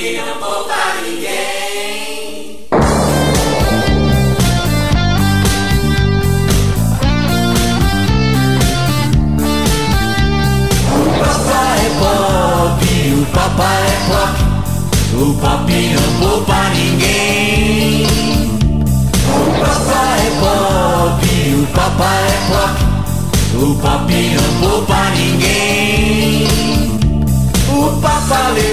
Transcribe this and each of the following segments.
pop não poupa ninguém. O papai é pop, o papai é pop, o pop não ninguém. O papai é pop, o papai é pop, o pop não poupa ninguém.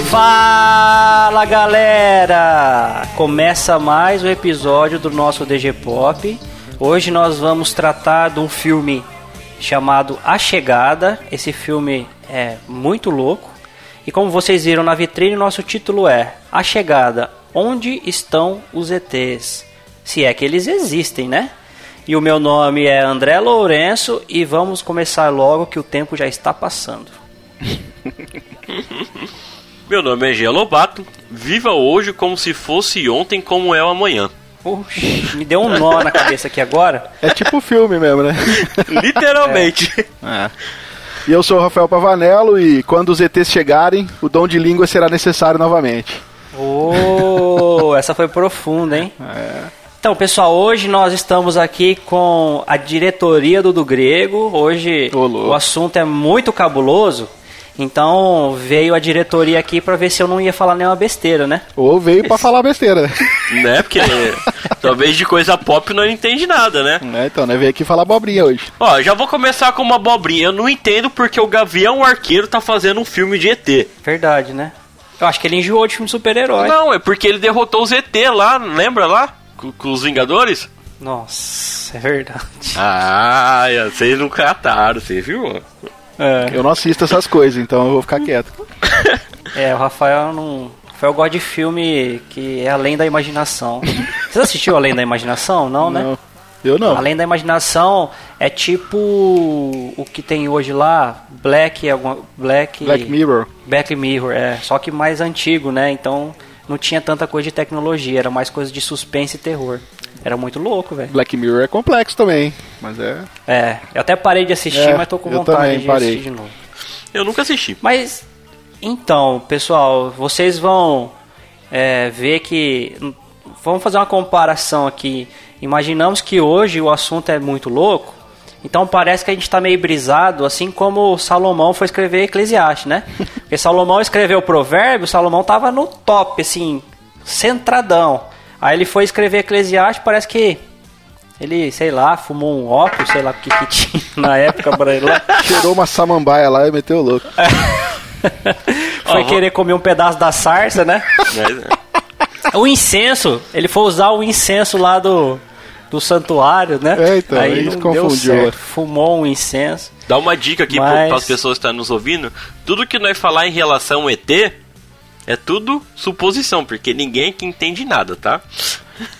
Fala galera! Começa mais um episódio do nosso DG Pop. Hoje nós vamos tratar de um filme chamado A Chegada. Esse filme é muito louco. E como vocês viram na vitrine, nosso título é A Chegada: Onde estão os ETs? Se é que eles existem, né? E o meu nome é André Lourenço e vamos começar logo que o tempo já está passando. Meu nome é Gia Lobato. Viva hoje como se fosse ontem, como é o amanhã. Puxa, me deu um nó na cabeça aqui agora. É tipo filme mesmo, né? Literalmente. E eu sou o Rafael Pavanello e quando os ETs chegarem, o dom de língua será necessário novamente. Oh, essa foi profunda, hein? Então, pessoal, hoje nós estamos aqui com a diretoria do do Grego. Hoje Ô, louco. o assunto é muito cabuloso. Então veio a diretoria aqui pra ver se eu não ia falar nenhuma besteira, né? Ou veio pra falar besteira, né? né? Porque talvez de coisa pop não entende nada, né? É, Então, né? Veio aqui falar abobrinha hoje. Ó, já vou começar com uma abobrinha. Eu não entendo porque o Gavião Arqueiro tá fazendo um filme de ET. Verdade, né? Eu acho que ele enjoou de filme de super-herói. Não, é porque ele derrotou os ET lá, lembra lá? Com, com os Vingadores? Nossa, é verdade. Ah, vocês não cataram, você viu? É, Eu não assisto essas coisas, então eu vou ficar quieto. é o Rafael não. O Rafael gosta de filme que é além da imaginação. Você assistiu Além da Imaginação? Não, né? Não. Eu não. Além da imaginação é tipo o que tem hoje lá, Black, Black, Black Mirror. Black Mirror, é, só que mais antigo, né? Então não tinha tanta coisa de tecnologia, era mais coisa de suspense e terror. Era muito louco, velho. Black Mirror é complexo também, mas é... É, eu até parei de assistir, É, mas tô com eu vontade também de parei. assistir de novo. Eu nunca assisti. Mas então, pessoal, vocês vão é, ver que vamos fazer uma comparação aqui. Imaginamos que hoje o assunto é muito louco, então parece que a gente está meio brisado, assim como Salomão foi escrever Eclesiastes, né? Porque Salomão escreveu o provérbio, Salomão tava no top, assim, centradão. Aí ele foi escrever Eclesiastes, parece que ele, sei lá, fumou um ópio, sei lá o que, que tinha na época pra ele lá. Cheirou uma samambaia lá e meteu o louco. Foi querer comer um pedaço da sarça, né? Mas, O incenso, ele foi usar o incenso lá do, do santuário, né? É, então, aí não se deu confundiu, certo. é. Fumou um incenso. Dá uma dica aqui Mas- para as pessoas que estão nos ouvindo. Tudo que nós falar em relação ao ET é tudo suposição, porque ninguém aqui entende nada, tá?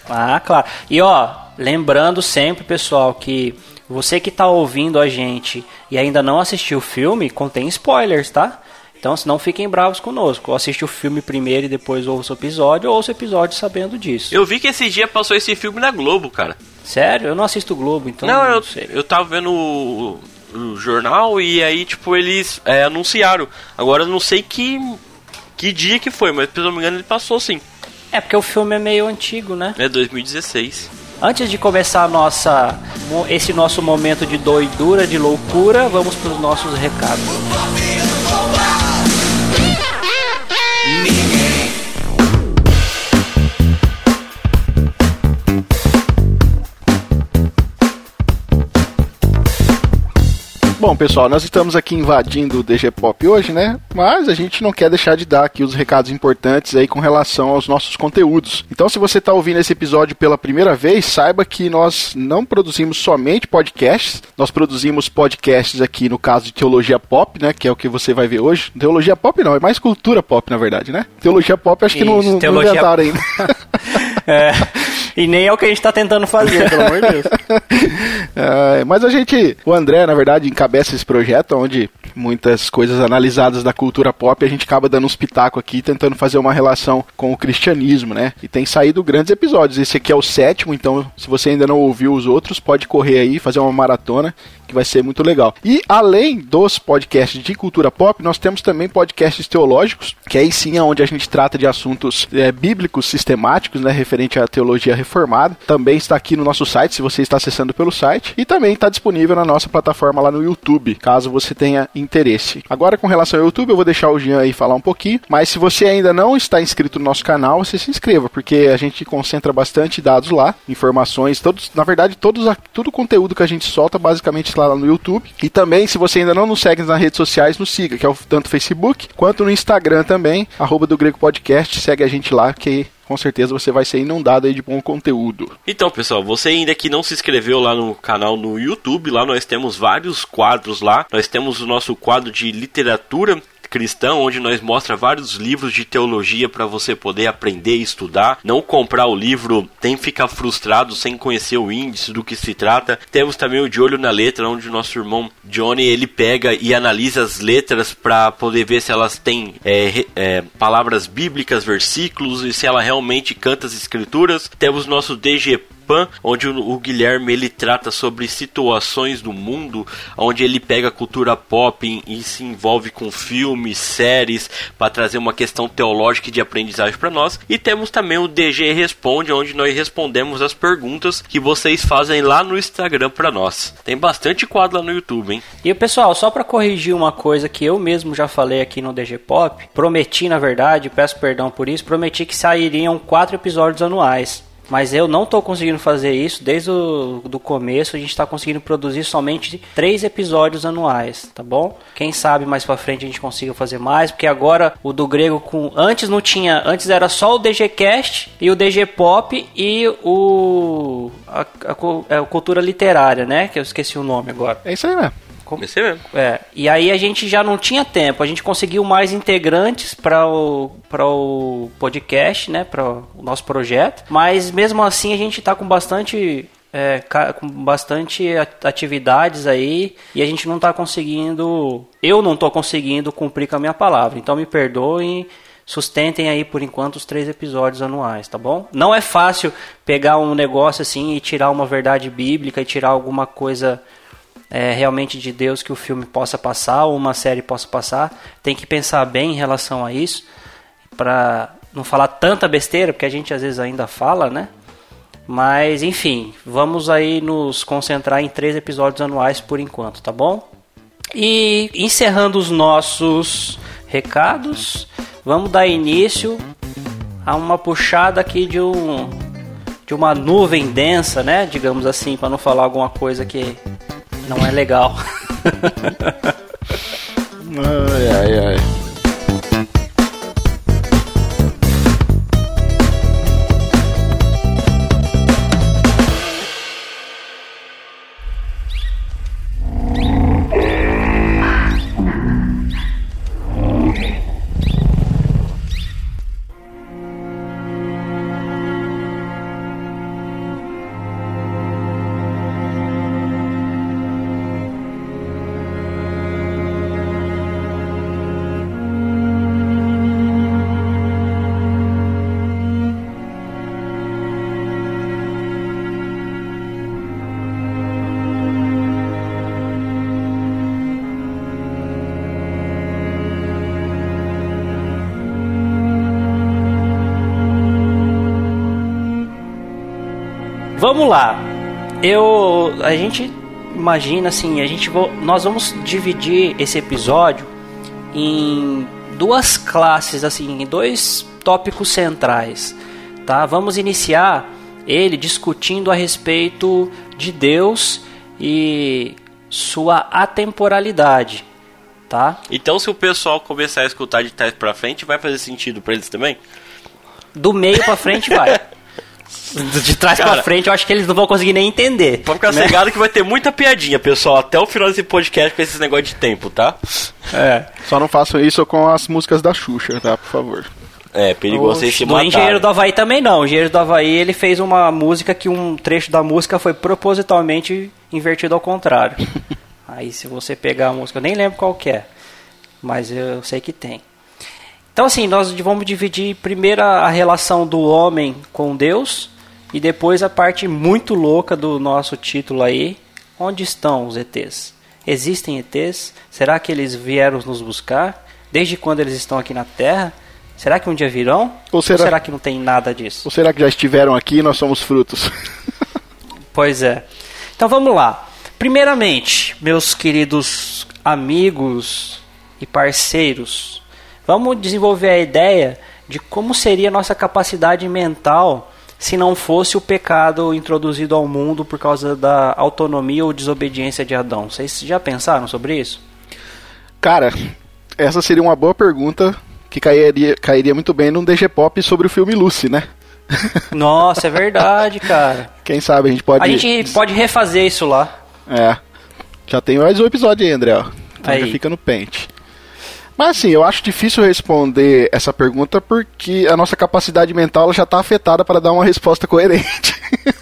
Ah, claro. E ó, lembrando sempre, pessoal, que você que tá ouvindo a gente e ainda não assistiu o filme, contém spoilers, tá? Então, se não fiquem bravos conosco. Ou assiste o filme primeiro e depois ouça o episódio, ou ouça o episódio sabendo disso. Eu vi que esse dia passou esse filme na Globo, cara. Sério? Eu não assisto Globo, então não, não, eu, sei. eu tava vendo o, o jornal e aí, tipo, eles é, anunciaram. Agora eu não sei que, que dia que foi, mas se eu não me engano ele passou sim. É porque o filme é meio antigo, né? É 2016. Antes de começar nossa, esse nosso momento de doidura, de loucura, vamos para os nossos recados. Bom, pessoal, nós estamos aqui invadindo o DG Pop hoje, né? Mas a gente não quer deixar de dar aqui os recados importantes aí com relação aos nossos conteúdos. Então, se você está ouvindo esse episódio pela primeira vez, saiba que nós não produzimos somente podcasts, nós produzimos podcasts aqui no caso de Teologia Pop, né? Que é o que você vai ver hoje. Teologia Pop não, é mais cultura pop, na verdade, né? Teologia Pop acho que não, Isso, não, não teologia- inventaram ainda. É, e nem é o que a gente está tentando fazer, pelo amor de Deus. É, mas a gente, o André, na verdade, encabeça esse projeto onde muitas coisas analisadas da cultura pop a gente acaba dando uns pitacos aqui, tentando fazer uma relação com o cristianismo, né? E tem saído grandes episódios. Esse aqui é o sétimo, então se você ainda não ouviu os outros, pode correr aí, fazer uma maratona, que vai ser muito legal. E além dos podcasts de cultura pop, nós temos também podcasts teológicos, que aí sim é onde a gente trata de assuntos é, bíblicos sistemáticos, né, referente à teologia reformada. Também está aqui no nosso site, se você está acessando pelo site, e também está disponível na nossa plataforma lá no YouTube, caso você tenha interesse. Agora, com relação ao YouTube, eu vou deixar o Jean aí falar um pouquinho, mas se você ainda não está inscrito no nosso canal, você se inscreva, porque a gente concentra bastante dados lá, informações, todos, na verdade, todos, todo o conteúdo que a gente solta basicamente lá no YouTube. E também, se você ainda não nos segue nas redes sociais, nos siga, que é o, tanto Facebook quanto no Instagram também, arroba do Grego Podcast, segue a gente lá, que com certeza você vai ser inundado aí de bom conteúdo. Então, pessoal, você ainda que não se inscreveu lá no canal no YouTube, lá nós temos vários quadros lá. Nós temos o nosso quadro de literatura cristão, onde nós mostra vários livros de teologia para você poder aprender e estudar. Não comprar o livro tem ficar frustrado sem conhecer o índice do que se trata. Temos também o de olho na letra, onde o nosso irmão Johnny ele pega e analisa as letras para poder ver se elas têm é, é, palavras bíblicas, versículos e se ela realmente canta as escrituras. Temos nosso DG Pan, onde o, o, Guilherme ele trata sobre situações do mundo, onde ele pega a cultura pop e, e se envolve com filmes, séries, para trazer uma questão teológica e de aprendizagem para nós. E temos também o DG Responde, onde nós respondemos as perguntas que vocês fazem lá no Instagram para nós. Tem bastante quadro lá no YouTube, hein? E pessoal, só para corrigir uma coisa que eu mesmo já falei aqui no DG Pop, prometi na verdade, peço perdão por isso, prometi que sairiam quatro episódios anuais. Mas eu não estou conseguindo fazer isso desde o do começo. A gente está conseguindo produzir somente três episódios anuais, tá bom? Quem sabe mais para frente a gente consiga fazer mais, porque agora o do grego com antes não tinha, antes era só o DG Cast e o DG Pop e o a, a, a, cultura literária, né? Que eu esqueci o nome agora. É isso aí mesmo. Comecei mesmo. É, e aí a gente já não tinha tempo, a gente conseguiu mais integrantes para o, o podcast, né, para o nosso projeto, mas mesmo assim a gente está com bastante é, com bastante atividades aí e a gente não está conseguindo, eu não estou conseguindo cumprir com a minha palavra. Então me perdoem, sustentem aí por enquanto os três episódios anuais, tá bom? Não é fácil pegar um negócio assim e tirar uma verdade bíblica e tirar alguma coisa é, realmente de Deus que o filme possa passar ou uma série possa passar. Tem que pensar bem em relação a isso para não falar tanta besteira, porque a gente às vezes ainda fala, né? Mas enfim, vamos aí nos concentrar em três episódios anuais por enquanto, tá bom? E encerrando os nossos recados, vamos dar início a uma puxada aqui de um de uma nuvem densa, né? Digamos assim, para não falar alguma coisa que não é legal. ai, ai, ai. Eu, a gente imagina assim, a gente vou, nós vamos dividir esse episódio em duas classes, assim, em dois tópicos centrais, tá? Vamos iniciar ele discutindo a respeito de Deus e sua atemporalidade, tá? Então, se o pessoal começar a escutar de trás para frente, vai fazer sentido para eles também? Do meio para frente vai. De trás Cara, pra frente, eu acho que eles não vão conseguir nem entender. Vamos ficar né? cegado que vai ter muita piadinha, pessoal, até o final desse podcast com esses negócios de tempo, tá? É. Só não façam isso com as músicas da Xuxa, tá? Por favor. É, perigoso vocês se matarem. No Engenheiro do Havaí também não. O Engenheiro do Havaí, ele fez uma música que um trecho da música foi propositalmente invertido ao contrário. Aí se você pegar a música, eu nem lembro qual que é, mas eu sei que tem. Então, assim, nós vamos dividir primeiro a relação do homem com Deus e depois a parte muito louca do nosso título aí, Onde estão os ETs? Existem ETs? Será que eles vieram nos buscar? Desde quando eles estão aqui na Terra? Será que um dia virão? Ou será, Ou será que não tem nada disso? Ou será que já estiveram aqui e nós somos frutos? Pois é. Então vamos lá. Primeiramente, meus queridos amigos e parceiros, vamos desenvolver a ideia de como seria a nossa capacidade mental se não fosse o pecado introduzido ao mundo por causa da autonomia ou desobediência de Adão. Vocês já pensaram sobre isso? Cara, essa seria uma boa pergunta que cairia, cairia muito bem num DG Pop sobre o filme Lucy, né? Nossa, é verdade, cara. Quem sabe a gente pode. A gente pode refazer isso lá. É. Já tem mais um episódio aí, André. Ó. Então Aí. já fica no pente. Mas assim, eu acho difícil responder essa pergunta porque a nossa capacidade mental já está afetada para dar uma resposta coerente.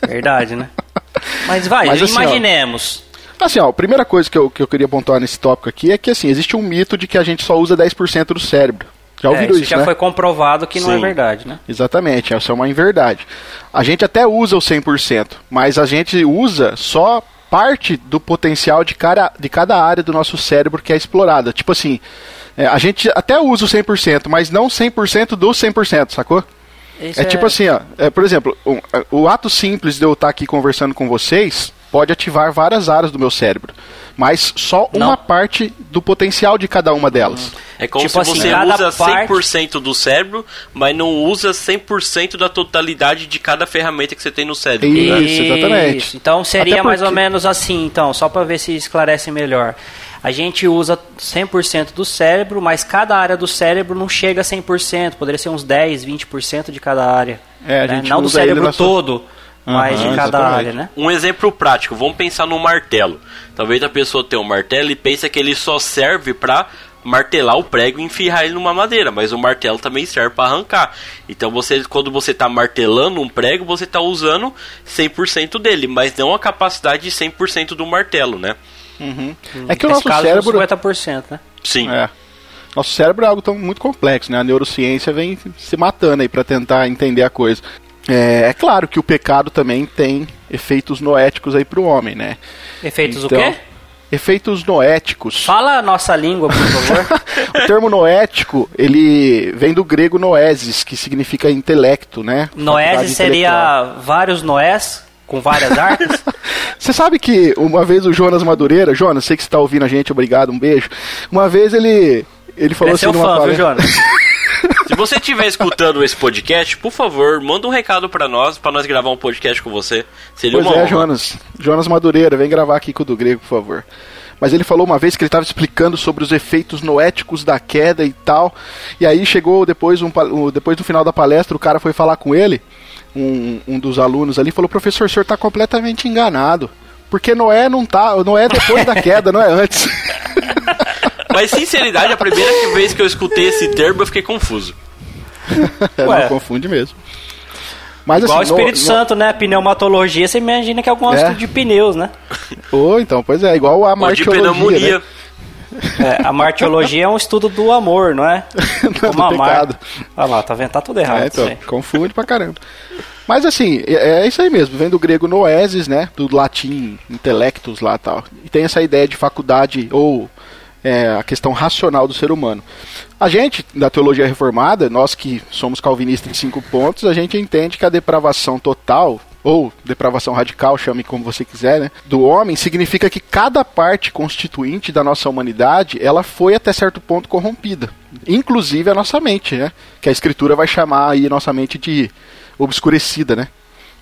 Verdade, né? Mas vai, Mas assim, ó, imaginemos. Assim, ó, a primeira coisa que eu, que eu queria pontuar nesse tópico aqui é que assim, existe um mito de que a gente só usa 10% do cérebro. Já É, ouviram isso isso, já né? foi comprovado que não é Sim. verdade, né? Exatamente, essa é uma inverdade. A gente até usa o 100%, mas a gente usa só parte do potencial de cada, de cada área do nosso cérebro que é explorada. Tipo assim, é, a gente até usa o 100%, mas não 100% do 100%, sacou? Isso É tipo assim, ó, é, por exemplo, um, é, o ato simples de eu estar aqui conversando com vocês pode ativar várias áreas do meu cérebro, mas só Não. uma parte do potencial de cada uma delas. É como Tipo se assim, você usa parte- 100% do cérebro, mas não usa 100% da totalidade de cada ferramenta que você tem no cérebro. Né? Isso, exatamente. Isso. Então seria Até mais ou porque- menos assim, então, só para ver se esclarece melhor. A gente usa 100% do cérebro, mas cada área do cérebro não chega a 100%, poderia ser uns 10, 20% de cada área. É, a né? Não do cérebro sua- todo, mas Aham, de cada exatamente. área, né? Um exemplo prático, vamos pensar no martelo. Talvez a pessoa tenha um martelo e pensa que ele só serve para martelar o prego e enfiar ele numa madeira, mas o martelo também serve para arrancar. Então você, quando você está martelando um prego, você está usando 100% dele, mas não a capacidade de 100% do martelo, né? É que o nosso caso, cérebro 50%, né? Sim. É. Nosso cérebro é algo tão muito complexo, né? A neurociência vem se matando aí para tentar entender a coisa. É, é claro que o pecado também tem efeitos noéticos aí pro homem, né? Efeitos Então, o quê? Efeitos noéticos. Fala a nossa língua, por favor. o termo noético, ele vem do grego noesis, que significa intelecto, né? Intelectual. seria vários Noés com várias arcas? Você sabe que uma vez o Jonas Madureira, Jonas, sei que você tá ouvindo a gente, obrigado, um beijo. Uma vez ele ele falou Ele é assim numa fã, viu, palestra- Jonas? Se você estiver escutando esse podcast, por favor, manda um recado para nós, para nós gravar um podcast com você. Seria Pois uma é, honra. Jonas. Jonas Madureira, vem gravar aqui com o do grego, por favor. Mas ele falou uma vez que ele estava explicando sobre os efeitos noéticos da queda e tal. E aí chegou depois, um, depois do final da palestra, o cara foi falar com ele, um, um dos alunos ali, falou: professor, o senhor está completamente enganado. Porque Noé não tá. Noé é depois da queda, não é antes. Mas sinceridade, a primeira vez que eu escutei esse termo, eu fiquei confuso. É, Ué. não confunde mesmo. Mas Igual o assim, no- Espírito no- Santo, né? Pneumatologia, você imagina que é algum É. de pneus, né? Ou então, pois é, igual a Ou de martiologia, pneumonia. né? É, a martiologia é um estudo do amor, não é? Não, Como do amar. pecado. Olha lá, tá vendo? Tá tudo errado. É, então, confunde pra caramba. Mas assim, é, é isso aí mesmo, vem do grego noesis, né? Do latim intelectus lá tal. E tem essa ideia de faculdade ou é, a questão racional do ser humano. A gente, da teologia reformada, nós que somos calvinistas em cinco pontos, a gente entende que a depravação total, ou depravação radical, chame como você quiser, né? Do homem, significa que cada parte constituinte da nossa humanidade, ela foi até certo ponto corrompida. Inclusive a nossa mente, né? Que a escritura vai chamar aí a nossa mente de obscurecida, né?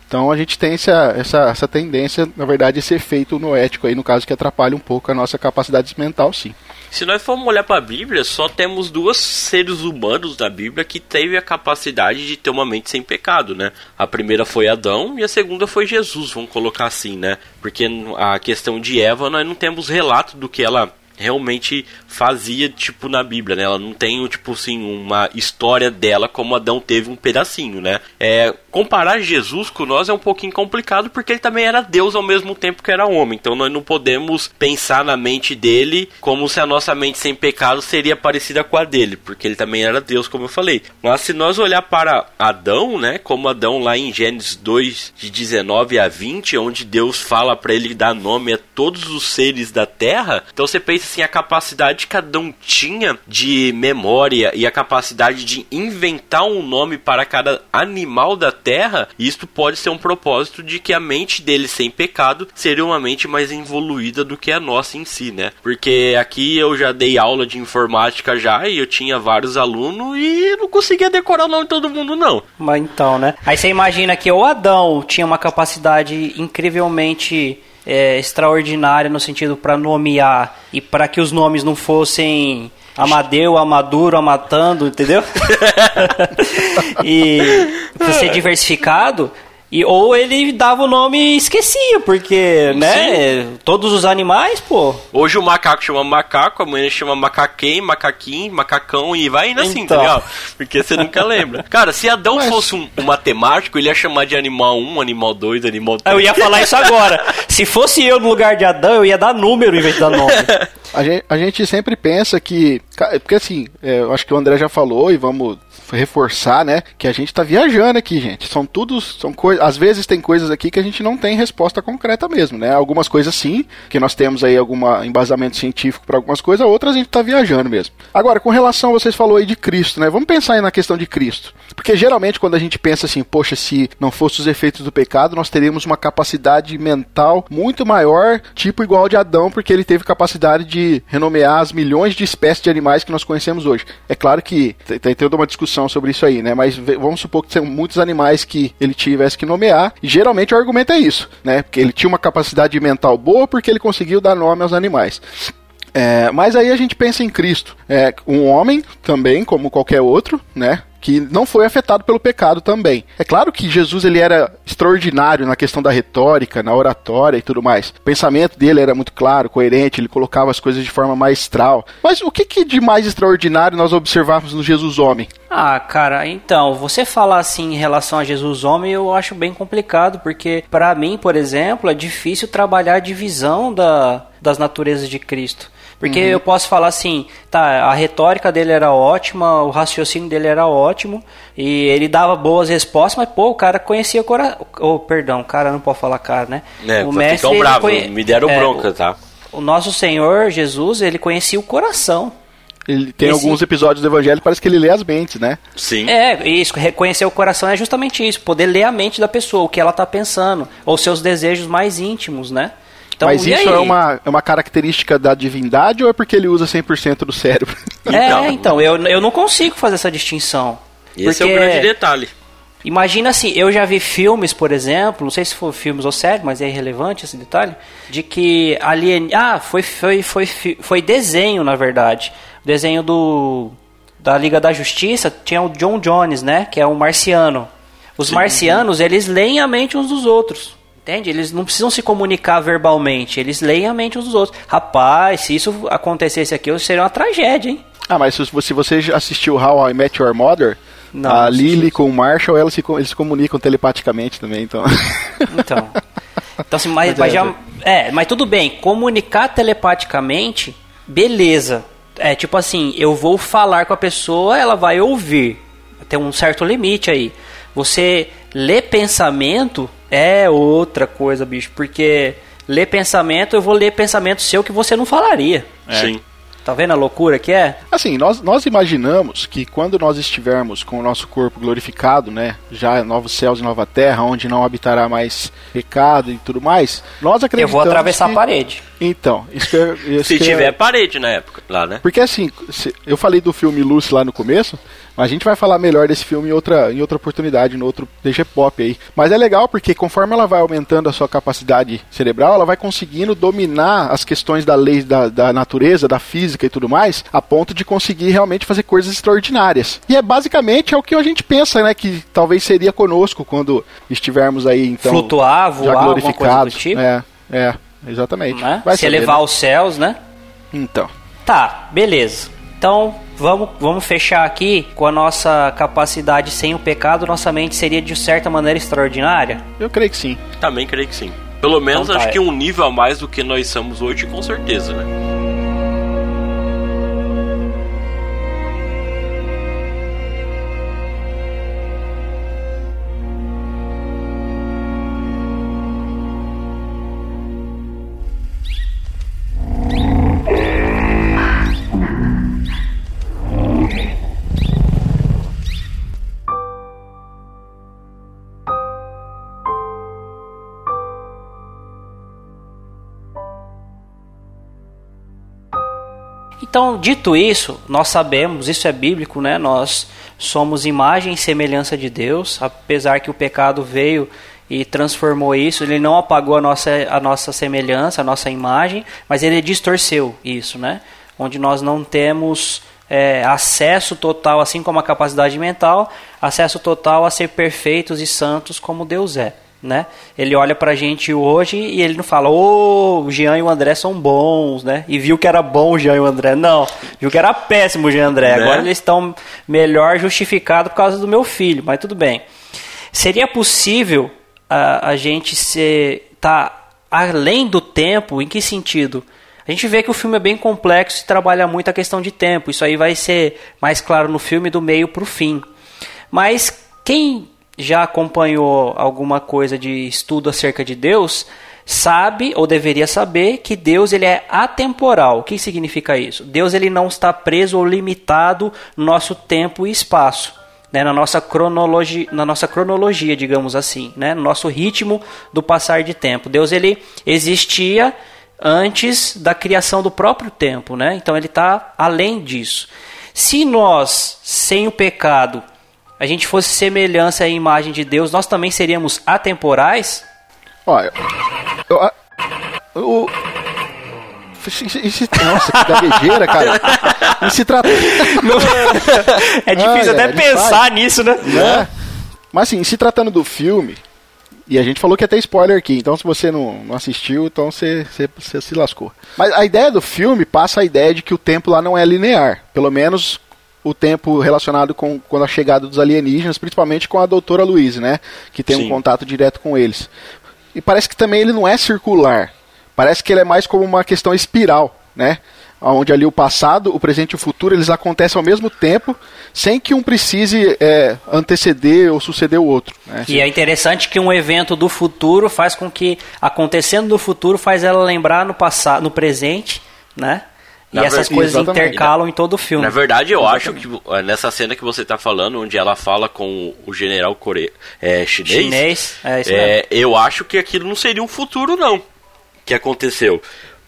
Então a gente tem essa, essa, essa tendência, na verdade, esse efeito noético aí, no caso, que atrapalha um pouco a nossa capacidade mental, sim. Se nós formos olhar para a Bíblia, só temos duas seres humanos da Bíblia que teve a capacidade de ter uma mente sem pecado, né? A primeira foi Adão e a segunda foi Jesus, vamos colocar assim, né? Porque a questão de Eva, nós não temos relato do que ela realmente fazia, tipo, na Bíblia, né? Ela não tem, tipo assim, uma história dela como Adão teve um pedacinho, né? É, comparar Jesus com nós é um pouquinho complicado porque ele também era Deus ao mesmo tempo que era homem. Então nós não podemos pensar na mente dele como se a nossa mente sem pecado seria parecida com a dele, porque ele também era Deus, como eu falei. Mas se nós olhar para Adão, né, como Adão lá em Gênesis 2 de 19 a 20, onde Deus fala para ele dar nome a todos os seres da terra, então você pensa assim, a capacidade que Adão tinha de memória e a capacidade de inventar um nome para cada animal da terra, isto pode ser um propósito de que a mente dele sem pecado seria uma mente mais evoluída do que a nossa em si, né? Porque aqui eu já dei aula de informática já e eu tinha vários alunos e não conseguia decorar o nome de todo mundo não. Mas então, né? Aí você imagina que o Adão tinha uma capacidade incrivelmente é, extraordinária no sentido para nomear e para que os nomes não fossem Amadeu, Amaduro, Amatando, entendeu? e pra ser diversificado, e, ou ele dava o nome e esquecia, porque, né? Sim. Todos os animais, pô. Hoje o macaco chama macaco, amanhã chama macaquém, macaquinho, macacão e vai indo assim, Então. tá ligado? Porque você nunca lembra. Cara, se Adão fosse um, um matemático, ele ia chamar de animal 1, animal 2, animal 3. Eu ia falar isso agora. Se fosse eu no lugar de Adão, eu ia dar número em vez de dar nome. A gente, a gente sempre pensa que. Ca- Porque assim, é, eu acho que o André já falou e vamos reforçar, né? Que a gente tá viajando aqui, gente. São tudo. São coisas. Às vezes tem coisas aqui que a gente não tem resposta concreta mesmo, né? Algumas coisas sim, que nós temos aí algum embasamento científico para algumas coisas, outras a gente tá viajando mesmo. Agora, com relação, vocês falou aí de Cristo, né? Vamos pensar aí na questão de Cristo. Porque geralmente quando a gente pensa assim, poxa, se não fosse os efeitos do pecado, nós teríamos uma capacidade mental muito maior, tipo igual de Adão, porque ele teve capacidade de renomear as milhões de espécies de animais que nós conhecemos hoje. É claro que tem, toda uma discussão sobre isso aí, né? Mas vamos supor que são muitos animais que ele tivesse que nomear, e geralmente o argumento é isso, né? Porque ele tinha uma capacidade mental boa porque ele conseguiu dar nome aos animais. É, mas aí a gente pensa em Cristo, é, um homem também, como qualquer outro, né? Que não foi afetado pelo pecado também. É claro que Jesus ele era extraordinário na questão da retórica, na oratória e tudo mais. O pensamento dele era muito claro, coerente, ele colocava as coisas de forma maestral. Mas o que, que de mais extraordinário nós observamos no Jesus homem? Ah, cara, então, você falar assim em relação a Jesus homem, eu acho bem complicado, porque pra mim, por exemplo, é difícil trabalhar a divisão da, das naturezas de Cristo. Porque eu posso falar assim, tá, a retórica dele era ótima, o raciocínio dele era ótimo, e ele dava boas respostas, mas pô, o cara conhecia o coração. Oh, perdão, cara, não pode falar cara, né? É, o ficam ele bravos, conhe- me deram é, bronca, tá? O, o nosso Senhor Jesus, ele conhecia o coração. Ele tem Esse- alguns episódios do Evangelho, parece que ele lê as mentes, né? Sim. É, isso, reconhecer o coração é justamente isso, poder ler a mente da pessoa, o que ela tá pensando, ou seus desejos mais íntimos, né? Então, Mas isso aí? é uma, é uma característica da divindade ou é porque ele usa 100% do cérebro? É, Então. então, eu, eu não consigo fazer essa distinção. Esse é o grande detalhe. Imagina assim, eu já vi filmes, por exemplo, não sei se for filmes ou séries, mas é irrelevante esse detalhe, de que alien... Ah, foi, foi, foi, foi desenho, na verdade. Desenho do da Liga da Justiça, tinha o John Jones, né, que é um marciano. Os marcianos, eles leem a mente uns dos outros. Entende? Eles não precisam se comunicar verbalmente, eles leem a mente uns dos outros. Rapaz, se isso acontecesse aqui, seria uma tragédia, hein? Ah, mas se você assistiu How I Met Your Mother, Não, a. Lily com o Marshall, elas se, eles se comunicam telepaticamente também, então. Então. Então, assim, mas, Mas é, já, é, mas tudo bem. Comunicar telepaticamente, beleza. É tipo assim, eu vou falar com a pessoa, ela vai ouvir. Tem um certo limite aí. Você ler pensamento é outra coisa, bicho. Porque ler pensamento, eu vou ler pensamento seu que você não falaria. Sim. Tá vendo a loucura que é? Assim, nós, nós imaginamos que quando nós estivermos com o nosso corpo glorificado, né, já novos céus e nova terra, onde não habitará mais pecado e tudo mais, nós Eu acreditamos vou atravessar que... a parede. Então, isso que eu- isso Se que eu- tiver parede na época, lá, né? Porque assim, eu falei do filme Lucy lá no começo, mas a gente vai falar melhor desse filme em outra, em outra oportunidade, no outro DG Pop aí. Mas é legal porque conforme ela vai aumentando a sua capacidade cerebral, ela vai conseguindo dominar as questões da lei da, da natureza, da física e tudo mais, a ponto de conseguir realmente fazer coisas extraordinárias. E é basicamente é o que a gente pensa, né, que talvez seria conosco quando estivermos aí, então, Flutuar, já voar, do glorificados. tipo. É, é, exatamente. Vai Se saber, elevar né? aos céus, né? Então. Tá, beleza. Então, vamos, vamos fechar aqui com a nossa capacidade sem o pecado, nossa mente seria de certa maneira extraordinária? Eu creio que sim. Também creio que sim. Pelo menos Então tá, acho é. que um nível a mais do que nós somos hoje, com certeza, né? Então, dito isso, nós sabemos, isso é bíblico, né? Nós somos imagem e semelhança de Deus, apesar que o pecado veio e transformou isso, ele não apagou a nossa, a nossa semelhança, a nossa imagem, mas ele distorceu isso, né? Onde nós não temos é, acesso total, assim como a capacidade mental, acesso total a ser perfeitos e santos como Deus é. Né? Ele olha pra gente hoje e ele não fala, ô, o Jean e o André são bons, né? E viu que era bom o Jean e o André. Não, viu que era péssimo o Jean e o André. Né? Agora eles estão melhor justificados por causa do meu filho, mas tudo bem. Seria possível a, a gente ser tá além do tempo? Em que sentido? A gente vê que o filme é bem complexo e trabalha muito a questão de tempo. Isso aí vai ser mais claro no filme do meio para o fim. Mas quem já acompanhou alguma coisa de estudo acerca de Deus sabe ou deveria saber que Deus ele é atemporal. O que significa isso? Deus ele não está preso ou limitado no nosso tempo e espaço. Né, na, nossa cronologia, na nossa cronologia, digamos assim, né, no nosso ritmo do passar de tempo. Deus ele existia antes da criação do próprio tempo, né? então ele está além disso. Se nós, sem o pecado, a gente fosse semelhança e imagem de Deus, nós também seríamos atemporais? Olha, eu, eu, nossa, que gaguejeira, cara. E se trata. É difícil Olha, até ele pensar nisso, né? né? Mas assim, se tratando do filme, e a gente falou que ia ter spoiler aqui, então se você não, não assistiu, então você, você, você se lascou. Mas a ideia do filme passa a ideia de que o tempo lá não é linear. Pelo menos o tempo relacionado com, com a chegada dos alienígenas, principalmente com a doutora Louise, né? Que tem Sim. um contato direto com eles. E parece que também ele não é circular. Parece que ele é mais como uma questão espiral, né? Onde ali o passado, o presente e o futuro, eles acontecem ao mesmo tempo, sem que um precise é, anteceder ou suceder o outro. Né? E é interessante que um evento do futuro faz com que, acontecendo no futuro, faz ela lembrar no passado, no presente, né? E Na essas ver- coisas exatamente. intercalam em todo o filme. Na verdade, eu acho que eh, nessa cena que você tá falando, onde ela fala com o general core... é, chinês, Chinês, é é, eu acho que aquilo não seria um futuro, não, que aconteceu.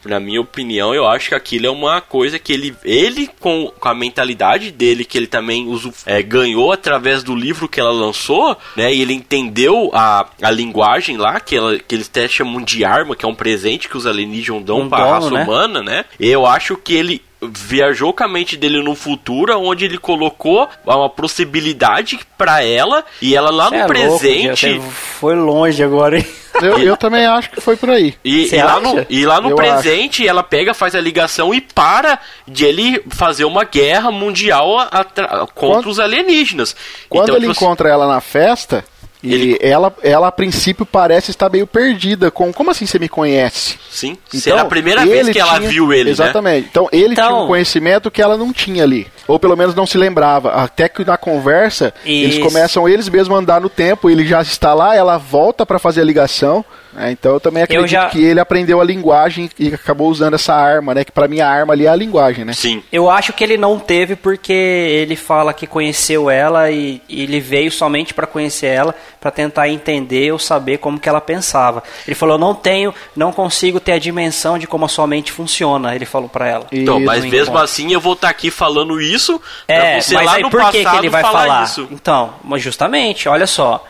Na minha opinião, eu acho que aquilo é uma coisa que ele, ele com, com a mentalidade dele, que ele também usu, é, ganhou através do livro que ela lançou, né? E ele entendeu a, a linguagem lá, que, ela, que eles até chamam de arma, que é um presente que os alienígenas dão Um para a raça né? humana, né? Eu acho que ele viajou com a mente dele no futuro, onde ele colocou uma possibilidade para ela e ela lá Cê no é louco, presente Diego, você foi longe agora, hein? Eu, eu também acho que foi por aí. e, e lá no, e lá no Eu presente ela pega, faz a ligação e para de ele fazer uma guerra mundial contra Quando- os alienígenas. Quando Então, ele tipo assim, encontra ela na festa, e Ele- ela, ela a princípio parece estar meio perdida com como assim você me conhece? Sim, será a primeira vez Então, que ela tinha- viu ele, né? Exatamente. Então ele Então- tinha um conhecimento que ela não tinha ali. Ou pelo menos não se lembrava. Até que na conversa, eles Isso. começam eles mesmos a andar no tempo, ele já está lá, ela volta para fazer a ligação. Né? Então eu também acredito já- que ele aprendeu a linguagem e acabou usando essa arma, né? Que pra mim a arma ali é a linguagem, né? Sim. Eu acho que ele não teve porque ele fala que conheceu ela e, e ele veio somente para conhecer ela, para tentar entender ou saber como que ela pensava. Ele falou: "Não tenho, não consigo ter a dimensão de como a sua mente funciona", ele falou para ela. Então, Isso, mas mesmo encontro. assim eu vou estar aqui falando isso É, pra você mas lá aí no por que, passado que ele vai falar, falar? isso. Então, mas justamente, olha só.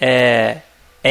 É, é,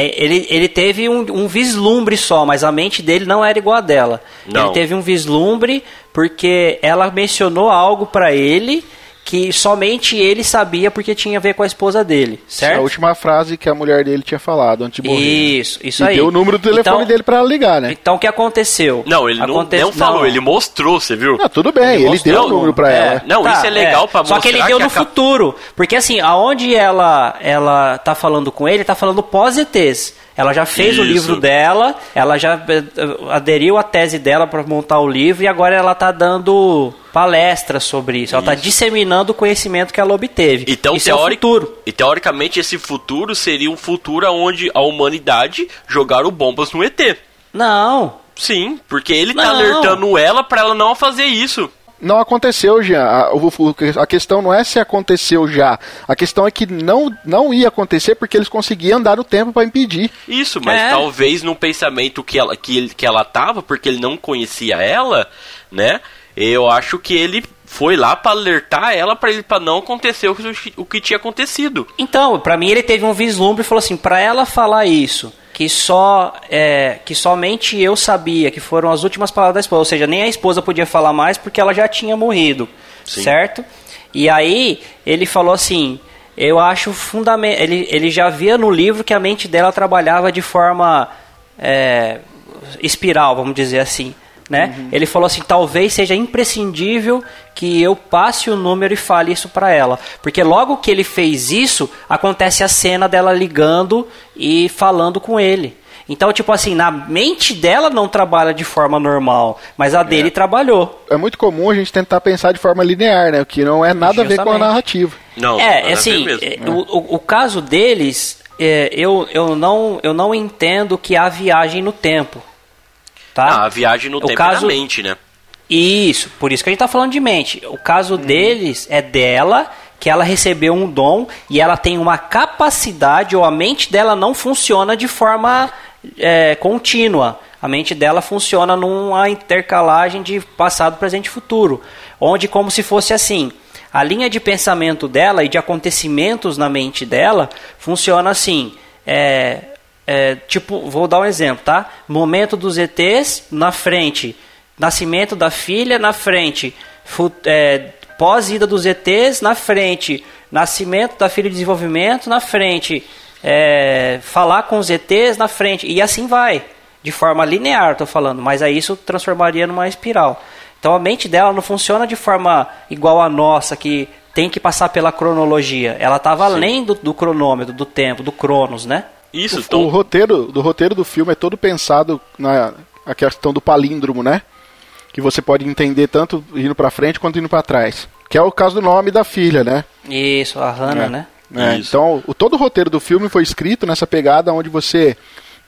ele, ele teve um, um vislumbre só, mas a mente dele não era igual a dela. Não. Ele teve um vislumbre porque ela mencionou algo pra ele que somente ele sabia porque tinha a ver com a esposa dele, certo? A última frase que a mulher dele tinha falado antes de morrer. Isso, isso e aí. deu o número do telefone Então- dele pra ela ligar, né? Então o que aconteceu? Não, ele não, Aconte- não falou, não. ele mostrou, você viu? Ah, tudo bem, ele, mostrou deu o número pra número. ela. Não, isso é legal pra Só que ele mostrar deu que no a futuro. Porque assim, aonde ela ela tá falando com ele, tá falando pós-ETs. Ela já fez o Isso. livro dela, ela já eh, aderiu à tese dela para montar o livro e agora ela tá dando palestras sobre isso. Ela tá disseminando o conhecimento que ela obteve. Então, isso é o futuro. E teoricamente esse futuro seria um futuro onde a humanidade jogaram bombas no ET. Não. Sim, porque ele tá Não. alertando ela pra ela não fazer isso. Não aconteceu, Jean. A, a questão não é se aconteceu já. A questão é que não, não ia acontecer porque eles conseguiam dar o tempo pra impedir. Isso, mas É. talvez no pensamento que ela, que, que ela tava, porque ele não conhecia ela, né? Eu acho que ele foi lá pra alertar ela pra ele para não acontecer o que, o que tinha acontecido. Então, pra mim ele teve um vislumbre e falou assim, pra ela falar isso, que só é, que somente eu sabia, que foram as últimas palavras da esposa, ou seja, nem a esposa podia falar mais porque ela já tinha morrido, Sim. certo? E aí ele falou assim, eu acho fundamental, ele, ele já via no livro que a mente dela trabalhava de forma é, espiral, vamos dizer assim. Né? Ele falou assim: talvez seja imprescindível que eu passe o número e fale isso para ela. Porque logo que ele fez isso, acontece a cena dela ligando e falando com ele. Então, tipo assim, na mente dela não trabalha de forma normal, mas a dele trabalhou. É muito comum a gente tentar pensar de forma linear, né? O que não é nada a ver com a Justamente. narrativa. Não, É, assim, mesmo. é, o, o- o caso deles, é, eu, eu, não, eu não entendo que há viagem no tempo. Tá? Ah, a viagem no O tempo caso- é na mente, né? Isso, por isso que a gente tá falando de mente. O caso deles é dela, que ela recebeu um dom e ela tem uma capacidade, ou a mente dela não funciona de forma é, contínua. A mente dela funciona numa intercalagem de passado, presente e futuro. Onde, como se fosse assim, a linha de pensamento dela e de acontecimentos na mente dela funciona assim. É, é, tipo, vou dar um exemplo, tá? Momento dos ETs na frente, nascimento da filha na frente, é, pós-ida dos ETs na frente, nascimento da filha de desenvolvimento na frente, é, falar com os ETs na frente, e assim vai, de forma linear, tô falando, mas aí isso transformaria numa espiral. Então a mente dela não funciona de forma igual a nossa, que tem que passar pela cronologia. Ela estava além do, do cronômetro, do tempo, do cronos, né? Isso, O então. roteiro do roteiro do filme é todo pensado na a questão do palíndromo, né? Que você pode entender tanto indo pra frente quanto indo pra trás. Que é o caso do nome da filha, né? Isso, a Hannah, É. né? É, Isso. então, o, todo o roteiro do filme foi escrito nessa pegada onde você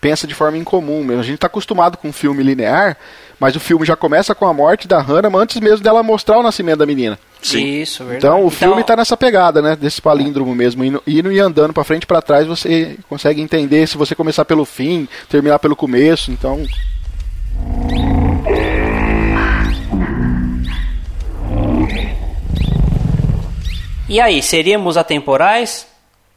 pensa de forma incomum mesmo. A gente está acostumado com um filme linear, mas o filme já começa com a morte da Hannah antes mesmo dela mostrar o nascimento da menina. Sim. Isso, verdade. Então, o filme está nessa pegada, né? Desse palíndromo mesmo, indo, indo e andando para frente e para trás, você consegue entender se você começar pelo fim, terminar pelo começo. Então, E aí, seríamos atemporais?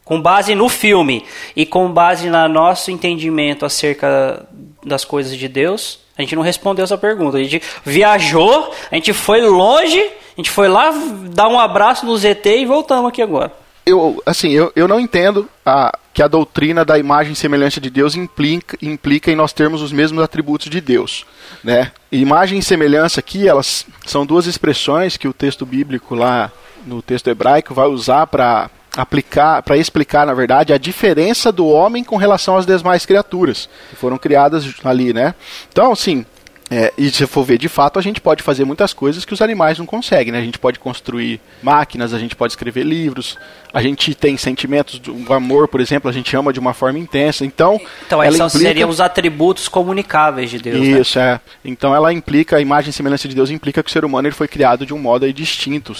Com base no filme e com base no nosso entendimento acerca das coisas de Deus, a gente não respondeu essa pergunta. A gente viajou, a gente foi longe, a gente foi lá dar um abraço no ZT e voltamos aqui agora. eu, assim, eu, eu não entendo a, que a doutrina da imagem e semelhança de Deus implica, implica em nós termos os mesmos atributos de Deus, né? Imagem e semelhança aqui, elas são duas expressões que o texto bíblico lá no texto hebraico vai usar para aplicar, para explicar, na verdade, a diferença do homem com relação às demais criaturas que foram criadas ali, né? Então, assim, é, e se for ver, de fato, a gente pode fazer muitas coisas que os animais não conseguem, né? A gente pode construir máquinas, a gente pode escrever livros, a gente tem sentimentos do amor, por exemplo, a gente ama de uma forma intensa. Então, Então, ela são, implica... seriam os atributos comunicáveis de Deus. né? Isso, é. Então ela implica, a imagem e semelhança de Deus implica que o ser humano ele foi criado de um modo aí distinto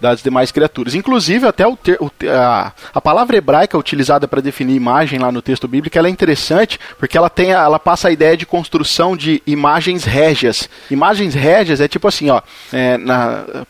das demais criaturas. Inclusive, até o ter, o a, a palavra hebraica utilizada para definir imagem lá no texto bíblico, é interessante porque ela tem, ela passa a ideia de construção de imagens régias. Imagens régias é tipo assim, ó, é,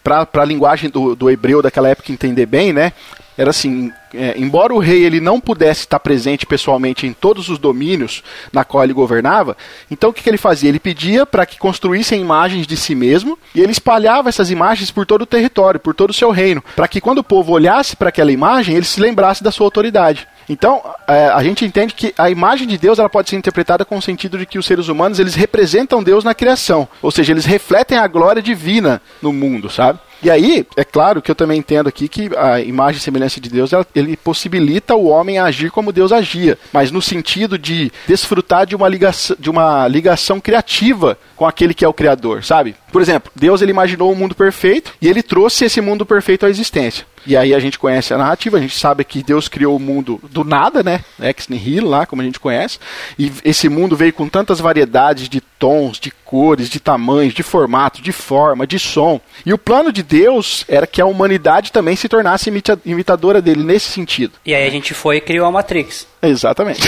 para a linguagem do, do hebreu daquela época entender bem, né? Era assim, é, embora o rei ele não pudesse estar presente pessoalmente em todos os domínios na qual ele governava, então o que, que ele fazia? Ele pedia para que construíssem imagens de si mesmo e ele espalhava essas imagens por todo o território, por todo o seu reino, para que quando o povo olhasse para aquela imagem, ele se lembrasse da sua autoridade. Então, é, a gente entende que a imagem de Deus ela pode ser interpretada com o sentido de que os seres humanos eles representam Deus na criação, ou seja, eles refletem a glória divina no mundo, sabe? E aí, é claro que eu também entendo aqui que a imagem e semelhança de Deus, ela, ele possibilita o homem agir como Deus agia, mas no sentido de desfrutar de uma ligação, de uma ligação criativa com aquele que é o criador, sabe? Por exemplo, Deus ele imaginou um mundo perfeito e ele trouxe esse mundo perfeito à existência. E aí a gente conhece a narrativa, a gente sabe que Deus criou o mundo do nada, né? Ex nihilo lá, como a gente conhece. E esse mundo veio com tantas variedades de tons, de cores, de tamanhos, de formato, de forma, de som. E o plano de Deus era que a humanidade também se tornasse imitadora dele nesse sentido. E aí a gente foi e criou a Matrix. Exatamente.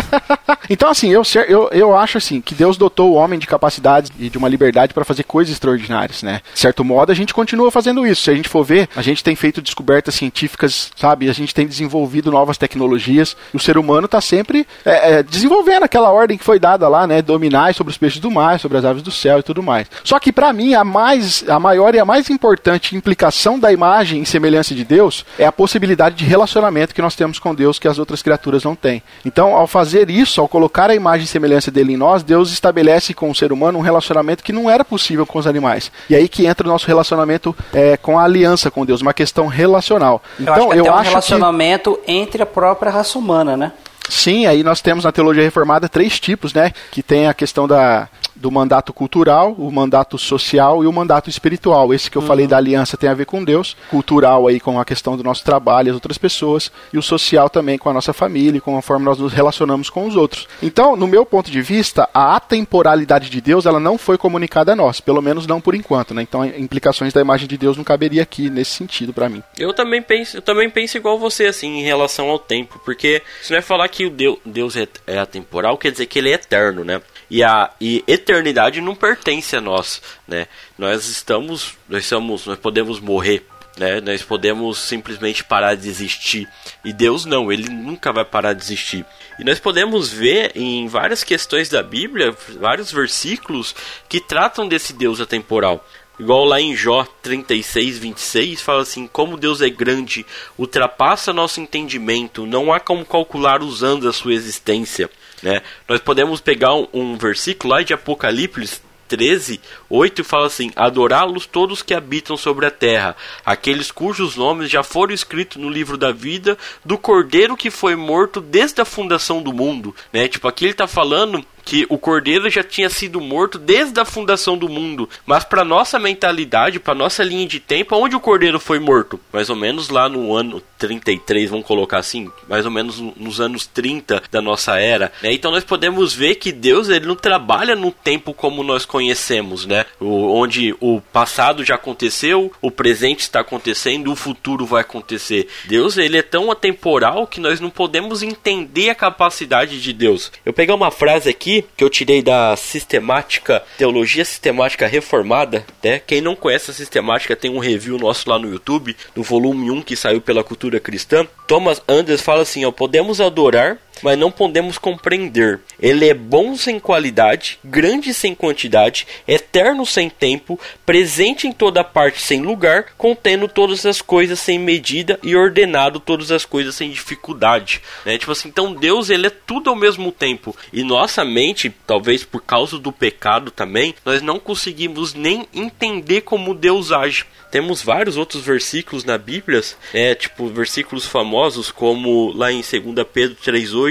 então, assim, eu, eu, eu acho assim que Deus dotou o homem de capacidades e de uma liberdade para fazer coisas extraordinárias, né? De certo modo, a gente continua fazendo isso. Se a gente for ver, a gente tem feito descobertas científicas, sabe? A gente tem desenvolvido novas tecnologias. O ser humano está sempre é, é, desenvolvendo aquela ordem que foi dada lá, né? Dominar sobre os peixes do mar, sobre as aves do céu e tudo mais. Só que para mim a mais, a maior e a mais importante implicação da imagem e semelhança de Deus é a possibilidade de relacionamento que nós temos com Deus que as outras criaturas não têm. Então, ao fazer isso, ao colocar a imagem e semelhança dele em nós, Deus estabelece com o ser humano um relacionamento que não era possível com os animais. E aí que entra o nosso relacionamento é, com a aliança com Deus, uma questão relacional. Então, eu acho, eu um relacionamento que... entre a própria raça humana, né? Sim, aí nós temos na teologia reformada três tipos, né? Que tem a questão da do mandato cultural, o mandato social e o mandato espiritual. Esse que eu uhum. falei da aliança tem a ver com Deus, cultural aí com a questão do nosso trabalho e as outras pessoas, e o social também com a nossa família e com a forma nós nos relacionamos com os outros. Então, no meu ponto de vista, a atemporalidade de Deus, ela não foi comunicada a nós, pelo menos não por enquanto, né? Então, implicações da imagem de Deus não caberia aqui nesse sentido para mim. Eu também penso, eu também penso igual você assim em relação ao tempo, porque se não é falar que o Deus, Deus é, é atemporal, quer dizer que ele é eterno, né? E a e eternidade não pertence a nós, né? Nós estamos, nós somos, nós podemos morrer, né? Nós podemos simplesmente parar de existir. E Deus não, ele nunca vai parar de existir. E nós podemos ver em várias questões da Bíblia, vários versículos que tratam desse Deus atemporal. Igual lá em Jó 36, 26, fala assim: Como Deus é grande, ultrapassa nosso entendimento, não há como calcular usando a sua existência. Né? Nós podemos pegar um, um versículo lá de Apocalipse 13, 8 fala assim: Adorá-los todos que habitam sobre a terra, aqueles cujos nomes já foram escritos no livro da vida do cordeiro que foi morto desde a fundação do mundo. Né? Tipo, aqui ele está falando que o cordeiro já tinha sido morto desde a fundação do mundo, mas para nossa mentalidade, para nossa linha de tempo, onde o cordeiro foi morto? Mais ou menos lá no ano 33, vamos colocar assim, mais ou menos nos anos 30 da nossa era, né? Então nós podemos ver que Deus ele não trabalha no tempo como nós conhecemos, né? O, onde o passado já aconteceu, o presente está acontecendo, o futuro vai acontecer. Deus ele é tão atemporal que nós não podemos entender a capacidade de Deus. Eu peguei uma frase aqui que eu tirei da sistemática, teologia sistemática reformada, né? Quem não conhece a sistemática tem um review nosso lá no YouTube, no volume 1 que saiu pela cultura cristã. Thomas Anders fala assim, ó, podemos adorar mas não podemos compreender. Ele é bom sem qualidade, grande sem quantidade, eterno sem tempo, presente em toda parte sem lugar, contendo todas as coisas sem medida e ordenado todas as coisas sem dificuldade. Né? Tipo assim, então Deus ele é tudo ao mesmo tempo. E nossa mente, talvez por causa do pecado também, nós não conseguimos nem entender como Deus age. Temos vários outros versículos na Bíblia, é, tipo versículos famosos como lá em 2 Pedro 3:8,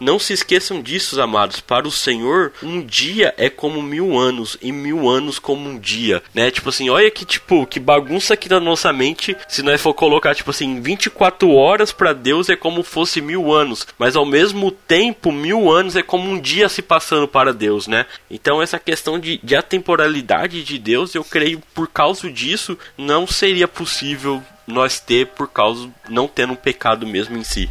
não se esqueçam disso, amados, para o Senhor um dia é como mil anos e mil anos como um dia, né? Tipo assim, olha que tipo que bagunça aqui na nossa mente se nós for colocar tipo assim 24 horas para Deus é como fosse mil anos, mas ao mesmo tempo mil anos é como um dia se passando para Deus, né? Então essa questão de, de atemporalidade de Deus, eu creio por causa disso não seria possível nós ter por causa não tendo um pecado mesmo em si.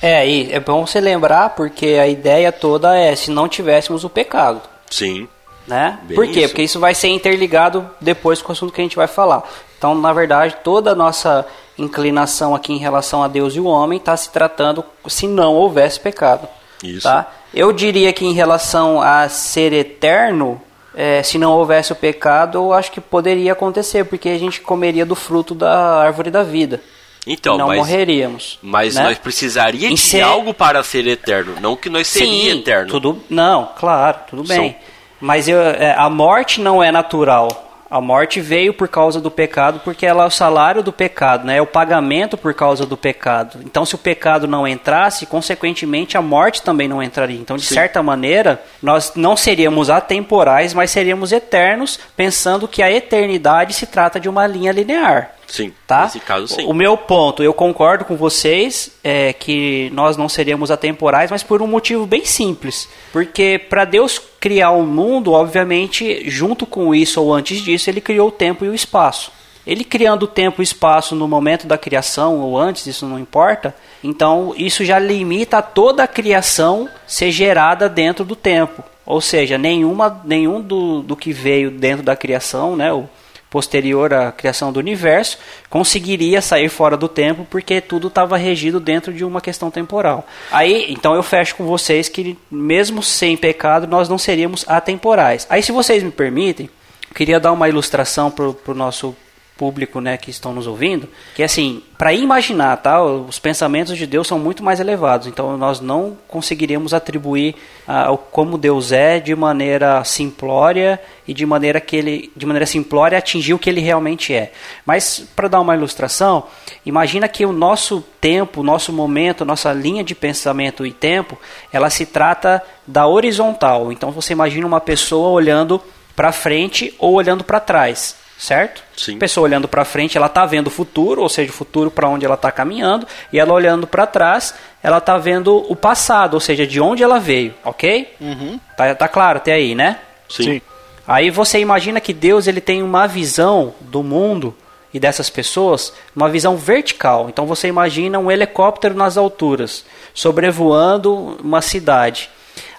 É, e é bom você lembrar porque a ideia toda é se não tivéssemos o pecado. Sim. Né? Bem Por quê? isso. Porque isso vai ser interligado depois com o assunto que a gente vai falar. Então, na verdade, toda a nossa inclinação aqui em relação a Deus e o homem está se tratando se não houvesse pecado. Isso. Tá? Eu diria que em relação a ser eterno, é, se não houvesse o pecado, eu acho que poderia acontecer, porque a gente comeria do fruto da árvore da vida. Então, não mas, morreríamos. mas né? nós precisaria Em de ser- algo para ser eterno, não que nós seria Sim, eterno. Tudo, não, claro, tudo bem. São- Mas eu, é, a morte não é natural. A morte veio por causa do pecado, porque ela é o salário do pecado, né? é o pagamento por causa do pecado. Então, se o pecado não entrasse, consequentemente a morte também não entraria. Então, de Sim. certa maneira, nós não seríamos atemporais, mas seríamos eternos, pensando que a eternidade se trata de uma linha linear Sim, tá? nesse caso sim. O meu ponto, eu concordo com vocês, é que nós não seríamos atemporais, mas por um motivo bem simples. Porque para Deus criar o mundo, obviamente, junto com isso ou antes disso, ele criou o tempo e o espaço. Ele criando o tempo e o espaço no momento da criação ou antes, isso não importa. Então, isso já limita a toda a criação ser gerada dentro do tempo. Ou seja, nenhuma, nenhum do, do que veio dentro da criação, né, o, posterior à criação do universo, conseguiria sair fora do tempo porque tudo estava regido dentro de uma questão temporal. Aí, então eu fecho com vocês que mesmo sem pecado nós não seríamos atemporais. Aí, se vocês me permitem, eu queria dar uma ilustração para o nosso público, né, que estão nos ouvindo, que assim, para imaginar, tá, os pensamentos de Deus são muito mais elevados, então nós não conseguiríamos atribuir ah, como Deus é de maneira simplória e de maneira que ele, de maneira simplória atingir o que ele realmente é. Mas para dar uma ilustração, imagina que o nosso tempo, o nosso momento, nossa linha de pensamento e tempo, ela se trata da horizontal. Então você imagina uma pessoa olhando para frente ou olhando para trás certo? Sim. A pessoa olhando para frente, ela está vendo o futuro, ou seja, o futuro para onde ela está caminhando, e ela olhando para trás, ela está vendo o passado, ou seja, de onde ela veio, ok? Uhum. Tá, tá claro até aí, né? Sim. Aí você imagina que Deus ele tem uma visão do mundo e dessas pessoas, uma visão vertical. Então você imagina um helicóptero nas alturas, sobrevoando uma cidade.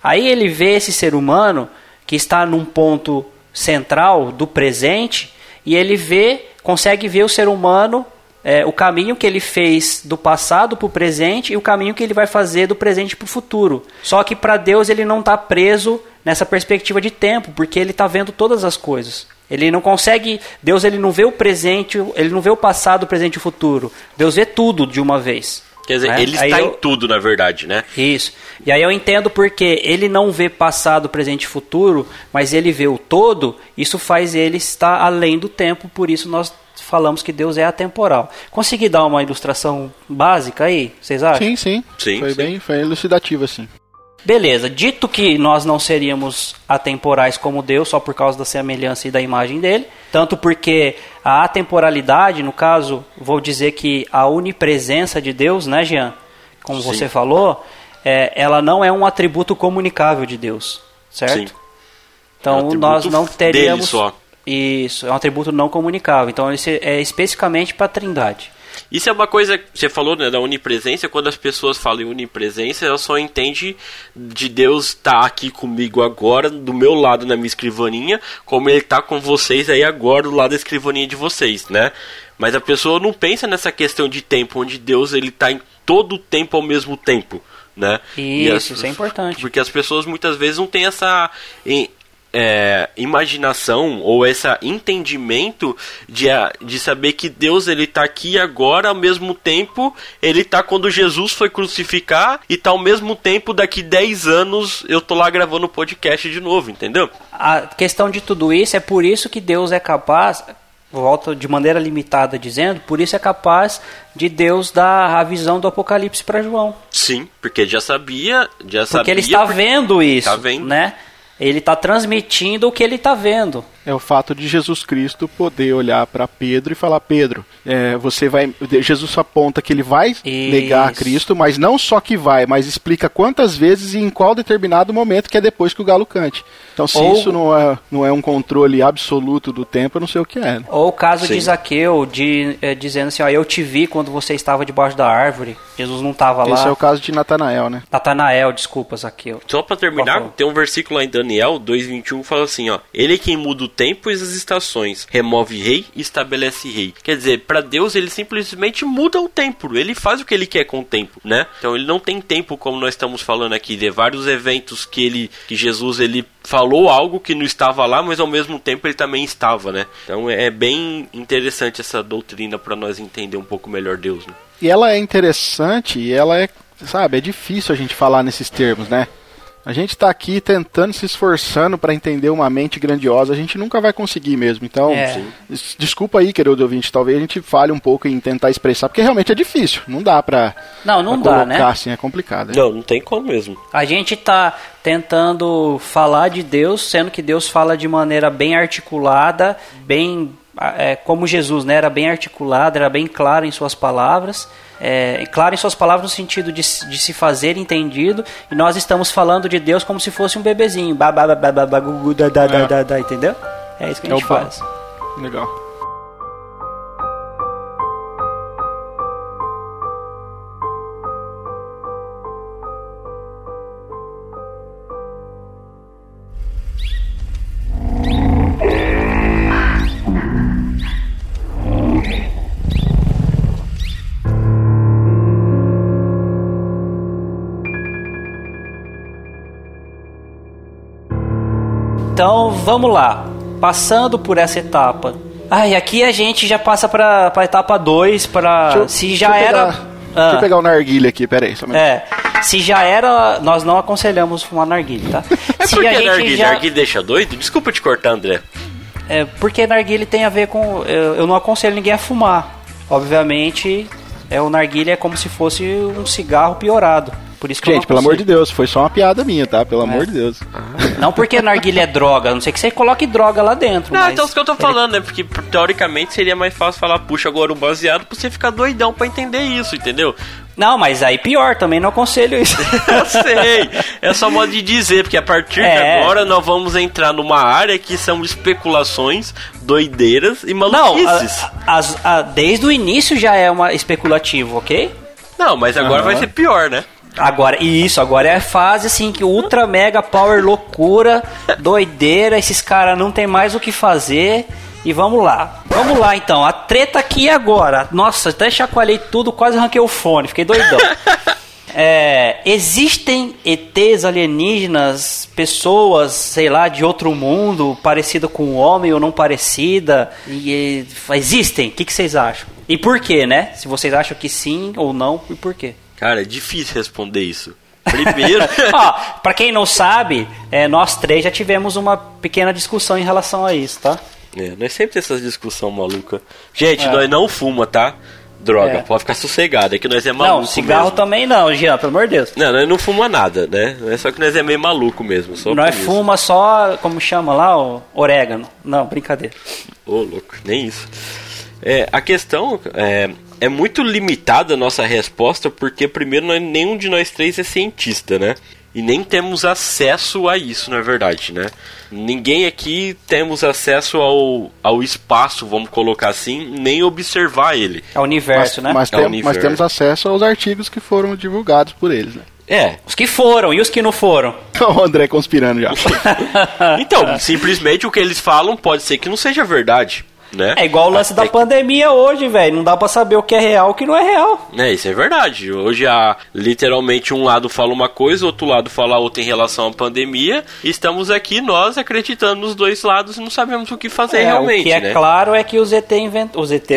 Aí ele vê esse ser humano que está num ponto central do presente e ele vê, consegue ver o ser humano, é, o caminho que ele fez do passado para o presente e o caminho que ele vai fazer do presente para o futuro. Só que para Deus ele não está preso nessa perspectiva de tempo, porque ele está vendo todas as coisas. Ele não consegue, Deus ele não vê o presente, ele não vê o passado, o presente e o futuro. Deus vê tudo de uma vez. Quer dizer, né? ele Aí está eu- em tudo, na verdade, né? isso. E aí eu entendo porque ele não vê passado, presente e futuro, mas ele vê o todo, isso faz ele estar além do tempo, por isso nós falamos que Deus é atemporal. Consegui dar uma ilustração básica aí? Vocês acham? Sim, sim. Sim, Foi sim. bem, foi elucidativo assim. Beleza, dito que nós não seríamos atemporais como Deus só por causa da semelhança e da imagem dele, tanto porque a atemporalidade, no caso, vou dizer que a onipresença de Deus, né, Jean? Como Sim. você falou, é, ela não é um atributo comunicável de Deus, certo? Sim. É um Então nós não dele teríamos. só. Isso, é um atributo não comunicável. Então esse é especificamente para a Trindade. Isso é uma coisa que você falou, né, da onipresença. Quando as pessoas falam em onipresença, elas só entendem de Deus estar aqui comigo agora, do meu lado na minha escrivaninha, como ele está com vocês aí agora do lado da escrivaninha de vocês, né? Mas a pessoa não pensa nessa questão de tempo, onde Deus ele está em todo o tempo ao mesmo tempo, né? Isso, as- isso é importante. Porque as pessoas muitas vezes não têm essa é, imaginação ou esse entendimento de, de saber que Deus ele tá aqui agora ao mesmo tempo ele tá quando Jesus foi crucificar e tá ao mesmo tempo daqui 10 anos eu tô lá gravando o podcast de novo, entendeu? A questão de tudo isso é por isso que Deus é capaz, volto de maneira limitada dizendo, por isso é capaz de Deus dar a visão do Apocalipse para João. Sim, porque já sabia, já sabia Porque ele está porque- vendo isso, Tá vendo. né? Ele está transmitindo o que ele está vendo. É o fato de Jesus Cristo poder olhar para Pedro e falar: Pedro, é, você vai. Jesus aponta que ele vai Isso. negar a Cristo, mas não só que vai, mas explica quantas vezes e em qual determinado momento que é depois que o galo cante. Então, se Ou- isso não é, não é um controle absoluto do tempo, eu não sei o que é. né? Ou o caso Sim. de Zaqueu, de, eh, dizendo assim, ó, eu te vi quando você estava debaixo da árvore. Jesus não estava lá. Esse é o caso de Natanael, né? Natanael, desculpa, Zaqueu. Só pra terminar, tem um versículo lá em Daniel 2:21 que fala assim, ó: Ele é quem muda o tempo e as estações, remove rei e estabelece rei. Quer dizer, pra Deus ele simplesmente muda o tempo, ele faz o que ele quer com o tempo, né? Então ele não tem tempo como nós estamos falando aqui de vários eventos que ele que Jesus ele falou algo que não estava lá, mas ao mesmo tempo ele também estava, né? Então é bem interessante essa doutrina pra nós entender um pouco melhor Deus, né? E ela é interessante e ela é, sabe, é difícil a gente falar nesses termos, né? A gente tá aqui tentando, se esforçando para entender uma mente grandiosa, a gente nunca vai conseguir mesmo. Então, É. desculpa aí, querido ouvinte, talvez a gente fale um pouco em tentar expressar, porque realmente é difícil, não dá pra, Não, não pra dá, colocar né? assim, é complicado. é. Não, não tem como mesmo. A gente tá tentando falar de Deus, sendo que Deus fala de maneira bem articulada, bem é, como Jesus, né? Era bem articulado, era bem claro em suas palavras. É, claro em suas palavras no sentido de, se- de se fazer entendido, e nós estamos falando de Deus como se fosse um bebezinho, entendeu? É isso que a É gente faz. Legal. Então vamos lá, passando por essa etapa. Ai, aqui a gente já passa pra, pra etapa 2, pra. Deixa eu- se já deixa era. pegar- Ah. Deixa eu pegar o narguilha aqui, peraí. Só um. É, se já era, nós não aconselhamos fumar narguilha, tá? É se porque a gente narguilha, já, narguilha deixa doido? Desculpa te cortar, André. é, porque narguilha tem a ver com, eu, eu não aconselho ninguém a fumar. Obviamente, é o narguilha é como se fosse um cigarro piorado. Por isso que eu Gente, não pelo amor de. Deus, foi só uma piada minha, tá? É. Pelo amor de Deus. Não porque narguilha é droga, a não sei que você coloque droga lá dentro. Não, mas então é isso que eu tô ele- falando, né? Porque teoricamente seria mais fácil falar, puxa agora o baseado pra você ficar doidão pra entender isso, entendeu? Não, mas aí pior, também não aconselho isso. Eu sei, é só modo de dizer, porque a partir de É. agora nós vamos entrar numa área que são especulações, doideiras e Não, maluquices. a- as- a- desde o início já é uma especulativo, ok? Não, mas agora Aham. vai ser pior, né? Agora, e isso, agora é a fase assim que ultra mega power loucura, doideira, esses caras não tem mais o que fazer. E vamos lá. Vamos lá então. A treta aqui e agora. Nossa, até chacoalhei tudo, quase arranquei o fone, fiquei doidão. É, existem ETs alienígenas, pessoas, sei lá, de outro mundo, parecida com o homem ou não parecida? E, e, existem? O que, que vocês acham? E por quê, né? Se vocês acham que sim ou não, e por quê? Cara, é difícil responder isso. Primeiro. Ó, pra quem não sabe, é, nós três já tivemos uma pequena discussão em relação a isso, tá? É, nós sempre tem essas discussão maluca. Gente, É. nós não fuma, tá? Droga, É. pode ficar sossegado, é que nós é maluco não, cigarro mesmo. também não, Jean, pelo amor de Deus. Não, nós não fuma nada, né? É só que nós é meio maluco mesmo. Só Nós por isso. fuma só, como chama lá, o orégano. Não, brincadeira. Ô, louco, nem isso. É, a questão é, é muito limitada a nossa resposta, porque primeiro nós- nenhum de nós três é cientista, né? E nem temos acesso a isso, na é verdade, né? Ninguém aqui temos acesso ao, ao espaço, vamos colocar assim, nem observar ele. É o universo, mas, né? mas, É tem- mas universo. temos acesso aos artigos que foram divulgados por eles, né? É, Os que foram e os que não foram. O André conspirando já. então, simplesmente o que eles falam pode ser que não seja verdade, né? É igual o lance da Até que- pandemia hoje, velho. Não dá pra saber o que é real e o que não é real. É, isso é verdade. Hoje há literalmente um lado fala uma coisa, outro lado fala outra em relação à pandemia. E estamos aqui nós acreditando nos dois lados e não sabemos o que fazer É, realmente, o que é né? claro é que os ET inventou. Os ET.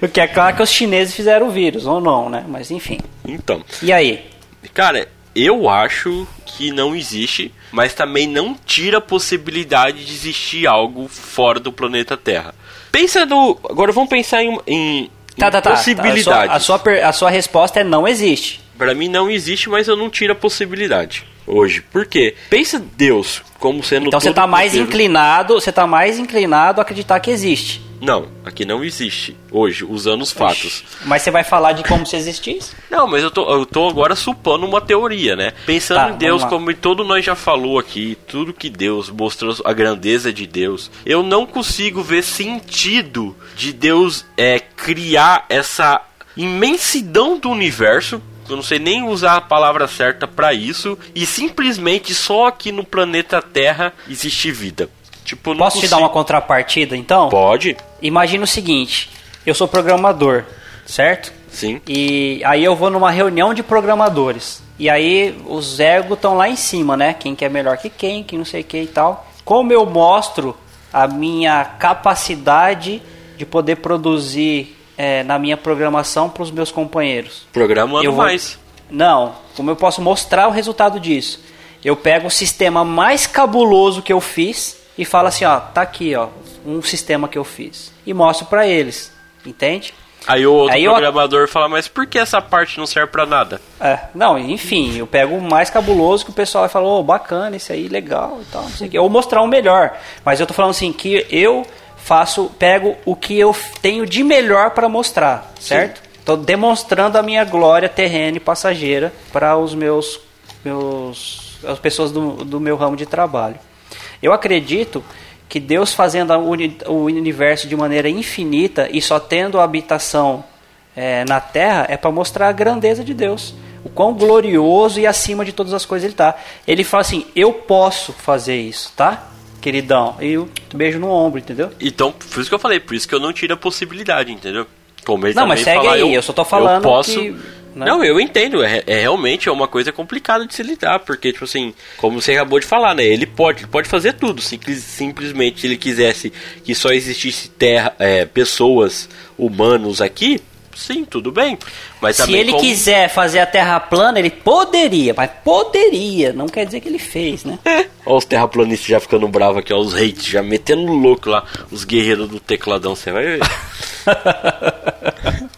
O que é claro é que os chineses fizeram o vírus, ou não, né? Mas enfim. Então, E aí? cara, eu acho que não existe, mas também não tira a possibilidade de existir algo fora do planeta Terra. Pensa no. Agora vamos pensar em, em, Tá, em tá, tá. A possibilidades. sua, a, sua, per- a sua resposta é não existe. Pra mim não existe, mas eu não tiro a possibilidade. hoje. Por quê? Pensa Deus como sendo Então você está mais inclinado, você tá mais inclinado a acreditar que existe. Não, aqui não existe. Hoje, usando os fatos. Mas você vai falar de como se existisse? Não, mas eu tô, eu tô agora supondo uma teoria, né? Pensando tá, em Deus, como todo nós já falou aqui, tudo que Deus mostrou, a grandeza de Deus, eu não consigo ver sentido de Deus é, criar essa imensidão do universo eu não sei nem usar a palavra certa para isso, e simplesmente só aqui no planeta Terra existe vida. Tipo, Posso consigo. te dar uma contrapartida então? Pode. Imagina o seguinte: eu sou programador, certo? Sim. E aí eu vou numa reunião de programadores. E aí os egos estão lá em cima, né? Quem quer melhor que quem, quem não sei o que e tal. Como eu mostro a minha capacidade de poder produzir é, na minha programação para os meus companheiros? Programando eu vou... mais. Não, como eu posso mostrar o resultado disso? Eu pego o sistema mais cabuloso que eu fiz e falo assim, ó, tá aqui, ó, um sistema que eu fiz e mostro para eles, entende? Aí o outro Aí programador eu... fala, mas por que essa parte não serve para nada? É, não, enfim, eu pego o mais cabuloso que o pessoal vai falar, oh, bacana, isso aí, legal e tal, não sei o que. Ou mostrar o melhor. Mas eu tô falando assim, que eu faço, pego o que eu tenho de melhor para mostrar, certo? Estou demonstrando a minha glória terrena e passageira para os meus, meus as pessoas do, do meu ramo de trabalho. Eu acredito que Deus fazendo o universo de maneira infinita e só tendo habitação é, na Terra é para mostrar a grandeza de Deus. O quão glorioso e acima de todas as coisas ele está. Ele fala assim: Eu posso fazer isso, tá? Queridão. E o beijo no ombro, entendeu? Então, por isso que eu falei, por isso que eu não tiro a possibilidade, entendeu? Ele não, mas segue falar, aí, eu, eu, só tô falando eu posso, que né? Não, eu entendo. É, é, realmente é uma coisa complicada de se lidar, porque, tipo assim, como você acabou de falar, né? Ele pode, ele pode fazer tudo. Simples, simplesmente, se ele quisesse que só existisse terra, é, pessoas, humanos aqui, sim, tudo bem. Mas se ele como... quiser fazer a Terra plana, ele poderia, mas poderia, não quer dizer que ele fez, né? Olha os terraplanistas já ficando bravos aqui, ó, os hates já metendo louco lá, os guerreiros do tecladão, você vai ver.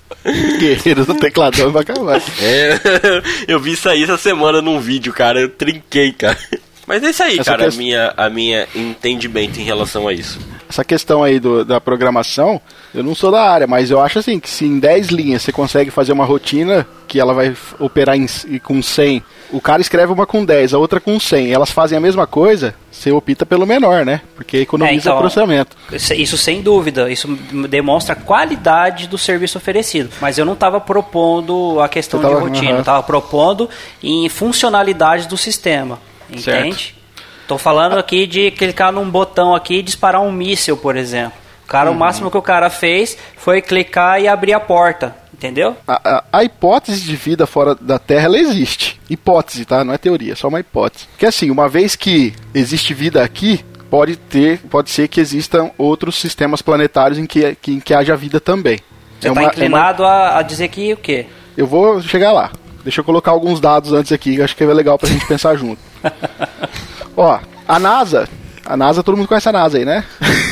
Guerreiros do tecladão vai acabar. É, eu vi isso aí essa semana num vídeo, cara. Eu trinquei, cara. Mas é isso aí, Essa cara, a, minha, a minha entendimento em relação a isso. Essa questão aí do, da programação, eu não sou da área, mas eu acho assim que se em 10 linhas você consegue fazer uma rotina que ela vai operar em, com 100, o cara escreve uma com 10, a outra com 100, elas fazem a mesma coisa, você opta pelo menor, né? Porque economiza é, então, processamento. Isso sem dúvida, isso demonstra a qualidade do serviço oferecido. Mas eu não estava propondo a questão tava, de rotina, uhum. eu estava propondo em funcionalidades do sistema. Entende? Estou falando aqui de clicar num botão aqui e disparar um míssil, por exemplo. O cara, uhum. o máximo que o cara fez foi clicar e abrir a porta. Entendeu? A, a, a, hipótese de vida fora da Terra, ela existe. Hipótese, tá? Não é teoria, é só uma hipótese. Que assim, uma vez que existe vida aqui, pode ter, pode ser que existam outros sistemas planetários em que, que, em que haja vida também. Você está é inclinado é uma... a, a dizer que o quê? Eu vou chegar lá. Deixa eu colocar alguns dados antes aqui, que acho que é legal pra gente pensar junto. Ó, a NASA, a NASA, todo mundo conhece a NASA aí, né?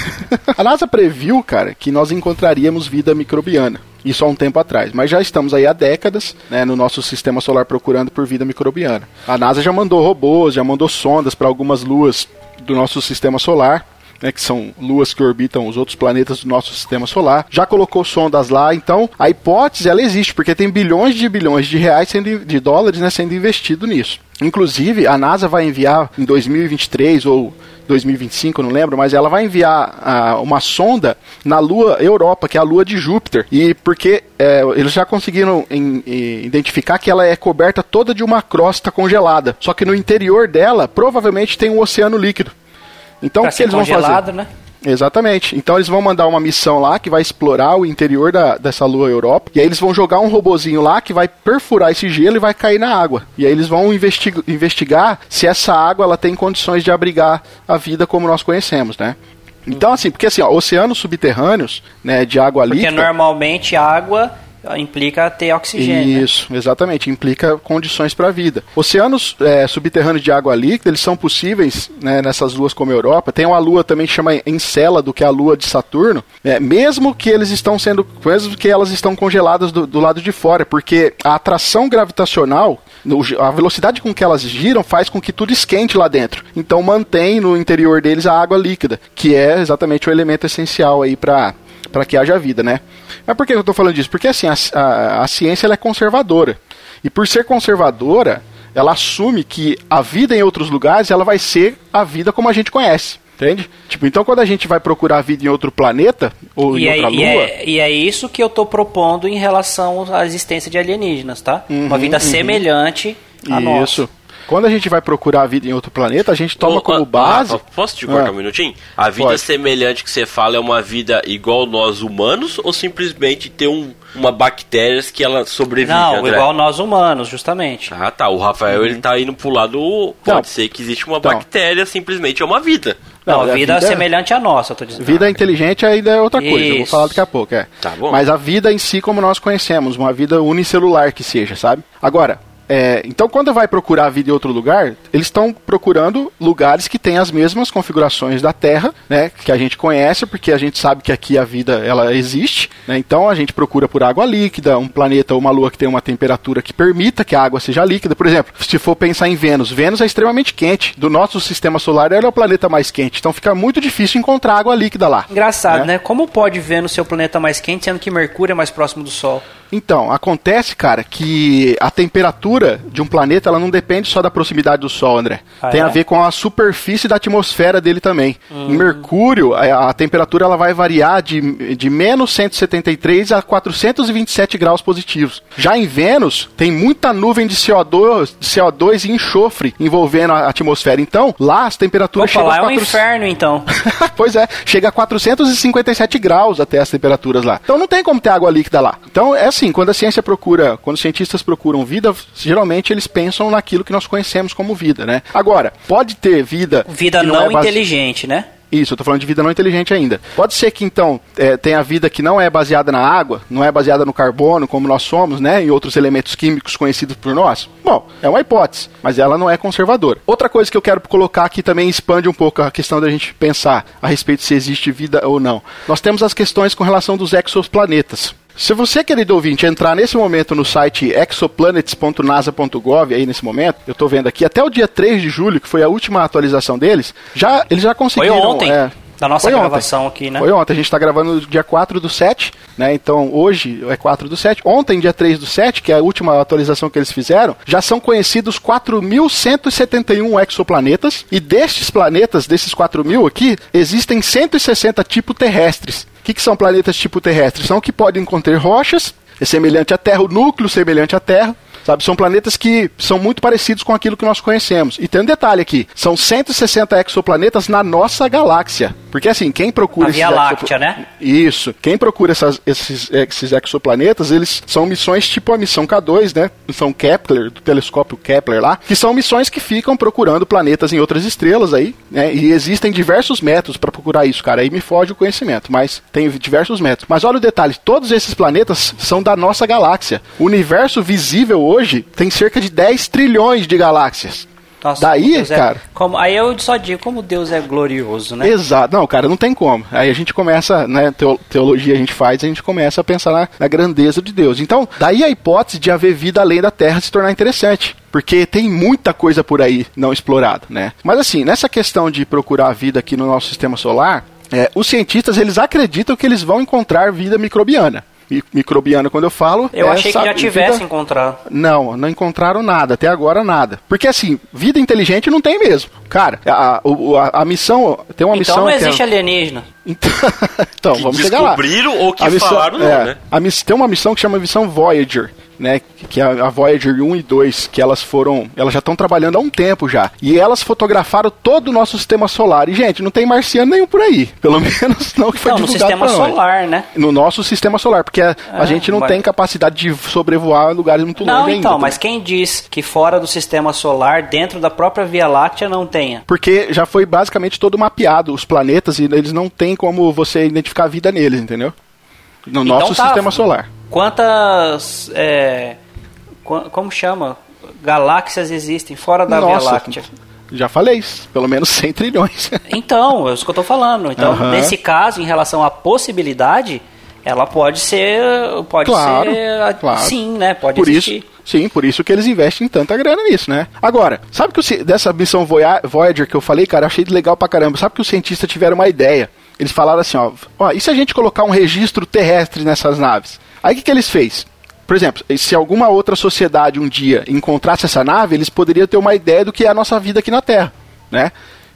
a NASA previu, cara, que nós encontraríamos vida microbiana. Isso há um tempo atrás. Mas já estamos aí há décadas né, no nosso sistema solar procurando por vida microbiana. A NASA já mandou robôs, já mandou sondas para algumas luas do nosso sistema solar né, que são luas que orbitam os outros planetas do nosso sistema solar. Já colocou sondas lá, então a hipótese ela existe, porque tem bilhões de bilhões de reais sendo, de dólares né, sendo investido nisso. Inclusive, a NASA vai enviar em 2023 ou 2025, eu não lembro, mas ela vai enviar uh, uma sonda na Lua Europa, que é a Lua de Júpiter. E porque é, eles já conseguiram em, em, identificar que ela é coberta toda de uma crosta congelada. Só que no interior dela, provavelmente tem um oceano líquido. Então, pra o que eles vão fazer? Né? Exatamente. Então eles vão mandar uma missão lá que vai explorar o interior da, dessa lua Europa. E aí eles vão jogar um robozinho lá que vai perfurar esse gelo e vai cair na água. E aí eles vão investigar, investigar se essa água ela tem condições de abrigar a vida como nós conhecemos, né? Então, assim, porque assim, ó, oceanos subterrâneos, né, de água líquida. Porque normalmente água implica ter oxigênio. Né? Isso, né? exatamente, implica condições para a vida. Oceanos é, subterrâneos de água líquida, eles são possíveis né, nessas luas como a Europa. Tem uma lua também que chama Encélado, que é a lua de Saturno, é, mesmo que eles estão sendo, mesmo que elas estão congeladas do, do lado de fora, porque a atração gravitacional a velocidade com que elas giram faz com que tudo esquente lá dentro. Então mantém no interior deles a água líquida, que é exatamente o elemento essencial aí para para que haja vida, né? Mas por que eu estou falando disso? Porque assim, a, a, a ciência é conservadora. E por ser conservadora, ela assume que a vida em outros lugares ela vai ser a vida como a gente conhece. Entende? Tipo, então quando a gente vai procurar vida em outro planeta ou e em é, outra e lua. É, e é isso que eu estou propondo em relação à existência de alienígenas, tá? Uhum, Uma vida uhum. semelhante à nossa. Isso. Quando a gente vai procurar vida em outro planeta, a gente toma Ô, como ô, base. Rafa, posso te cortar Ah. um minutinho? A vida Pode. semelhante que você fala é uma vida igual nós humanos ou simplesmente ter um, uma bactéria que ela sobrevive? Não, André? igual nós humanos, justamente. Ah, tá. O Rafael ele tá indo pro lado. Pode Não. ser que existe uma Então. bactéria, simplesmente é uma vida. Não, Não, a vida, vida- semelhante à nossa, eu tô dizendo. Vida inteligente ainda é outra coisa, eu vou falar daqui a pouco, é. Tá bom. Mas a vida em si, como nós conhecemos, uma vida unicelular que seja, sabe? Agora, é, então quando vai procurar vida em outro lugar, eles estão procurando lugares que têm as mesmas configurações da Terra, né? Que a gente conhece, porque a gente sabe que aqui a vida ela existe, né? Então a gente procura por água líquida, um planeta ou uma lua que tem uma temperatura que permita que a água seja líquida. Por exemplo, se for pensar em Vênus, Vênus é extremamente quente. Do nosso sistema solar, ela é o planeta mais quente. Então fica muito difícil encontrar água líquida lá. Engraçado, né? né? Como pode ver no seu planeta mais quente, sendo que Mercúrio é mais próximo do Sol? Então, acontece, cara, que a temperatura de um planeta ela não depende só da proximidade do Sol, André. Ah, Tem é? a ver com a superfície da atmosfera dele também. Em Mercúrio, a, a temperatura ela vai variar de, de menos 173 a 427 graus positivos. Já em Vênus, tem muita nuvem de CO2, de CO2 e enxofre envolvendo a atmosfera. Então, lá as temperaturas Opa, chegam lá a é um 400 inferno, então. pois é, chega a 457 graus até as temperaturas lá. Então não tem como ter água líquida lá. Então é assim, quando a ciência procura, quando os cientistas procuram vida, geralmente eles pensam naquilo que nós conhecemos como vida, né? Agora, pode ter vida Vida que não, é base- inteligente, né? Isso, eu tô falando de vida não inteligente ainda. Pode ser que então é, tenha vida que não é baseada na água, não é baseada no carbono, como nós somos, né? Em outros elementos químicos conhecidos por nós. Bom, é uma hipótese, mas ela não é conservadora. Outra coisa que eu quero colocar aqui também expande um pouco a questão da gente pensar a respeito se existe vida ou não. Nós temos as questões com relação dos exoplanetas. Se você, querido ouvinte, entrar nesse momento no site exoplanets.nasa.gov, aí nesse momento, eu tô vendo aqui, até o dia 3 de julho, que foi a última atualização deles, já, eles já Foi conseguiram... ontem, é, da nossa foi ontem. gravação aqui, né? Foi ontem, a gente está gravando dia 4 do 7, né? Então hoje é 4 do 7. Ontem, dia 3 do 7, que é a última atualização que eles fizeram, já são conhecidos 4.171 exoplanetas. E destes planetas, desses 4.000 aqui, existem 160 tipos terrestres. O que, que são planetas tipo terrestres? São que podem conter rochas, é semelhante à Terra, o núcleo semelhante à Terra. Sabe, são planetas que são muito parecidos com aquilo que nós conhecemos. E tem um detalhe aqui: são 160 exoplanetas na nossa galáxia. Porque assim, quem procura A Via Láctea, né? Isso. Quem procura essas- esses, esses exoplanetas, eles são missões tipo a missão K2, né? Missão Kepler, do telescópio Kepler lá, que são missões que ficam procurando planetas em outras estrelas aí, né? E existem diversos métodos para procurar isso, cara. Aí me foge o conhecimento, mas tem diversos métodos. Mas olha o detalhe: todos esses planetas são da nossa galáxia. O universo visível hoje tem cerca de 10 trilhões de galáxias. Nossa, Daí, é- cara. como- aí eu só digo como Deus é glorioso, né? Exato. Não, cara, não tem como. Aí a gente começa, né, teo- teologia a gente faz, a gente começa a pensar na, na grandeza de Deus. Então, daí a hipótese de haver vida além da Terra se tornar interessante. Porque tem muita coisa por aí não explorada, né? Mas assim, nessa questão de procurar a vida aqui no nosso sistema solar, é, os cientistas, eles acreditam que eles vão encontrar vida microbiana. Mi- Microbiana, quando eu falo. Eu é achei que já tivesse vida- encontrado. não, não encontraram nada, até agora nada. Porque assim, vida inteligente não tem mesmo. Cara, a, a, a missão. Tem uma Então missão. não que é- existe alienígena. Então, então, Que vamos chegar lá. descobriram ou que A missão- falaram não, é, né? A miss, tem uma missão que chama missão Voyager, né? Que é a Voyager 1 e 2, que elas foram. Elas já estão trabalhando há um tempo já. E elas fotografaram todo o nosso sistema solar. E, gente, não tem marciano nenhum por aí. Pelo menos não que foi Não, no divulgado sistema pra nós. solar, né? No nosso sistema solar, porque a, a Ah, gente não mas- tem capacidade de sobrevoar lugares muito Não, longe ainda. então, também. mas quem diz que fora do sistema solar, dentro da própria Via Láctea, não tenha? Porque já foi basicamente todo mapeado os planetas e eles não tem como você identificar a vida neles, entendeu? No Então nosso tá. sistema solar. Quantas. é, como chama? Galáxias existem fora da Via Nossa, Láctea? Já falei isso, pelo menos 100 trilhões. Então, é isso que eu tô falando. Então, Aham. nesse caso, em relação à possibilidade, ela pode ser. Pode Claro, ser. claro. Sim, né? Pode por existir. isso, Sim, por isso que eles investem tanta grana nisso, né? Agora, sabe que o, dessa missão Voyager que eu falei, cara, eu achei legal pra caramba. Sabe que os cientistas tiveram uma ideia? Eles falaram assim, ó, ó e se a gente colocar um registro terrestre nessas naves? Aí o que, que eles fez? Por exemplo, se alguma outra sociedade um dia encontrasse essa nave, eles poderiam ter uma ideia do que é a nossa vida aqui na Terra, né?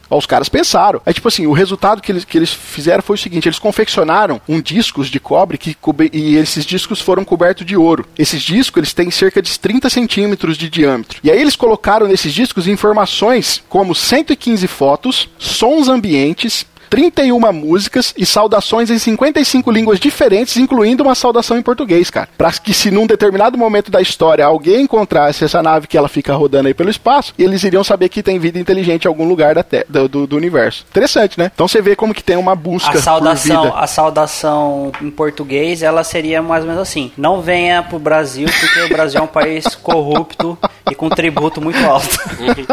Os caras pensaram. É tipo assim, o resultado que eles, que eles fizeram foi o seguinte: eles confeccionaram um discos de cobre que e esses discos foram cobertos de ouro. Esses discos eles têm cerca de 30 centímetros de diâmetro. E aí eles colocaram nesses discos informações como 115 fotos, sons ambientes, 31 músicas e saudações em 55 línguas diferentes, incluindo uma saudação em português, cara. Pra que se num determinado momento da história alguém encontrasse essa nave que ela fica rodando aí pelo espaço, eles iriam saber que tem vida inteligente em algum lugar da do, do, do, universo. Interessante, né? Então você vê como que tem uma busca a saudação, A saudação em português, ela seria mais ou menos assim. Não venha pro Brasil, porque o Brasil é um país corrupto e com tributo muito alto.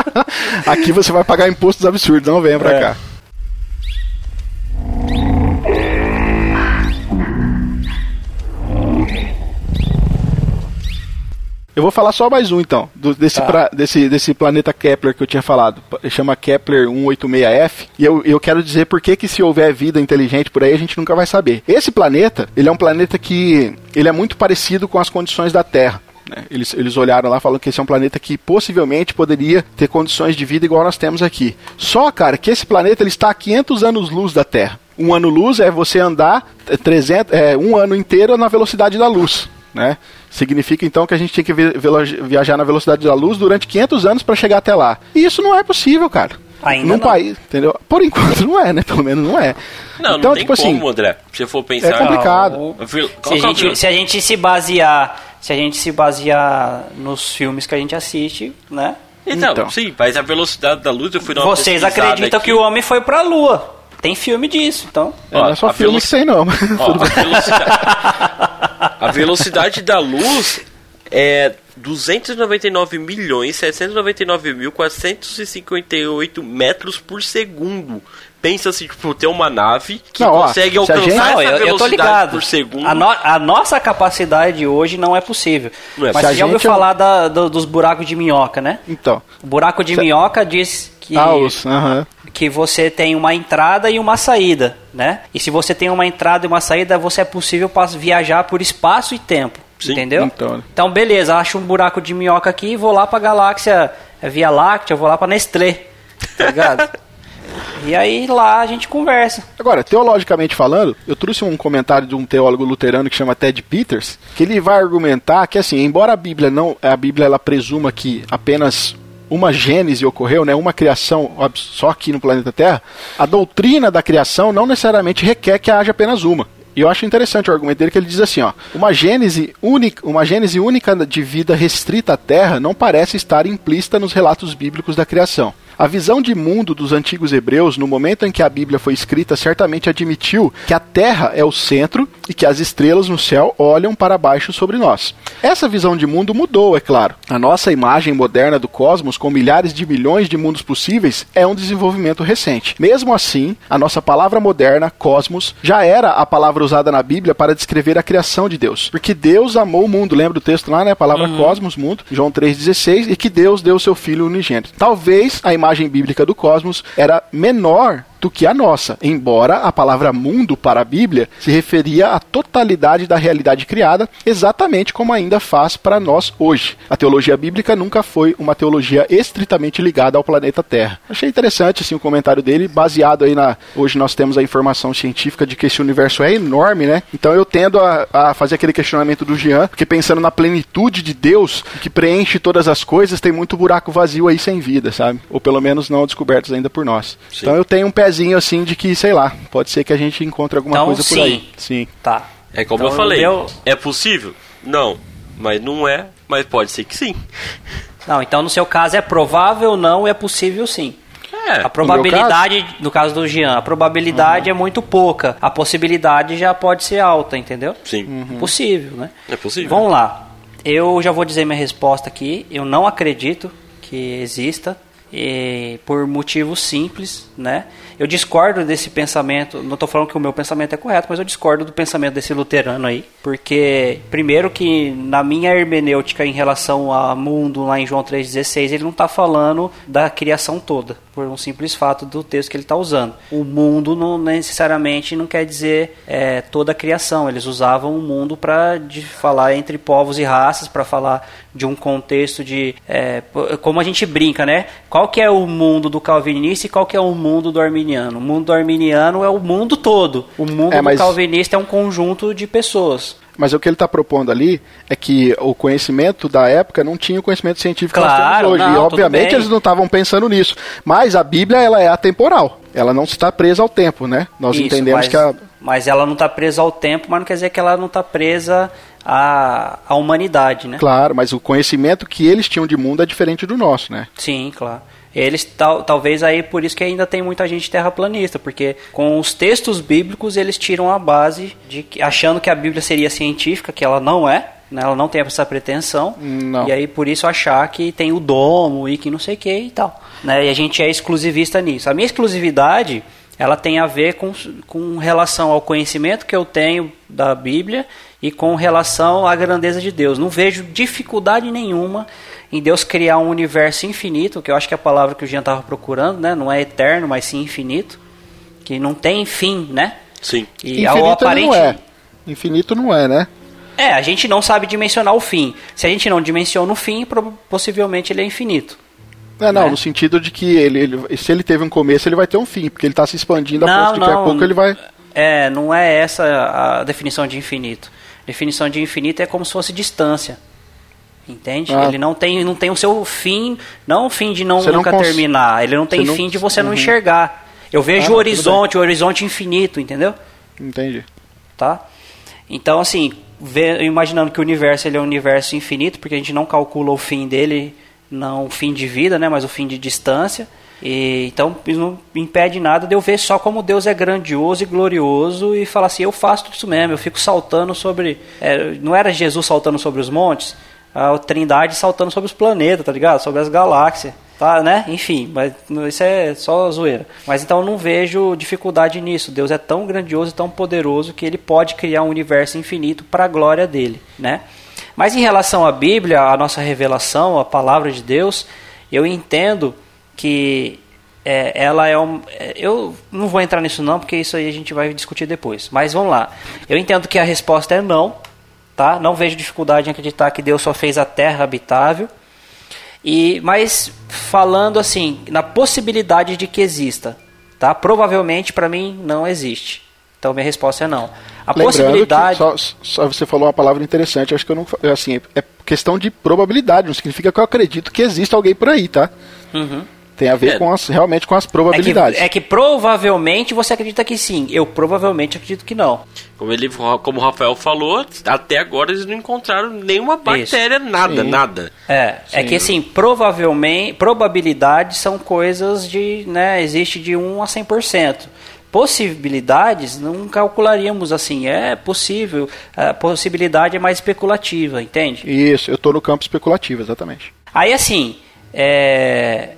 Aqui você vai pagar impostos absurdos, não venha pra é. cá. Eu vou falar só mais um então, do, desse, tá. pra, desse, desse planeta Kepler que eu tinha falado. Chama Kepler 186f. E eu, eu quero dizer por que, que se houver vida inteligente por aí, a gente nunca vai saber. Esse planeta, ele é um planeta que ele é muito parecido com as condições da Terra. Né? Eles, eles olharam lá falando que esse é um planeta que possivelmente poderia ter condições de vida igual nós temos aqui. Só, cara, que esse planeta ele está a 500 anos-luz da Terra. Um ano-luz é você andar 300, é, um ano inteiro na velocidade da luz. Né? Significa então que a gente tinha que viajar na velocidade da luz durante 500 anos para chegar até lá. E isso não é possível, cara. Ainda Num não. país, entendeu? Por enquanto não é, né? Pelo menos não é. Não, então, não tem tipo assim, como, assim, André. Se for pensar... É complicado. Se a, gente, se a gente se basear... Se a gente se basear nos filmes que a gente assiste, né? Então, então. sim, mas a velocidade da luz eu fui dar uma Vocês acreditam aqui. que o homem foi pra lua. Tem filme disso, então. É, não é só filme que tem, não. Ó, a, velocidade... a velocidade da luz é 299 milhões 799 mil 458 metros por segundo. Pensa assim, tipo, ter uma nave que não, consegue ó, alcançar gente... não, essa eu, velocidade por segundo. A, no, a, nossa capacidade hoje não é possível. Não é Mas você já ouviu falar da, do, dos buracos de minhoca, né? Então. O buraco de se... minhoca diz que, ah, os, uh -huh. Que você tem uma entrada e uma saída, né? E se você tem uma entrada e uma saída, você é possível viajar por espaço e tempo. Sim, entendeu? Então. então, beleza, acho um buraco de minhoca aqui e vou lá pra galáxia é Via Láctea, vou lá pra Nestlé. Tá ligado? E aí lá a gente conversa. Agora, teologicamente falando, eu trouxe um comentário de um teólogo luterano que chama Ted Peters, que ele vai argumentar que assim, embora a Bíblia não, a Bíblia ela presuma que apenas uma gênese ocorreu, né, uma criação só aqui no planeta Terra, a doutrina da criação não necessariamente requer que haja apenas uma. E eu acho interessante o argumento dele que ele diz assim, ó, uma gênese única, uma gênese única de vida restrita à Terra não parece estar implícita nos relatos bíblicos da criação. A visão de mundo dos antigos hebreus, no momento em que a Bíblia foi escrita, certamente admitiu que a Terra é o centro e que as estrelas no céu olham para baixo sobre nós. Essa visão de mundo mudou, é claro. A nossa imagem moderna do cosmos, com milhares de milhões de mundos possíveis, é um desenvolvimento recente. Mesmo assim, a nossa palavra moderna, cosmos, já era a palavra usada na Bíblia para descrever a criação de Deus. Porque Deus amou o mundo, lembra do texto lá, né? A palavra uhum. cosmos, mundo, João 3,16, e que Deus deu seu Filho unigênito. Talvez a imagem bíblica do cosmos era menor do que a nossa, embora a palavra mundo para a Bíblia se referia à totalidade da realidade criada, exatamente como ainda faz para nós hoje. A teologia bíblica nunca foi uma teologia estritamente ligada ao planeta Terra. Achei interessante assim o comentário dele, baseado aí na hoje nós temos a informação científica de que esse universo é enorme, né? Então eu tendo a, a fazer aquele questionamento do Jean, porque pensando na plenitude de Deus que preenche todas as coisas, tem muito buraco vazio aí sem vida, sabe? Ou pelo menos não descobertos ainda por nós. Sim. Então eu tenho um pé pezinho assim de que, sei lá, pode ser que a gente encontre alguma então, coisa por sim. aí. Sim. Tá. É como então, eu falei. Eu... É possível? Não. Mas não é, mas pode ser que sim. Não, então no seu caso é provável não, é possível sim. É, a probabilidade, no caso? no caso, do Jean, a probabilidade uhum. é muito pouca. A possibilidade já pode ser alta, entendeu? Sim. Uhum. Possível, né? É possível. Vamos lá. Eu já vou dizer minha resposta aqui. Eu não acredito que exista e, por motivos simples, né? Eu discordo desse pensamento, não estou falando que o meu pensamento é correto, mas eu discordo do pensamento desse luterano aí, porque primeiro que na minha hermenêutica em relação ao mundo lá em João 3:16, ele não está falando da criação toda, por um simples fato do texto que ele está usando. O mundo não necessariamente não quer dizer é, toda a criação. Eles usavam o mundo para falar entre povos e raças, para falar de um contexto de é, como a gente brinca, né? Qual que é o mundo do calvinista e qual que é o mundo do arminiano? O mundo do arminiano é o mundo todo. O mundo É, mas- do calvinista é um conjunto de pessoas. Mas o que ele está propondo ali é que o conhecimento da época não tinha o conhecimento científico que nós Claro, temos hoje. não, e obviamente eles não estavam pensando nisso. Mas a Bíblia ela é atemporal. Ela não está presa ao tempo, né? Nós Isso, entendemos mas, que a. mas ela não está presa ao tempo, mas não quer dizer que ela não está presa à, à humanidade, né? Claro, mas o conhecimento que eles tinham de mundo é diferente do nosso, né? Sim, claro. Eles tal, talvez aí por isso que ainda tem muita gente terraplanista, porque com os textos bíblicos eles tiram a base de que, achando que a Bíblia seria científica, que ela não é, né? ela não tem essa pretensão. Não. E aí por isso achar que tem o domo e que não sei o que e tal. Né? E a gente é exclusivista nisso. A minha exclusividade ela tem a ver com, com relação ao conhecimento que eu tenho da Bíblia e com relação à grandeza de Deus. Não vejo dificuldade nenhuma em Deus criar um universo infinito, que eu acho que é a palavra que o Jean estava procurando, né? não é eterno, mas sim infinito, que não tem fim, né? Sim. E Infinito aparente. não é. Infinito não é, né? É, a gente não sabe dimensionar o fim. Se a gente não dimensiona o fim, possivelmente ele é infinito. É, não, Né? no sentido de que ele, ele- se ele teve um começo, ele vai ter um fim, porque ele está se expandindo a Não, ponto de daqui a não. pouco ele vai. É, não é essa a definição de infinito. Definição de infinito é como se fosse distância. Entende? Ah. Ele não tem, não tem o seu fim, não o fim de não Você não nunca cons- terminar. Ele não tem você não- fim de você não Uhum. enxergar. Eu vejo Ah, o horizonte, o horizonte infinito, entendeu? Entendi. tá? Então, assim, vê- imaginando que o universo ele é um universo infinito, porque a gente não calcula o fim dele, não o fim de vida, né, mas o fim de distância. E, então, isso não impede nada de eu ver só como Deus é grandioso e glorioso e falar assim: eu faço tudo isso mesmo, eu fico saltando sobre. é, não era Jesus saltando sobre os montes? A Trindade saltando sobre os planetas, tá ligado? Sobre as galáxias. Tá, né? Enfim, mas isso é só zoeira. Mas então eu não vejo dificuldade nisso. Deus é tão grandioso e tão poderoso que ele pode criar um universo infinito para a glória dele, né? Mas em relação à Bíblia, a nossa revelação, a palavra de Deus, eu entendo que é, ela é um. é, Eu não vou entrar nisso não, porque isso aí a gente vai discutir depois. Mas vamos lá. Eu entendo que a resposta é não, tá? Não vejo dificuldade em acreditar que Deus só fez a terra habitável. E, mas falando assim, na possibilidade de que exista, tá? Provavelmente para mim não existe. Então minha resposta é não. A Lembrando possibilidade só, só você falou uma palavra interessante, acho que eu não. Assim, é questão de probabilidade, não significa que eu acredito que existe alguém por aí, tá? Uhum. Tem a ver É. com as, realmente com as é que, probabilidades. é que provavelmente você acredita que sim. Eu provavelmente acredito que não. Como, ele, como o Rafael falou, até agora eles não encontraram nenhuma bactéria, nada, Sim. nada. É, é Sim. que assim, provavelmente, probabilidades são coisas de, né, existe de 1 a 100%. Possibilidades não calcularíamos assim, é possível, a possibilidade é mais especulativa, entende? Isso, eu tô no campo especulativo, exatamente. Aí assim, é,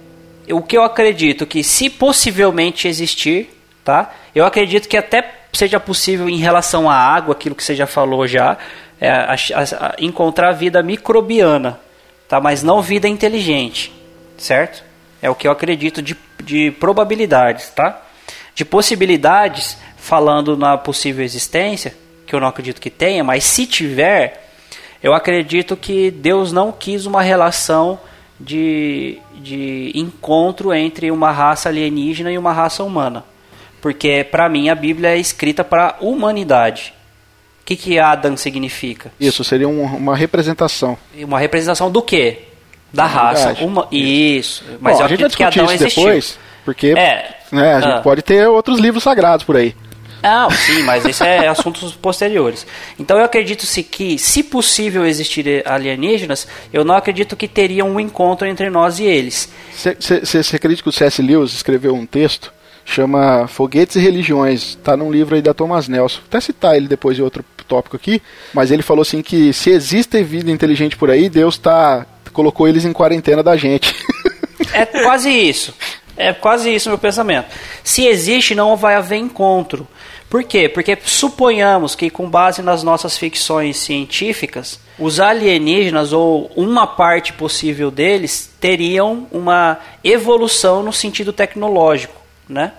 o que eu acredito que se possivelmente existir, tá? Eu acredito que até seja possível em relação à água, aquilo que você já falou já, é, a- a- a- encontrar vida microbiana, tá? Mas não vida inteligente, certo? É o que eu acredito de, de probabilidades, tá? De possibilidades, falando na possível existência, que eu não acredito que tenha, mas se tiver, eu acredito que Deus não quis uma relação de, de encontro entre uma raça alienígena e uma raça humana. Porque, para mim, a Bíblia é escrita para a humanidade. O que, que Adam significa? Isso seria um- uma representação. Uma representação do quê? Da raça. Uma... Isso. Mas Bom, eu a gente vai que discutir Adão isso existiu. depois, porque É. né, a gente Ah. pode ter outros livros sagrados por aí. Não, sim, mas isso é assuntos posteriores. Então eu acredito se que, se possível existir alienígenas, eu não acredito que teria um encontro entre nós e eles. Você acredita que o C.S. Lewis escreveu um texto chama Foguetes e Religiões, tá num livro aí da Thomas Nelson. Vou até citar ele depois de outro tópico aqui, mas ele falou assim que se existe vida inteligente por aí, Deus tá colocou eles em quarentena da gente. É quase isso. É quase isso meu pensamento. Se existe, não vai haver encontro. Por quê? Porque suponhamos que, com base nas nossas ficções científicas, os alienígenas, ou uma parte possível deles, teriam uma evolução no sentido tecnológico, né?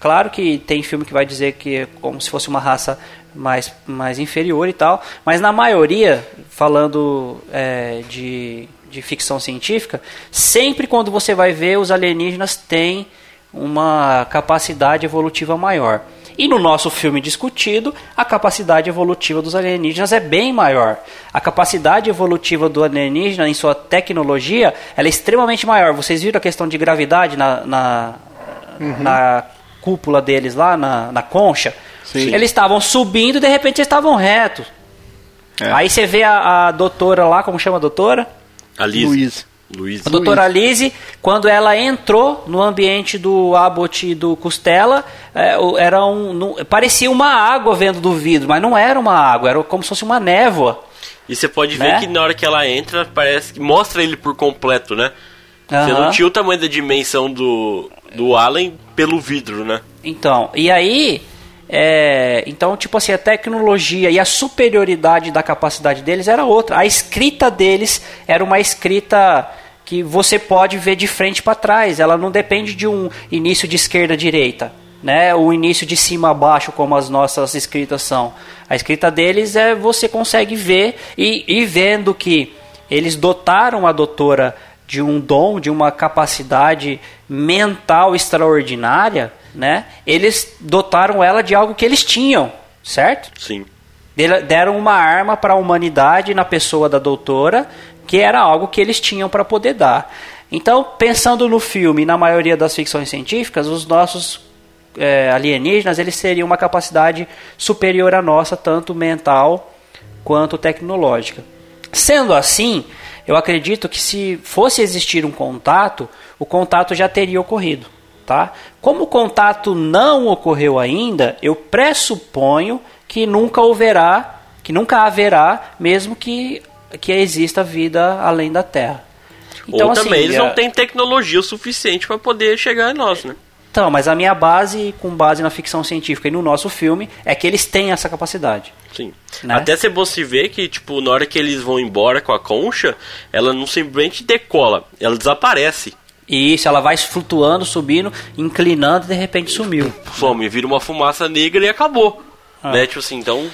Claro que tem filme que vai dizer que é como se fosse uma raça mais, mais inferior e tal, mas na maioria, falando é, de, de ficção científica, sempre quando você vai ver, os alienígenas têm uma capacidade evolutiva maior. E no nosso filme discutido, a capacidade evolutiva dos alienígenas é bem maior. A capacidade evolutiva do alienígena em sua tecnologia ela é extremamente maior. Vocês viram a questão de gravidade na, na, uhum. na cúpula deles lá, na, na concha? Sim. Eles estavam subindo e de repente eles estavam retos. É. Aí você vê a, a, doutora lá, como chama a doutora? A Liz. Luiz. A doutora Lise, quando ela entrou no ambiente do Abbott e do Costela, é, era um, não, parecia uma água vendo do vidro, mas não era uma água, era como se fosse uma névoa. E você pode né? ver que na hora que ela entra, parece que mostra ele por completo, né? Uhum. Você não tinha o tamanho da dimensão do, do Allen pelo vidro, né? Então, e aí é, então, tipo assim, a tecnologia e a superioridade da capacidade deles era outra. A escrita deles era uma escrita que você pode ver de frente para trás. Ela não depende de um início de esquerda direita, né? O início de cima a baixo, como as nossas escritas são. A escrita deles é você consegue ver e, e vendo que eles dotaram a doutora de um dom, de uma capacidade mental extraordinária né? Eles dotaram ela de algo que eles tinham, certo? Sim. Deram uma arma para a humanidade na pessoa da doutora, que era algo que eles tinham para poder dar. Então, pensando no filme, na maioria das ficções científicas, os nossos é, alienígenas eles teriam uma capacidade superior à nossa, tanto mental quanto tecnológica. Sendo assim, eu acredito que se fosse existir um contato, o contato já teria ocorrido. Tá? Como o contato não ocorreu ainda, eu pressuponho que nunca haverá, que nunca haverá, mesmo que, que exista vida além da Terra. Então, Ou também assim, eles não têm tecnologia suficiente para poder chegar a nós, né? Então, mas a minha base, com base na ficção científica e no nosso filme, é que eles têm essa capacidade. Sim. Né? Até se você vê que, tipo, na hora que eles vão embora com a concha, ela não simplesmente decola, ela desaparece. Isso, ela vai flutuando, subindo, inclinando e de repente sumiu. Some, vira uma fumaça negra e acabou. Ah. Né? Tipo assim, então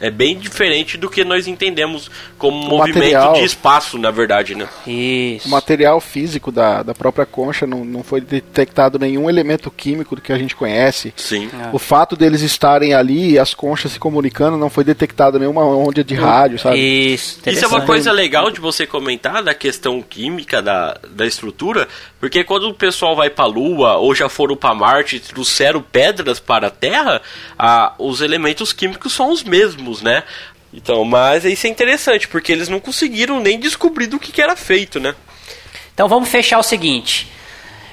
é bem diferente do que nós entendemos como o movimento material, de espaço, na verdade, né? Isso. O material físico da, da própria concha não, não foi detectado nenhum elemento químico do que a gente conhece. Sim. É. O fato deles estarem ali e as conchas se comunicando não foi detectado nenhuma onda de rádio, sabe? Isso. Isso é uma coisa legal de você comentar da questão química da, da estrutura, porque quando o pessoal vai para a Lua ou já foram para Marte e trouxeram pedras para a Terra, a, os elementos químicos são os mesmos né? Então, mas isso é interessante, porque eles não conseguiram nem descobrir do que, que era feito, né? Então vamos fechar o seguinte.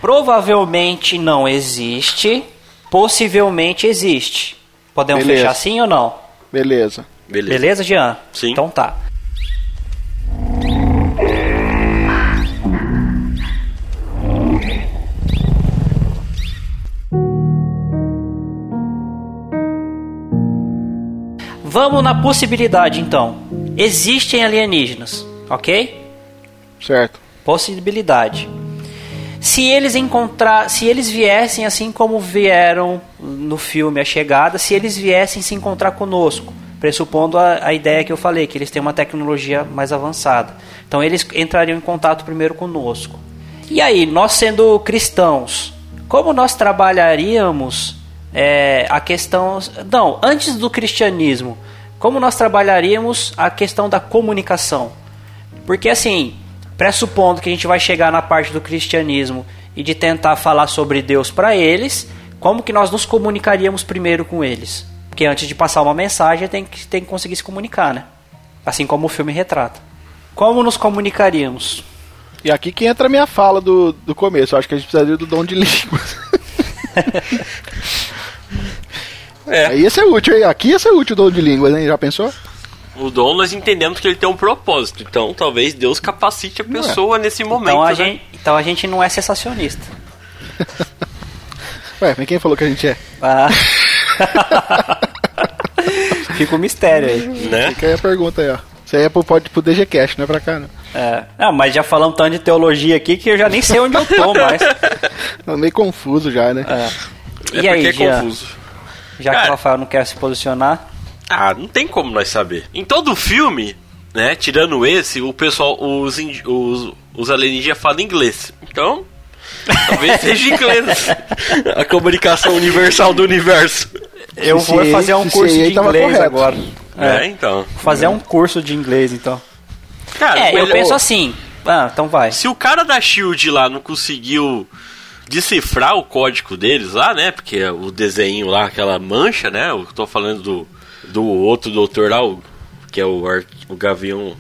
Provavelmente não existe, possivelmente existe. Podemos Beleza. fechar sim ou não? Beleza. Beleza, Beleza Jean? Sim. Então tá. Vamos na possibilidade então. Existem alienígenas, ok? Certo. Possibilidade. Se eles encontrar, se eles viessem assim como vieram no filme A Chegada, se eles viessem se encontrar conosco, pressupondo a, a ideia que eu falei, que eles têm uma tecnologia mais avançada. Então eles entrariam em contato primeiro conosco. E aí, nós sendo cristãos, como nós trabalharíamos é, a questão. Não, antes do cristianismo, como nós trabalharíamos a questão da comunicação? Porque assim, pressupondo que a gente vai chegar na parte do cristianismo e de tentar falar sobre Deus para eles, como que nós nos comunicaríamos primeiro com eles? Porque antes de passar uma mensagem tem que, tem que conseguir se comunicar, né? Assim como o filme retrata. Como nos comunicaríamos? E aqui que entra a minha fala do, do começo. Eu acho que a gente precisaria do dom de línguas. É. Aí ia ser útil, hein? Aqui ia ser útil o dom de línguas, hein? Já pensou? O dom nós entendemos que ele tem um propósito. Então talvez Deus capacite a pessoa nesse momento. Então a, né? gente, então a gente não é sensacionista. Ué, mas quem falou que a gente é? Ah. Fica o mistério aí. Né? Fica aí a pergunta aí, ó. Isso aí é pro, pode, pro DGCast, não é pra cá, não. É. Não, mas já falamos tanto de teologia aqui que eu já nem sei onde eu tô mais. Tô meio confuso já, né? É. É E aí, é Jean? confuso. Já que Cara. o Rafael não quer se posicionar. Ah, não tem como nós saber. Em todo filme, né, tirando esse, o pessoal, os, os, os alienígenas falam inglês. Então, talvez seja inglês. A comunicação universal do universo. Eu vou fazer um curso de inglês agora. É, É. então. Vou fazer um curso de inglês, então. Cara, É, eu penso assim. Ah, então vai. Se o cara da Shield lá não conseguiu decifrar o código deles lá, né? Porque o desenho lá, aquela mancha, né? Eu tô falando do, do outro doutor lá, o, que é o, ar, o Gavião.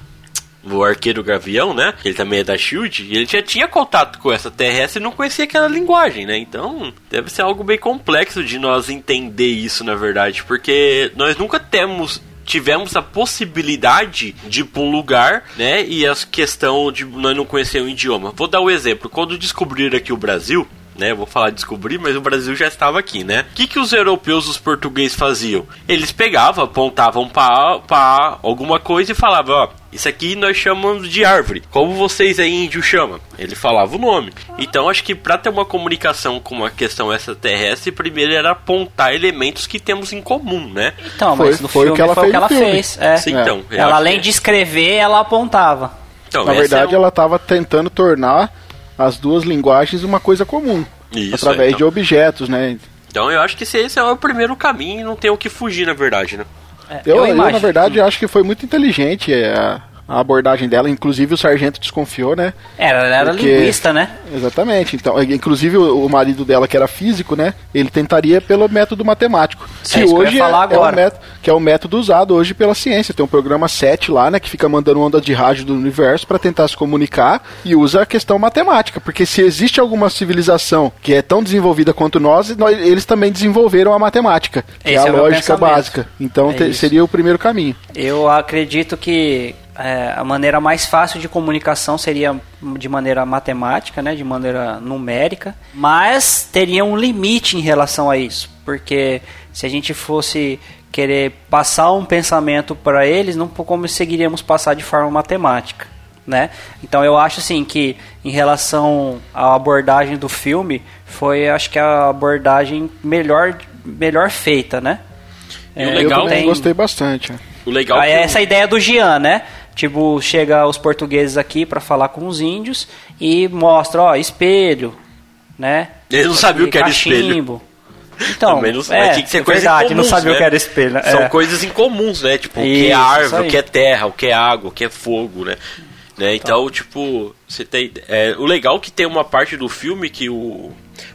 O arqueiro Gavião, né? Ele também é da Shield. E ele já tinha contato com essa terrestre e não conhecia aquela linguagem, né? Então, deve ser algo bem complexo de nós entender isso, na verdade. Porque nós nunca temos tivemos a possibilidade de ir para um lugar, né? E a questão de nós não conhecer o idioma. Vou dar um exemplo. Quando descobriram aqui o Brasil, né? Vou falar descobrir, mas o Brasil já estava aqui, né? O que, que os europeus, os portugueses faziam? Eles pegavam, apontavam para alguma coisa e falavam, ó, isso aqui nós chamamos de árvore. Como vocês aí índio chamam? Ele falava o nome. Então acho que para ter uma comunicação com uma questão extraterrestre, primeiro era apontar elementos que temos em comum, né? Então, Foi- mas no foi o filme que ela foi o fez que no ela fez. É. Sim, então, eu Ela além que- de escrever, ela apontava. Então, Na essa verdade, é um- ela estava tentando tornar as duas linguagens uma coisa comum. Isso, através então. de objetos, né? Então eu acho que esse, esse é o primeiro caminho e não tem o que fugir, na verdade, né? É, Eu, eu, na imagino. verdade, acho que foi muito inteligente é, a, a abordagem dela. Inclusive, o sargento desconfiou, né? Era, ela era Porque- linguista, né? Exatamente. Então, inclusive, o, marido dela, que era físico, né? Ele tentaria pelo método matemático. É que ia falar é, agora. o método, que é o método usado hoje pela ciência. Tem um programa 7 lá, né? Que fica mandando ondas de rádio do universo para tentar se comunicar e usa a questão matemática. Porque se existe alguma civilização que é tão desenvolvida quanto nós, nós- eles também desenvolveram a matemática, que Esse é a é lógica básica. Então É te- seria o primeiro caminho. Eu acredito que é, a maneira mais fácil de comunicação seria de maneira matemática, né, de maneira numérica, mas teria um limite em relação a isso, porque se a gente fosse querer passar um pensamento para eles, não conseguiríamos passar de forma matemática. Né? Então eu acho assim que em relação à abordagem do filme foi acho que a abordagem melhor melhor feita, né? E o É, legal- eu também tem- gostei bastante. O legal que é o- essa ideia do Gian, né? Tipo, chega os portugueses aqui pra falar com os índios e mostra, ó, espelho, né? Ele não sabia o que era espelho. Então, Também não- é, tinha que ser é coisas verdade, não incomuns, sabia né? o que era espelho. né? São É. coisas incomuns, né? Tipo, o que Isso, é isso árvore, o que é terra, o que é água, o que é fogo, né? né? Então, tipo, você tem. É, o legal é que tem uma parte do filme que o,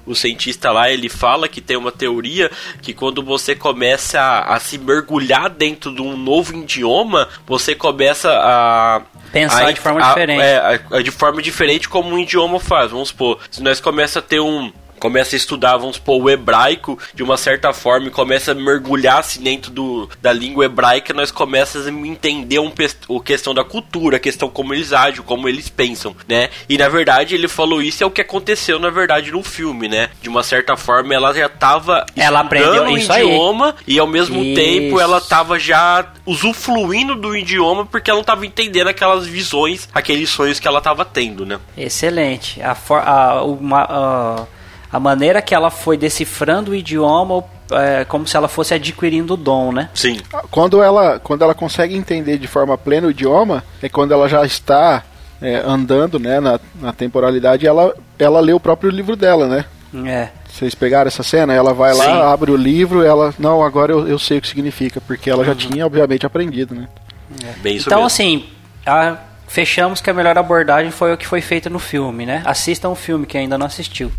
o cientista lá ele fala que tem uma teoria que quando você começa a, a se mergulhar dentro de um novo idioma, você começa a. Pensar a- de forma a- diferente. é, de forma diferente como um idioma faz. Vamos supor, se nós começa a ter um começa a estudar, vamos supor, o hebraico de uma certa forma e começa a mergulhar se dentro do, da língua hebraica, nós começamos a entender um, o questão da cultura, a questão como eles agem, como eles pensam, né? E na verdade ele falou isso é o que aconteceu na verdade no filme, né? De uma certa forma ela já estava Ela aprendeu o isso aí. idioma e ao mesmo Isso. tempo ela tava já usufruindo do idioma porque ela não tava entendendo aquelas visões, aqueles sonhos que ela tava tendo, né? Excelente. A, for, a, uma, a, a maneira que ela foi decifrando o idioma é como se ela fosse adquirindo o dom, né? Sim. Quando ela, quando ela consegue entender de forma plena o idioma, é quando ela já está é, andando né, na, na temporalidade, ela, ela lê o próprio livro dela, né? É. Vocês pegaram essa cena? Ela vai lá, Sim. abre o livro, ela. Não, agora eu, eu sei o que significa, porque ela já tinha, obviamente, aprendido, né? Bem isso Então, mesmo. assim, a- fechamos que a melhor abordagem foi o que foi feito no filme, né? Assistam o filme que ainda não assistiu.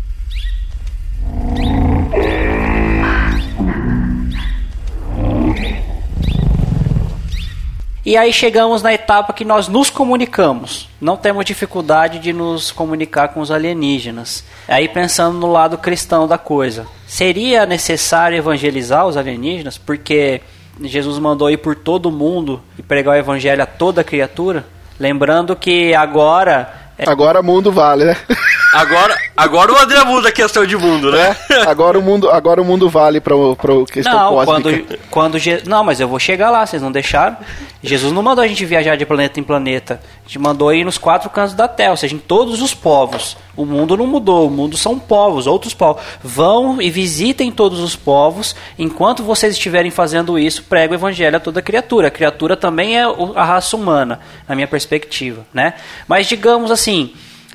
E aí chegamos na etapa que nós nos comunicamos. Não temos dificuldade de nos comunicar com os alienígenas. Aí pensando no lado cristão da coisa. Seria necessário evangelizar os alienígenas? Porque Jesus mandou ir por todo mundo e pregar o evangelho a toda criatura. Lembrando que agora Agora o mundo vale, né? Agora, agora o André muda a questão de mundo, né? É, agora o mundo, agora o mundo vale para o questão não, cósmica. quando, quando Je- não, mas eu vou chegar lá, vocês não deixaram. Jesus não mandou a gente viajar de planeta em planeta. A gente mandou ir nos quatro cantos da Terra, ou seja, em todos os povos. O mundo não mudou, o mundo são povos, outros povos. Vão e visitem todos os povos. Enquanto vocês estiverem fazendo isso, prega o evangelho a toda criatura. A criatura também é a raça humana, na minha perspectiva, né? Mas digamos assim,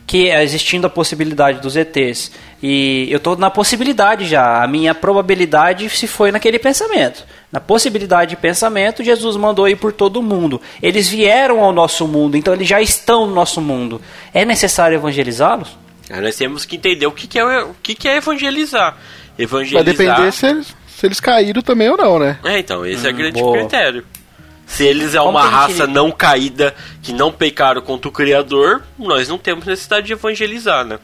que é existindo a possibilidade dos ETs e eu estou na possibilidade já, a minha probabilidade se foi naquele pensamento. Na possibilidade de pensamento, Jesus mandou ir por todo o mundo. Eles vieram ao nosso mundo, então eles já estão no nosso mundo. É necessário evangelizá-los? Aí nós temos que entender o que, que, é, o que, que é evangelizar. Vai Evangelizar. depender se eles, se eles caíram também ou não, né? É, então, esse é o grande boa. critério. Se eles é uma raça não caída, que não pecaram contra o Criador, nós não temos necessidade de evangelizar, né?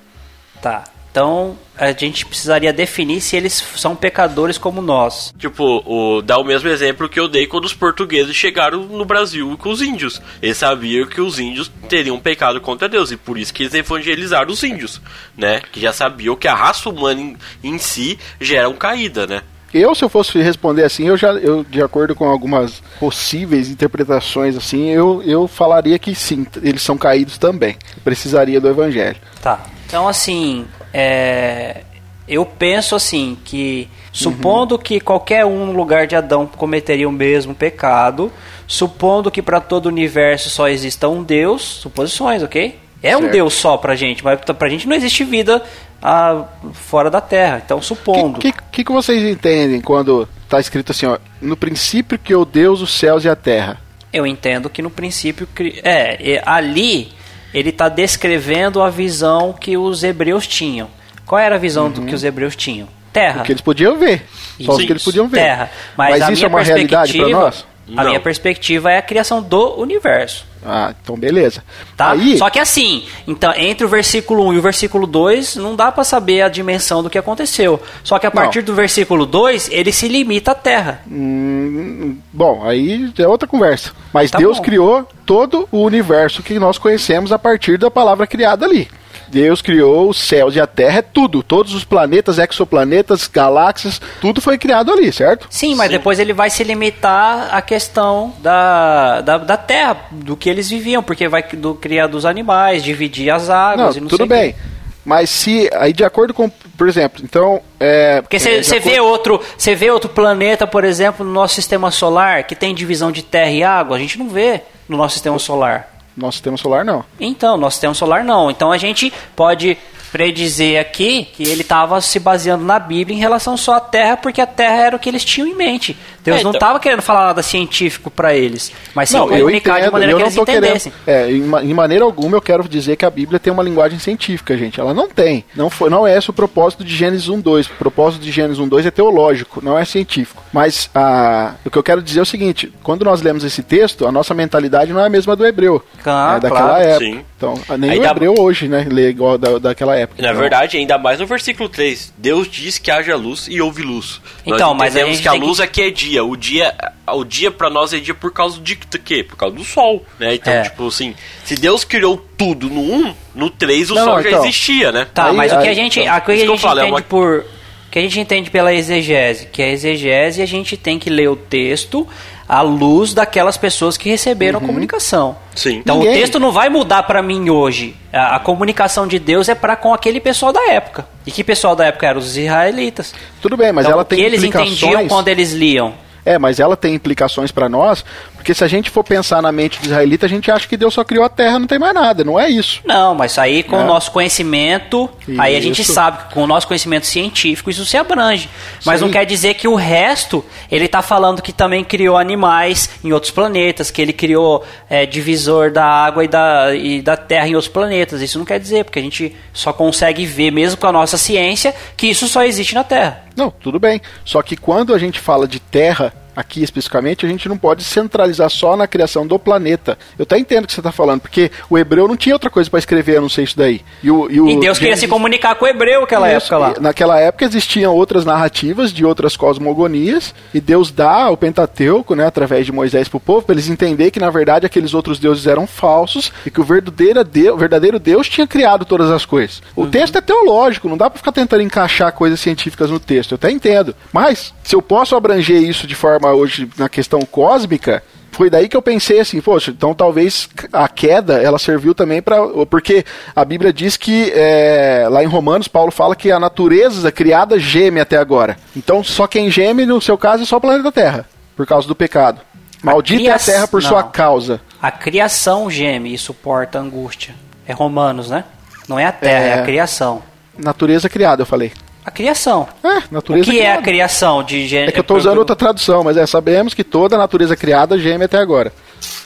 Tá. Então a gente precisaria definir se eles são pecadores como nós. Tipo, o, dá o mesmo exemplo que eu dei quando os portugueses chegaram no Brasil com os índios. Eles sabiam que os índios teriam pecado contra Deus, e por isso que eles evangelizaram os índios, né? Que já sabiam que a raça humana em, em si já era um caída, né? Eu, se eu fosse responder assim, eu já, eu, de acordo com algumas possíveis interpretações assim, eu, eu falaria que sim, eles são caídos também. Precisaria do evangelho. Tá. Então, assim, é, eu penso assim que supondo que qualquer um no lugar de Adão cometeria o mesmo pecado, supondo que para todo o universo só exista um Deus, suposições, ok? É um Certo. Deus só pra gente, mas pra gente não existe vida ah, fora da Terra. Então, O supondo. que, que, que vocês entendem quando está escrito assim, ó, no princípio que eu Deus os céus e a terra? Eu entendo que no princípio. cri- É, ali ele está descrevendo a visão que os hebreus tinham. Qual era a visão do que os hebreus tinham? Terra. O que eles podiam ver. Só o que eles podiam ver. Terra. Mas, a isso minha é uma realidade para perspectiva- nós? A Não. minha perspectiva é a criação do universo. Ah, então beleza. Tá? Aí, Só que assim, então, entre o versículo 1 e o versículo 2, não dá para saber a dimensão do que aconteceu. Só que a partir do versículo 2, ele se limita à terra. hum, bom, aí é outra conversa. Mas Tá Deus bom. criou todo o universo que nós conhecemos a partir da palavra criada ali. Deus criou os céus e a terra, é tudo. Todos os planetas, exoplanetas, galáxias, tudo foi criado ali, certo? Sim, mas Sim. depois ele vai se limitar à questão da, da, da terra, do que eles viviam, porque vai do, criar dos animais, dividir as águas Não, e não tudo sei o bem. quê. Mas se, aí de acordo com, por exemplo, então... É, Porque é, você você acordo- vê outro, você vê outro planeta, por exemplo, no nosso sistema solar, que tem divisão de terra e água, a gente não vê no nosso sistema solar. Nosso sistema solar, não. Então, nosso sistema solar não. Então a gente pode predizer aqui que ele estava se baseando na Bíblia em relação só à Terra, porque a Terra era o que eles tinham em mente. Deus É, não então- estava querendo falar nada científico para eles, mas sim Não, eu comunicar entendo, de maneira eu que não eles entendessem. querendo. É, em, em maneira alguma eu quero dizer que a Bíblia tem uma linguagem científica, gente. Ela não tem. Não foi, não é esse o propósito de Gênesis 1:2. O propósito de Gênesis 1:2 é teológico, não é científico. Mas ah, o que eu quero dizer é o seguinte: quando nós lemos esse texto, a nossa mentalidade não é a mesma do hebreu. Ah, é daquela claro. época. Sim. Então, nem Aí o hebreu hoje, né, lê igual da, daquela época. Na Então, verdade, ainda mais no versículo 3. Deus diz que haja luz e houve luz. Então, nós mas a que a tem que- luz aqui é dia. O dia, o dia para nós é dia por causa de do quê? Por causa do sol, né? Então, É. tipo assim, se Deus criou tudo no 1, no 3 o Não, sol não, já então. existia, né? Tá, Aí- mas o que a aí- gente, então, a que a isso que eu gente falo, é entende uma- por o que a gente entende pela exegese, que a exegese a gente tem que ler o texto à luz daquelas pessoas que receberam Uhum. a comunicação. Sim. Então Ninguém- o texto não vai mudar para mim hoje. A, a comunicação de Deus é para com aquele pessoal da época. E que pessoal da época eram os israelitas. Tudo bem, mas então, ela o que tem eles implicações. entendiam quando eles liam. É, mas ela tem implicações para nós, porque se a gente for pensar na mente do israelita, a gente acha que Deus só criou a terra, não tem mais nada, não é isso. Não, mas aí com É. o nosso conhecimento, aí a gente Isso. sabe que com o nosso conhecimento científico isso se abrange. Mas Sim. não quer dizer que o resto, ele tá falando que também criou animais em outros planetas, que ele criou é, divisor da água e da, e da terra em outros planetas. Isso não quer dizer, porque a gente só consegue ver, mesmo com a nossa ciência, que isso só existe na Terra. Não, tudo bem. Só que quando a gente fala de terra, aqui especificamente, a gente não pode centralizar só na criação do planeta. Eu até entendo o que você está falando, porque o hebreu não tinha outra coisa para escrever a não ser isso daí. E, o, e, o e Deus queria se comunicar com o hebreu naquela época lá. Naquela época existiam outras narrativas de outras cosmogonias, e Deus dá o Pentateuco, né, através de Moisés para o povo, para eles entenderem que na verdade aqueles outros deuses eram falsos e que o verdadeiro Deus, verdadeiro Deus tinha criado todas as coisas. O uhum. texto é teológico, não dá para ficar tentando encaixar coisas científicas no texto, eu até entendo. Mas, se eu posso abranger isso de forma hoje na questão cósmica, foi daí que eu pensei assim, poxa, então talvez a queda ela serviu também para porque a Bíblia diz que é, lá em Romanos Paulo fala que a natureza criada geme até agora. Então só quem geme no seu caso é só o planeta Terra por causa do pecado. Maldita é a terra por Não. sua causa. A criação geme e suporta angústia. É Romanos, né? Não é a terra, é, é a criação. Natureza criada, eu falei. A criação. É, natureza O que criada. é a criação de gênero? É que eu estou usando outra tradução, mas é, sabemos que toda a natureza criada geme até agora.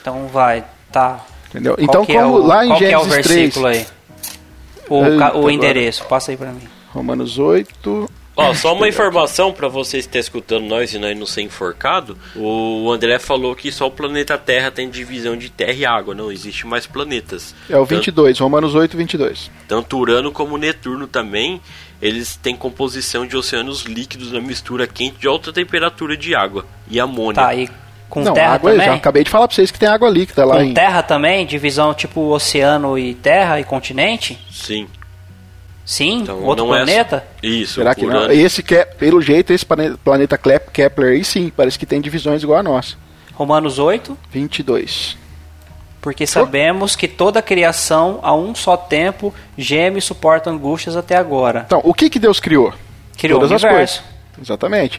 Então vai, tá. Entendeu? Qual então, como é o, lá em qual Gênesis é o versículo 3, aí? O, é, o endereço, passa aí para mim. Romanos 8. Ó, só uma informação para vocês que estão escutando nós e nós não ser enforcado. O André falou que só o planeta Terra tem divisão de terra e água, não existe mais planetas. É o 22, tanto, Romanos 8, 22. Tanto Urano como Netuno também, eles têm composição de oceanos líquidos na mistura quente de alta temperatura de água e amônia. Tá, e com não, terra água, também? Já acabei de falar para vocês que tem água líquida lá com em... terra também? Divisão tipo oceano e terra e continente? Sim. Sim, então, outro planeta? É... Isso. Será que não? Esse que é, pelo jeito, esse planeta Kepler aí sim, parece que tem divisões igual a nossa. Romanos 8? 22. Porque sabemos que toda a criação, a um só tempo, geme e suporta angústias até agora. Então, o que, que Deus criou? Criou Todas o universo. Exatamente.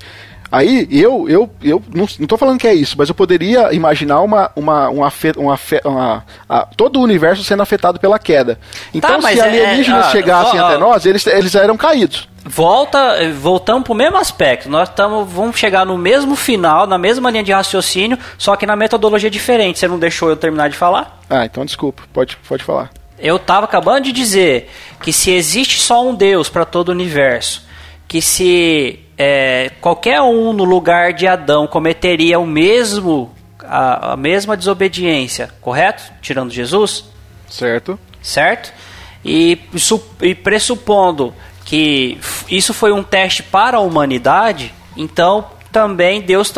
Aí eu, eu, eu não estou falando que é isso, mas eu poderia imaginar uma, uma, uma, uma, uma a, todo o universo sendo afetado pela queda. Então, tá, se alienígenas é, chegassem até nós, eles, eles eram caídos. Volta, voltamos para o mesmo aspecto. Nós tamo, vamos chegar no mesmo final, na mesma linha de raciocínio, só que na metodologia diferente. Você não deixou eu terminar de falar? Ah, então desculpa, pode, pode falar. Eu estava acabando de dizer que se existe só um Deus para todo o universo, que se é, qualquer um no lugar de Adão cometeria o mesmo a, a mesma desobediência, correto? Tirando Jesus? Certo. Certo? E, e pressupondo que isso foi um teste para a humanidade, então também Deus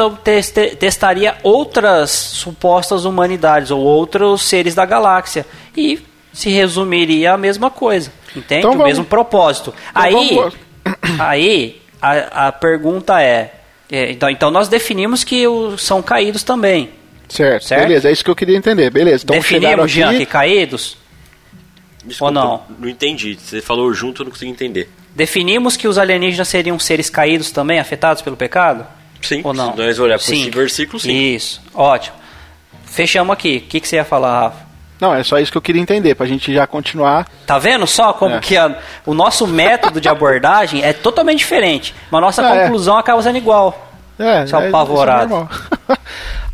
testaria outras supostas humanidades ou outros seres da galáxia e se resumiria a mesma coisa, entende? Então, vamos, o mesmo propósito. Então aí, vamos... aí a, a pergunta é, é, então, então nós definimos que o, são caídos também. Certo, certo, beleza, é isso que eu queria entender, beleza. Então, Definimos, aqui... Jean, que caídos? Desculpa, Ou não? Não entendi. Você falou junto, eu não consegui entender. Definimos que os alienígenas seriam seres caídos também, afetados pelo pecado? Sim. Ou não? Se nós olhar para esse versículo, sim. Isso, ótimo. Fechamos aqui. O que, que você ia falar, Rafa? Não, é só isso que eu queria entender, pra gente já continuar. Tá vendo só como é. que a, o nosso método de abordagem é totalmente diferente, mas a nossa é, conclusão acaba sendo igual. É, só é, apavorado. É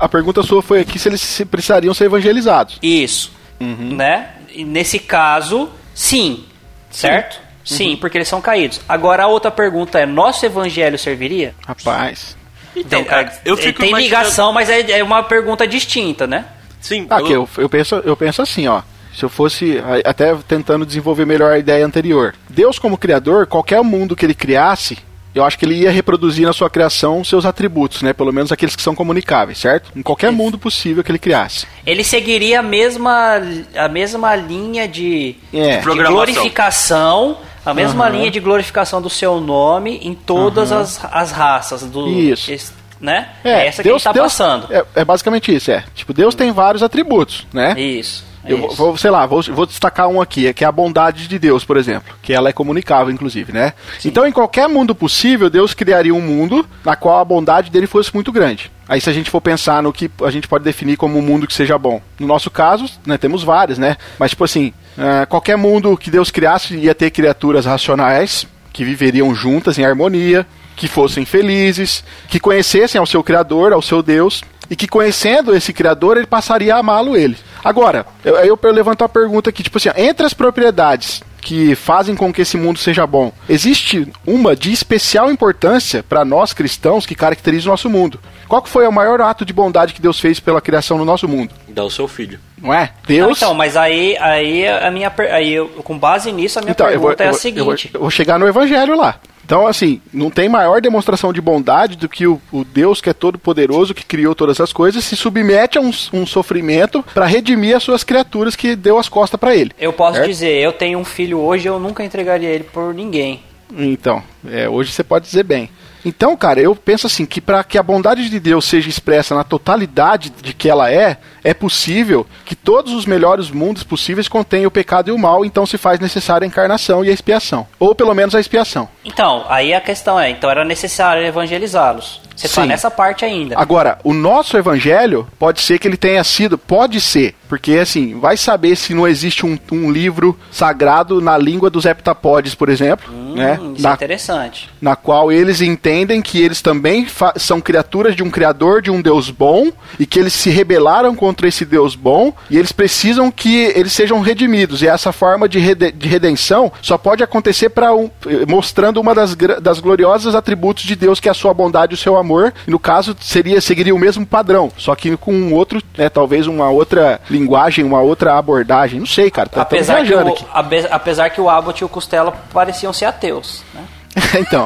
a pergunta sua foi aqui se eles precisariam ser evangelizados. Isso. Uhum. Né? E nesse caso, sim. Certo? Sim. Sim, uhum. porque eles são caídos. Agora a outra pergunta é: nosso evangelho serviria? Rapaz. Então, cara, eu fico Tem ligação, mas é, é, uma pergunta distinta, né? Sim. Ah, eu... eu, eu, penso, eu penso assim, ó. Se eu fosse até tentando desenvolver melhor a ideia anterior. Deus, como criador, qualquer mundo que ele criasse, eu acho que ele ia reproduzir na sua criação seus atributos, né? Pelo menos aqueles que são comunicáveis, certo? Em qualquer Isso. mundo possível que ele criasse. Ele seguiria a mesma, a mesma linha de, é. de glorificação, a mesma uhum. linha de glorificação do seu nome em todas uhum. as, as raças do. Isso. Esse, né? É, é essa Deus, que a gente tá passando. É, é, basicamente isso, é. Tipo, Deus tem vários atributos, né? Isso. Eu vou, sei lá, vou, vou, destacar um aqui, que é a bondade de Deus, por exemplo, que ela é comunicável, inclusive, né? Sim. Então, em qualquer mundo possível, Deus criaria um mundo na qual a bondade dele fosse muito grande. Aí, se a gente for pensar no que a gente pode definir como um mundo que seja bom, no nosso caso, né, temos vários, né? Mas, tipo assim, uh, qualquer mundo que Deus criasse ia ter criaturas racionais que viveriam juntas em harmonia, que fossem felizes, que conhecessem ao seu Criador, ao seu Deus, e que conhecendo esse Criador, ele passaria a amá-lo ele. Agora, eu, eu, eu levanto a pergunta aqui, tipo assim, ó, entre as propriedades que fazem com que esse mundo seja bom, existe uma de especial importância para nós cristãos que caracteriza o nosso mundo. Qual que foi o maior ato de bondade que Deus fez pela criação no nosso mundo? Dá o seu filho. Não é? Deus. Não, então, mas aí, aí a minha aí eu, com base nisso a minha então, pergunta vou, é a seguinte. Eu vou, eu vou chegar no evangelho lá. Então, assim, não tem maior demonstração de bondade do que o, o Deus que é todo poderoso, que criou todas as coisas, se submete a um, um sofrimento para redimir as suas criaturas que deu as costas para ele. Eu posso certo? dizer, eu tenho um filho hoje, eu nunca entregaria ele por ninguém. Então, é, hoje você pode dizer bem. Então, cara, eu penso assim que para que a bondade de Deus seja expressa na totalidade de que ela é, é possível que todos os melhores mundos possíveis contenham o pecado e o mal, então se faz necessária a encarnação e a expiação, ou pelo menos a expiação. Então, aí a questão é, então era necessário evangelizá-los. Você está nessa parte ainda. Agora, o nosso evangelho pode ser que ele tenha sido, pode ser, porque assim, vai saber se não existe um, um livro sagrado na língua dos heptapodes, por exemplo, hum, né? Isso é na, é interessante. Na qual eles entendem que eles também são criaturas de um criador, de um Deus bom, e que eles se rebelaram contra esse Deus bom, e eles precisam que eles sejam redimidos. E essa forma de, rede, de redenção só pode acontecer para um, mostrando uma das, das gloriosas atributos de Deus, que é a sua bondade e o seu amor amor. no caso, seria seguiria o mesmo padrão, só que com um outro, né, talvez uma outra linguagem, uma outra abordagem. Não sei, cara. Tá, apesar, que o, aqui. apesar que o Abbott e o Costela pareciam ser ateus, né? então,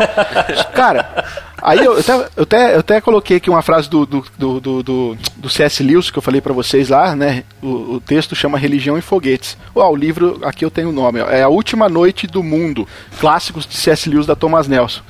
cara, aí eu até, eu até, eu até coloquei aqui uma frase do, do, do, do, do C.S. Lewis que eu falei para vocês lá, né? O, o, texto chama Religião e Foguetes. Ó, o livro, aqui eu tenho o nome, ó, é A Última Noite do Mundo, Clássicos de C.S. Lewis da Thomas Nelson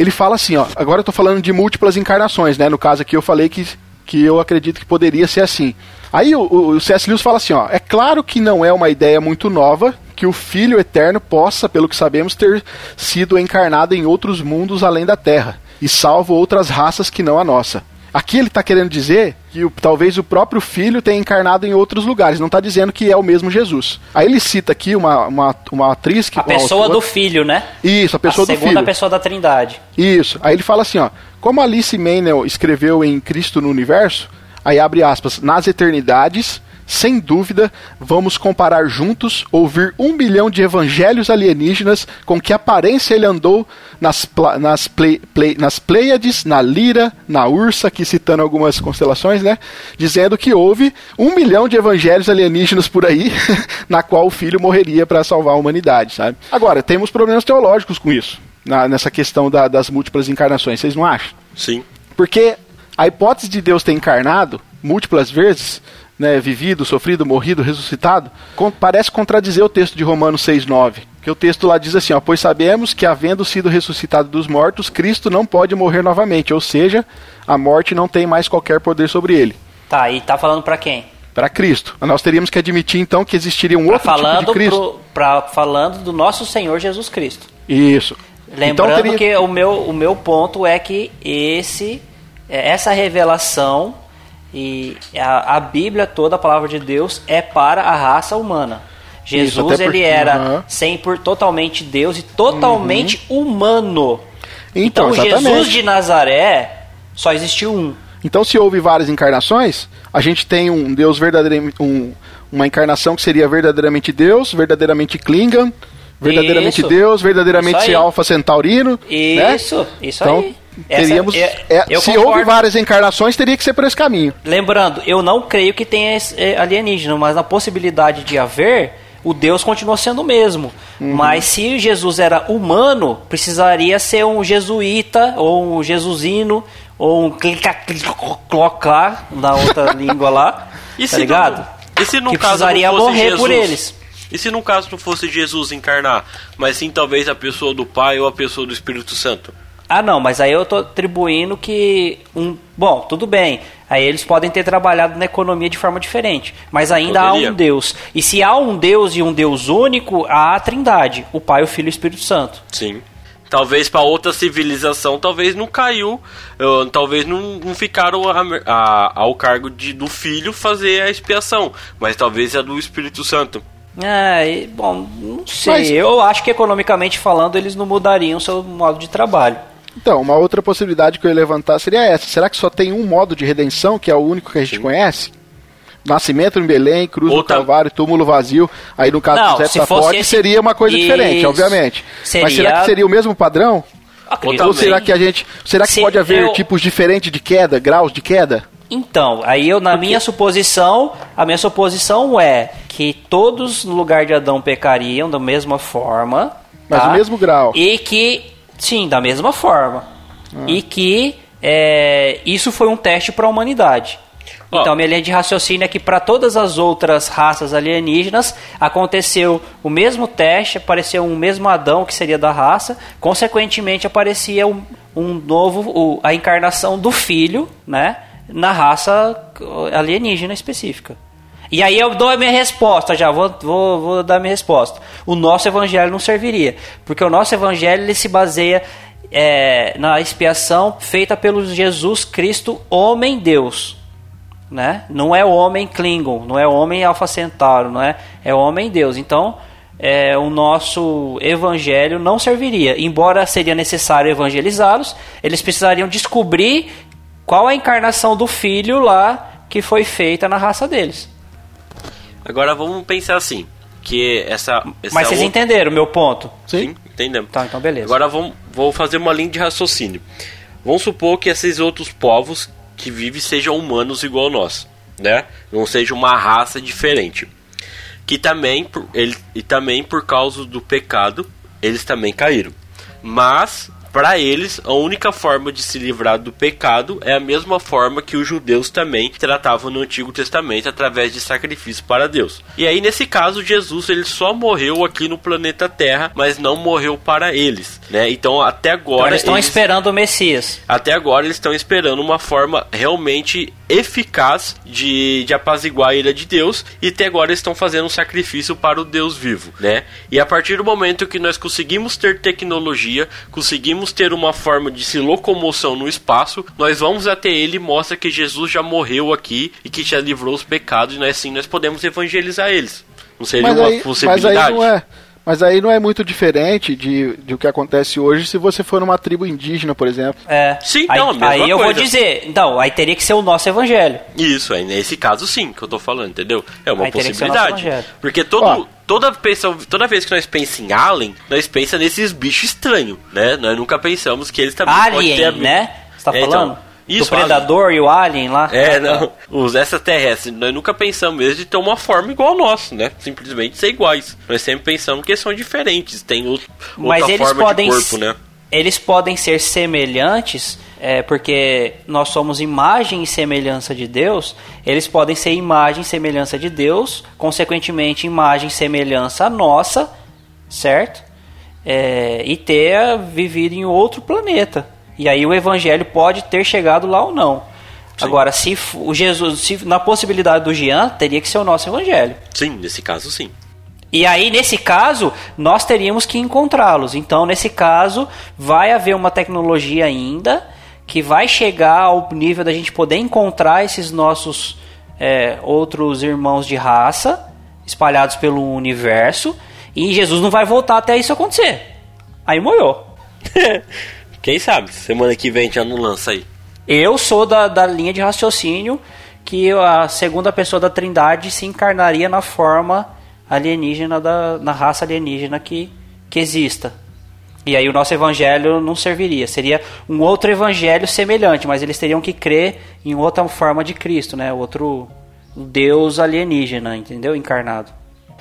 ele fala assim, ó, agora eu tô falando de múltiplas encarnações, né? No caso aqui eu falei que, que eu acredito que poderia ser assim. Aí o, o, C.S. Lewis fala assim, ó, é claro que não é uma ideia muito nova que o Filho Eterno possa, pelo que sabemos, ter sido encarnado em outros mundos além da Terra e salvo outras raças que não a nossa. Aqui ele está querendo dizer que o, talvez o próprio filho tenha encarnado em outros lugares, não está dizendo que é o mesmo Jesus. Aí ele cita aqui uma, uma, uma atriz que. A pessoa do filho, né? Isso, a pessoa a do filho. A segunda pessoa da Trindade. Isso. Aí ele fala assim: ó, como Alice Meynell escreveu em Cristo no Universo, aí abre aspas, nas eternidades sem dúvida, vamos comparar juntos, ouvir um bilhão de evangelhos alienígenas com que aparência ele andou nas, nas, play, play, nas Pleiades, na Lira, na Ursa, aqui citando algumas constelações, né? Dizendo que houve um milhão de evangelhos alienígenas por aí, na qual o filho morreria para salvar a humanidade, sabe? Agora, temos problemas teológicos com isso, na, nessa questão da, das múltiplas encarnações, vocês não acham? Sim. Porque a hipótese de Deus ter encarnado múltiplas vezes né, vivido, sofrido, morrido, ressuscitado, com, parece contradizer o texto de Romanos 6,9. Que o texto lá diz assim: ó, Pois sabemos que, havendo sido ressuscitado dos mortos, Cristo não pode morrer novamente, ou seja, a morte não tem mais qualquer poder sobre ele. Tá, e tá falando para quem? Para Cristo. Nós teríamos que admitir então que existiria um pra outro falando tipo de Cristo. Pro, pra, falando do nosso Senhor Jesus Cristo. Isso. Lembrando então, teria... que o meu, o meu ponto é que esse, essa revelação e a, a Bíblia toda, a palavra de Deus, é para a raça humana. Jesus Isso, ele era uhum. sempre totalmente Deus e totalmente uhum. humano. Então, então Jesus de Nazaré só existiu um. Então, se houve várias encarnações, a gente tem um Deus verdadeiramente. Um, uma encarnação que seria verdadeiramente Deus, verdadeiramente Klingon, verdadeiramente isso. Deus, verdadeiramente Alfa Centaurino. Né? Isso, né? isso então, aí. Teríamos, é, é, se concordo. houve várias encarnações, teria que ser por esse caminho. Lembrando, eu não creio que tenha é, alienígena, mas na possibilidade de haver, o Deus continua sendo o mesmo. Uhum. Mas se Jesus era humano, precisaria ser um jesuíta, ou um jesusino, ou um clica-clocar na outra língua lá. E tá ligado? Não, e se no que caso precisaria morrer Jesus? por eles. E se no caso não fosse Jesus encarnar, mas sim talvez a pessoa do Pai ou a pessoa do Espírito Santo? Ah, não, mas aí eu tô atribuindo que um, bom, tudo bem. Aí eles podem ter trabalhado na economia de forma diferente, mas ainda Poderia. há um Deus. E se há um Deus e um Deus único, há a Trindade, o Pai, o Filho e o Espírito Santo. Sim. Talvez para outra civilização, talvez não caiu, talvez não, não ficaram a, a, ao cargo de, do filho fazer a expiação, mas talvez a do Espírito Santo. É, bom, não sei. Mas... Eu acho que economicamente falando eles não mudariam o seu modo de trabalho. Então, uma outra possibilidade que eu ia levantar seria essa. Será que só tem um modo de redenção, que é o único que a gente Sim. conhece? nascimento em Belém, cruz Ou do Calvário, túmulo vazio. Aí no caso Não, do Zé se esse- seria uma coisa diferente, Isso. obviamente. Mas Seria- será que seria o mesmo padrão? Acredito. Ou será que a gente. Será que Se pode haver eu- tipos diferentes de queda, graus de queda? Então, aí eu, na minha suposição, a minha suposição é que todos no lugar de Adão pecariam da mesma forma. Mas tá? o mesmo grau. E que, sim, da mesma forma. E que é, isso foi um teste para a humanidade. Ó. Então, minha linha de raciocínio é que para todas as outras raças alienígenas aconteceu o mesmo teste, apareceu um mesmo Adão que seria da raça, consequentemente aparecia um, um novo, o- a encarnação do filho, né, na raça alienígena específica. E aí eu dou a minha resposta já, vou, vou, vou dar a minha resposta. O nosso evangelho não serviria, porque o nosso evangelho ele se baseia é, na expiação feita pelo Jesus Cristo, homem-deus. Né? Não é homem Klingon, não é homem Alpha Centauro, não é? É homem Deus. Então, é, o nosso evangelho não serviria. Embora seria necessário evangelizá-los, eles precisariam descobrir qual a encarnação do filho lá que foi feita na raça deles. Agora vamos pensar assim, que essa... essa Mas vocês outra- entenderam o meu ponto? Sim, entendemos. Tá, então beleza. Agora vamos, vou fazer uma linha de raciocínio. Vamos supor que esses outros povos que vivem sejam humanos igual nós, né? Não seja uma raça diferente. Que também, por- ele, e também por causa do pecado, eles também caíram. Mas, para eles, a única forma de se livrar do pecado é a mesma forma que os judeus também tratavam no Antigo Testamento, através de sacrifício para Deus. E aí, nesse caso, Jesus ele só morreu aqui no planeta Terra, mas não morreu para eles, né? Então, até Então, agora eles estão eles- esperando o Messias. até agora eles estão esperando uma forma realmente eficaz de, de apaziguar a ira de Deus e até agora estão fazendo um sacrifício para o Deus vivo, né? E a partir do momento que nós conseguimos ter tecnologia, conseguimos ter uma forma de se locomoção no espaço, nós vamos até ele e mostra que Jesus já morreu aqui e que já livrou os pecados e nós assim nós podemos evangelizar eles. Não seria Mas uma aí, mas possibilidade? aí não é. Mas aí não é muito diferente de, de o que acontece hoje se você for numa tribo indígena, por exemplo. É. Sim, aí, não, a mesma aí eu vou coisa. dizer, então, aí teria que ser o nosso evangelho. Isso, aí nesse caso sim, que eu tô falando, entendeu? É uma Aí possibilidade. Porque todo, Ó. toda, pensa, toda vez que nós pensamos em Alien, nós pensamos nesses bichos estranhos, né? Nós nunca pensamos que eles também podem ter... Alien, né? Você tá É, então, falando? Isso, Do Predador e o Alien lá? É, não. Os extraterrestres, nós nunca pensamos mesmo de ter uma forma igual ao nosso, né? Simplesmente ser iguais. Nós sempre pensamos que são diferentes, tem outro, Mas outra eles forma podem, de corpo, né? eles podem ser semelhantes, é, porque nós somos imagem e semelhança de Deus. Eles podem ser imagem e semelhança de Deus, consequentemente, imagem e semelhança nossa, certo? É, e ter vivido em outro planeta. E aí o evangelho pode ter chegado lá ou não. Agora, se o Jesus, se, na possibilidade do Jean, teria que ser o nosso evangelho. Sim, nesse caso sim. E aí, nesse caso, nós teríamos que encontrá-los. Então, nesse caso, vai haver uma tecnologia ainda que vai chegar ao nível da gente poder encontrar esses nossos é, outros irmãos de raça espalhados pelo universo. E Jesus não vai voltar até isso acontecer. Aí molhou. Quem sabe? Semana que vem já não lança aí. Eu sou da, da linha de raciocínio que a segunda pessoa da Trindade se encarnaria na forma alienígena da na raça alienígena que, que exista. E aí o nosso evangelho não serviria, seria um outro evangelho semelhante, mas eles teriam que crer em outra forma de Cristo, né? Outro Deus alienígena, entendeu? Encarnado.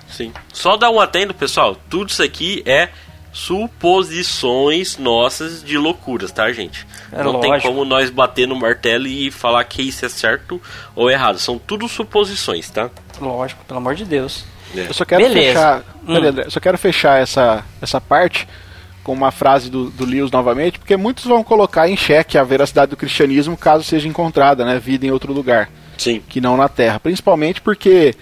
Sim. Só dar um atento, pessoal. Tudo isso aqui é suposições nossas de loucuras, tá, gente? É Não tem lógico. como nós bater no martelo e falar que isso é certo ou errado. São tudo suposições, tá? Lógico, pelo amor de Deus. Eu só quero Beleza. fechar. Hum. Só quero fechar essa, essa parte com uma frase do, do Lewis novamente, porque muitos vão colocar em xeque a veracidade do cristianismo caso seja encontrada, né, vida em outro lugar Sim. que não na Terra, principalmente porque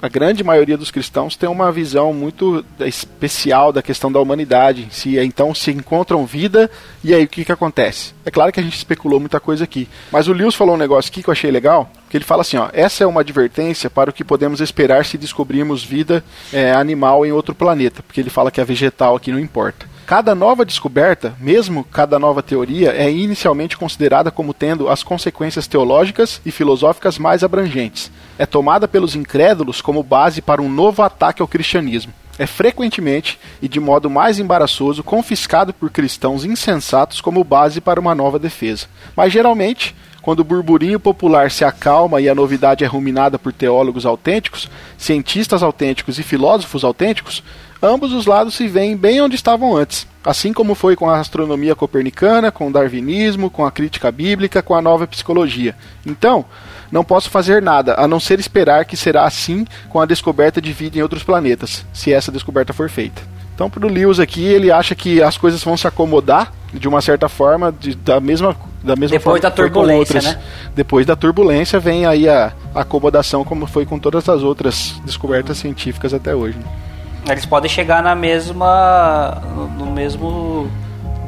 a grande maioria dos cristãos tem uma visão muito especial da questão da humanidade em si. Então se encontram vida e aí o que, que acontece? É claro que a gente especulou muita coisa aqui, mas o Lewis falou um negócio aqui que eu achei legal, que ele fala assim, ó, essa é uma advertência para o que podemos esperar se descobrirmos vida é, animal em outro planeta, porque ele fala que a vegetal aqui não importa. Cada nova descoberta, mesmo cada nova teoria, é inicialmente considerada como tendo as consequências teológicas e filosóficas mais abrangentes. é tomada pelos incrédulos como base para um novo ataque ao cristianismo. É frequentemente e de modo mais embaraçoso confiscado por cristãos insensatos como base para uma nova defesa. Mas geralmente, quando o burburinho popular se acalma e a novidade é ruminada por teólogos autênticos, cientistas autênticos e filósofos autênticos, ambos os lados se veem bem onde estavam antes. Assim como foi com a astronomia copernicana, com o darwinismo, com a crítica bíblica, com a nova psicologia. Então, não posso fazer nada, a não ser esperar que será assim com a descoberta de vida em outros planetas, se essa descoberta for feita. Então, para o Lewis aqui, ele acha que as coisas vão se acomodar de uma certa forma, de, da mesma da mesma Depois forma da turbulência, né? Depois da turbulência vem aí a, a acomodação, como foi com todas as outras descobertas científicas até hoje. Né? Eles podem chegar na mesma no mesmo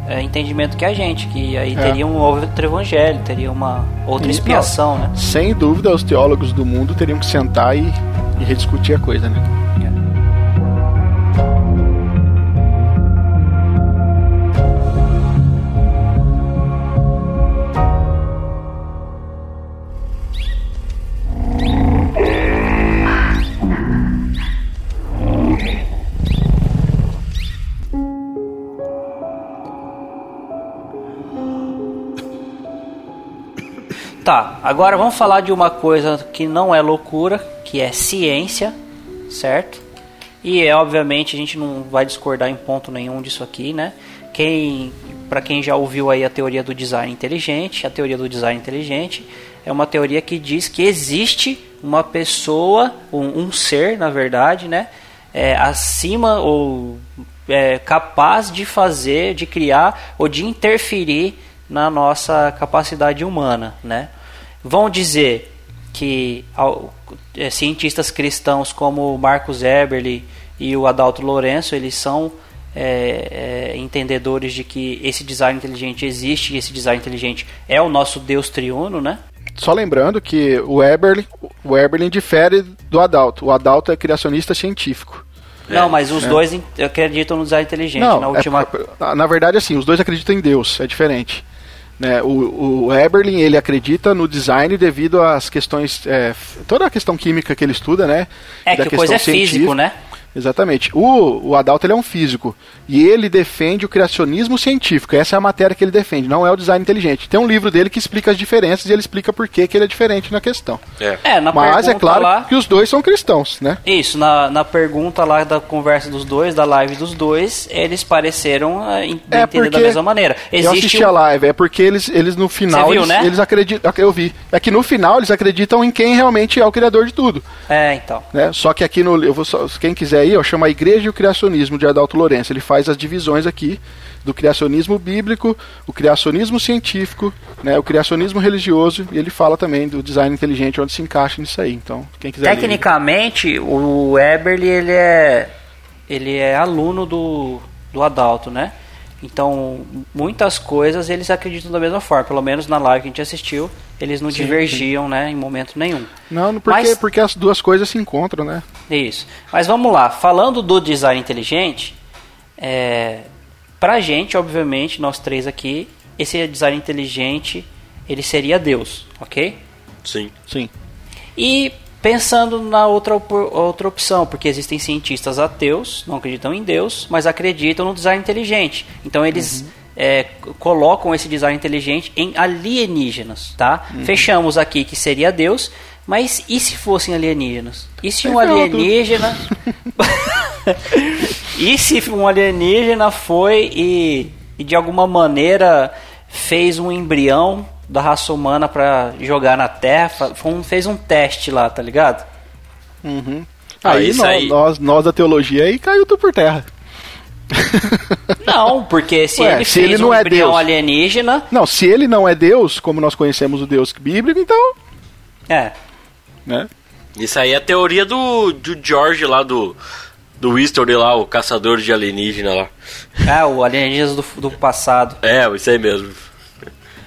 é, entendimento que a gente, que aí é. teria um outro evangelho, teria uma outra expiação, não, né? Sem dúvida, os teólogos do mundo teriam que sentar e, e rediscutir a coisa, né? Tá, agora vamos falar de uma coisa que não é loucura, que é ciência, certo? E é, obviamente a gente não vai discordar em ponto nenhum disso aqui, né? Quem, para quem já ouviu aí a teoria do design inteligente, a teoria do design inteligente é uma teoria que diz que existe uma pessoa, um, um ser, na verdade, né? É, acima ou é, capaz de fazer, de criar ou de interferir na nossa capacidade humana, né? Vão dizer que é, cientistas cristãos como Marcos Eberle e o Adalto Lourenço, eles são é, é, entendedores de que esse design inteligente existe e esse design inteligente é o nosso Deus triuno, né? Só lembrando que o Eberle, o Eberle difere do Adalto. O Adalto é criacionista científico. Não, mas os é. dois acreditam no design inteligente. Não, na, é última... É, na verdade, assim, os dois acreditam em Deus, é diferente. Né, o, o Eberlin ele acredita no design devido às questões é, toda a questão química que ele estuda, né? É que coisa é físico, né? Exatamente. O, o Adalto ele é um físico e ele defende o criacionismo científico. Essa é a matéria que ele defende, não é o design inteligente. Tem um livro dele que explica as diferenças e ele explica por que, que ele é diferente na questão. É, é na Mas é claro lá, que os dois são cristãos, né? Isso, na, na pergunta lá da conversa dos dois, da live dos dois, eles pareceram uh, entender porque, da mesma maneira. Existe eu assisti a live, é porque eles, eles no final viu, eles, né? eles acreditam. Eu vi. É que no final eles acreditam em quem realmente é o criador de tudo. É, então. Né? Só que aqui no. Eu vou só, quem quiser aí, eu chamo a Igreja e o Criacionismo de Adalto Lourenço. Ele faz as divisões aqui do criacionismo bíblico, o criacionismo científico, né, o criacionismo religioso, e ele fala também do design inteligente, onde se encaixa nisso aí. Então, quem quiser Tecnicamente, ler... o Eberly ele é, ele é aluno do, do Adalto, né? Então, muitas coisas eles acreditam da mesma forma. Pelo menos na live que a gente assistiu, eles não sim, divergiam, sim. né, em momento nenhum. Não, porque, Mas, porque as duas coisas se encontram, né? Isso. Mas vamos lá. Falando do design inteligente, é, pra gente, obviamente, nós três aqui, esse design inteligente, ele seria Deus, ok? Sim. Sim. E Pensando na outra, outra opção, porque existem cientistas ateus, não acreditam em Deus, mas acreditam no design inteligente. Então eles uhum. é, colocam esse design inteligente em alienígenas, tá? Uhum. Fechamos aqui que seria Deus, mas e se fossem alienígenas? E se um alienígena. e se um alienígena foi e, e de alguma maneira fez um embrião da raça humana para jogar na Terra, um, fez um teste lá, tá ligado? Uhum. Ah, aí, nós, aí, nós, nós, da teologia aí caiu tudo por terra. Não, porque se Ué, ele se fez ele não um é Deus, alienígena. Não, se ele não é Deus, como nós conhecemos o Deus bíblico, então. É. Né? Isso aí é a teoria do, do George lá do. Do History lá, o caçador de alienígena lá. É, o alienígena do, do passado. É, isso aí mesmo.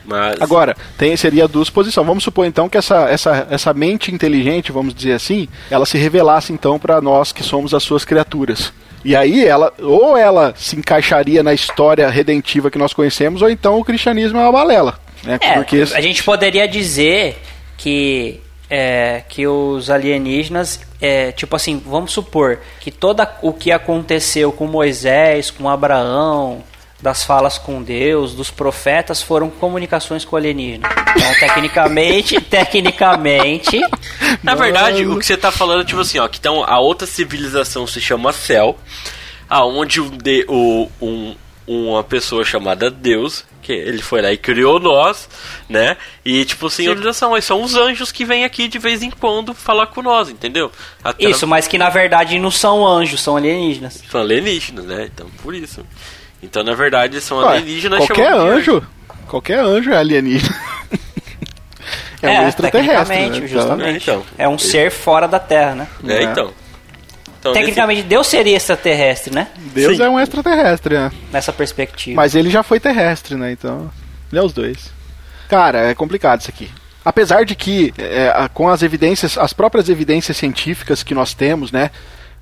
Mas... Agora, tem, seria a duas posições. Vamos supor então que essa, essa, essa mente inteligente, vamos dizer assim, ela se revelasse então para nós que somos as suas criaturas. E aí ela, ou ela se encaixaria na história redentiva que nós conhecemos, ou então o cristianismo é uma balela. Né? É, Porque... a gente poderia dizer que é, que os alienígenas, é, tipo assim, vamos supor que todo o que aconteceu com Moisés, com Abraão, das falas com Deus, dos profetas, foram comunicações com alienígenas. Então, tecnicamente, tecnicamente. Na verdade, o que você tá falando é tipo assim, ó, que então a outra civilização se chama Céu, aonde um, de, o, um, uma pessoa chamada Deus que ele foi lá e criou nós, né? E tipo assim, civilização, aí são os anjos que vêm aqui de vez em quando falar com nós, entendeu? Até isso, mas que na verdade não são anjos, são alienígenas. São alienígenas, né? Então por isso. Então na verdade são Ué, alienígenas. Qualquer anjo, anjo, qualquer anjo é alienígena. é, é um extraterrestre, né? Justamente. É, então, é um ser fora da Terra, né? É, é. então. Então, Tecnicamente, nesse... Deus seria extraterrestre, né? Deus Sim. é um extraterrestre, né? Nessa perspectiva. Mas ele já foi terrestre, né? Então, ele é os dois. Cara, é complicado isso aqui. Apesar de que, é, com as evidências, as próprias evidências científicas que nós temos, né?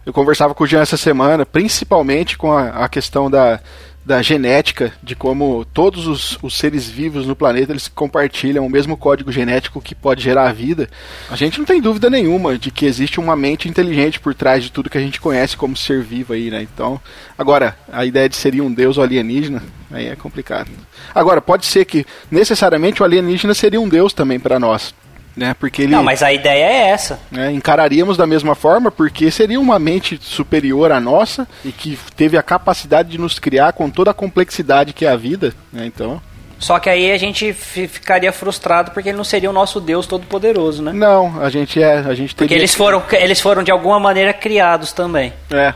Eu conversava com o Jean essa semana, principalmente com a, a questão da, da genética, de como todos os, os, seres vivos no planeta eles compartilham o mesmo código genético que pode gerar a vida, a gente não tem dúvida nenhuma de que existe uma mente inteligente por trás de tudo que a gente conhece como ser vivo aí, né? Então, agora, a ideia de seria um deus alienígena, aí é complicado. Agora, pode ser que necessariamente o alienígena seria um deus também para nós né? Porque ele, Não, mas a ideia é essa. Né, encararíamos da mesma forma, porque seria uma mente superior à nossa e que teve a capacidade de nos criar com toda a complexidade que é a vida, né? Então. Só que aí a gente ficaria frustrado porque ele não seria o nosso Deus todo-poderoso, né? Não, a gente é, a gente teria... Porque eles foram, eles foram de alguma maneira criados também. É,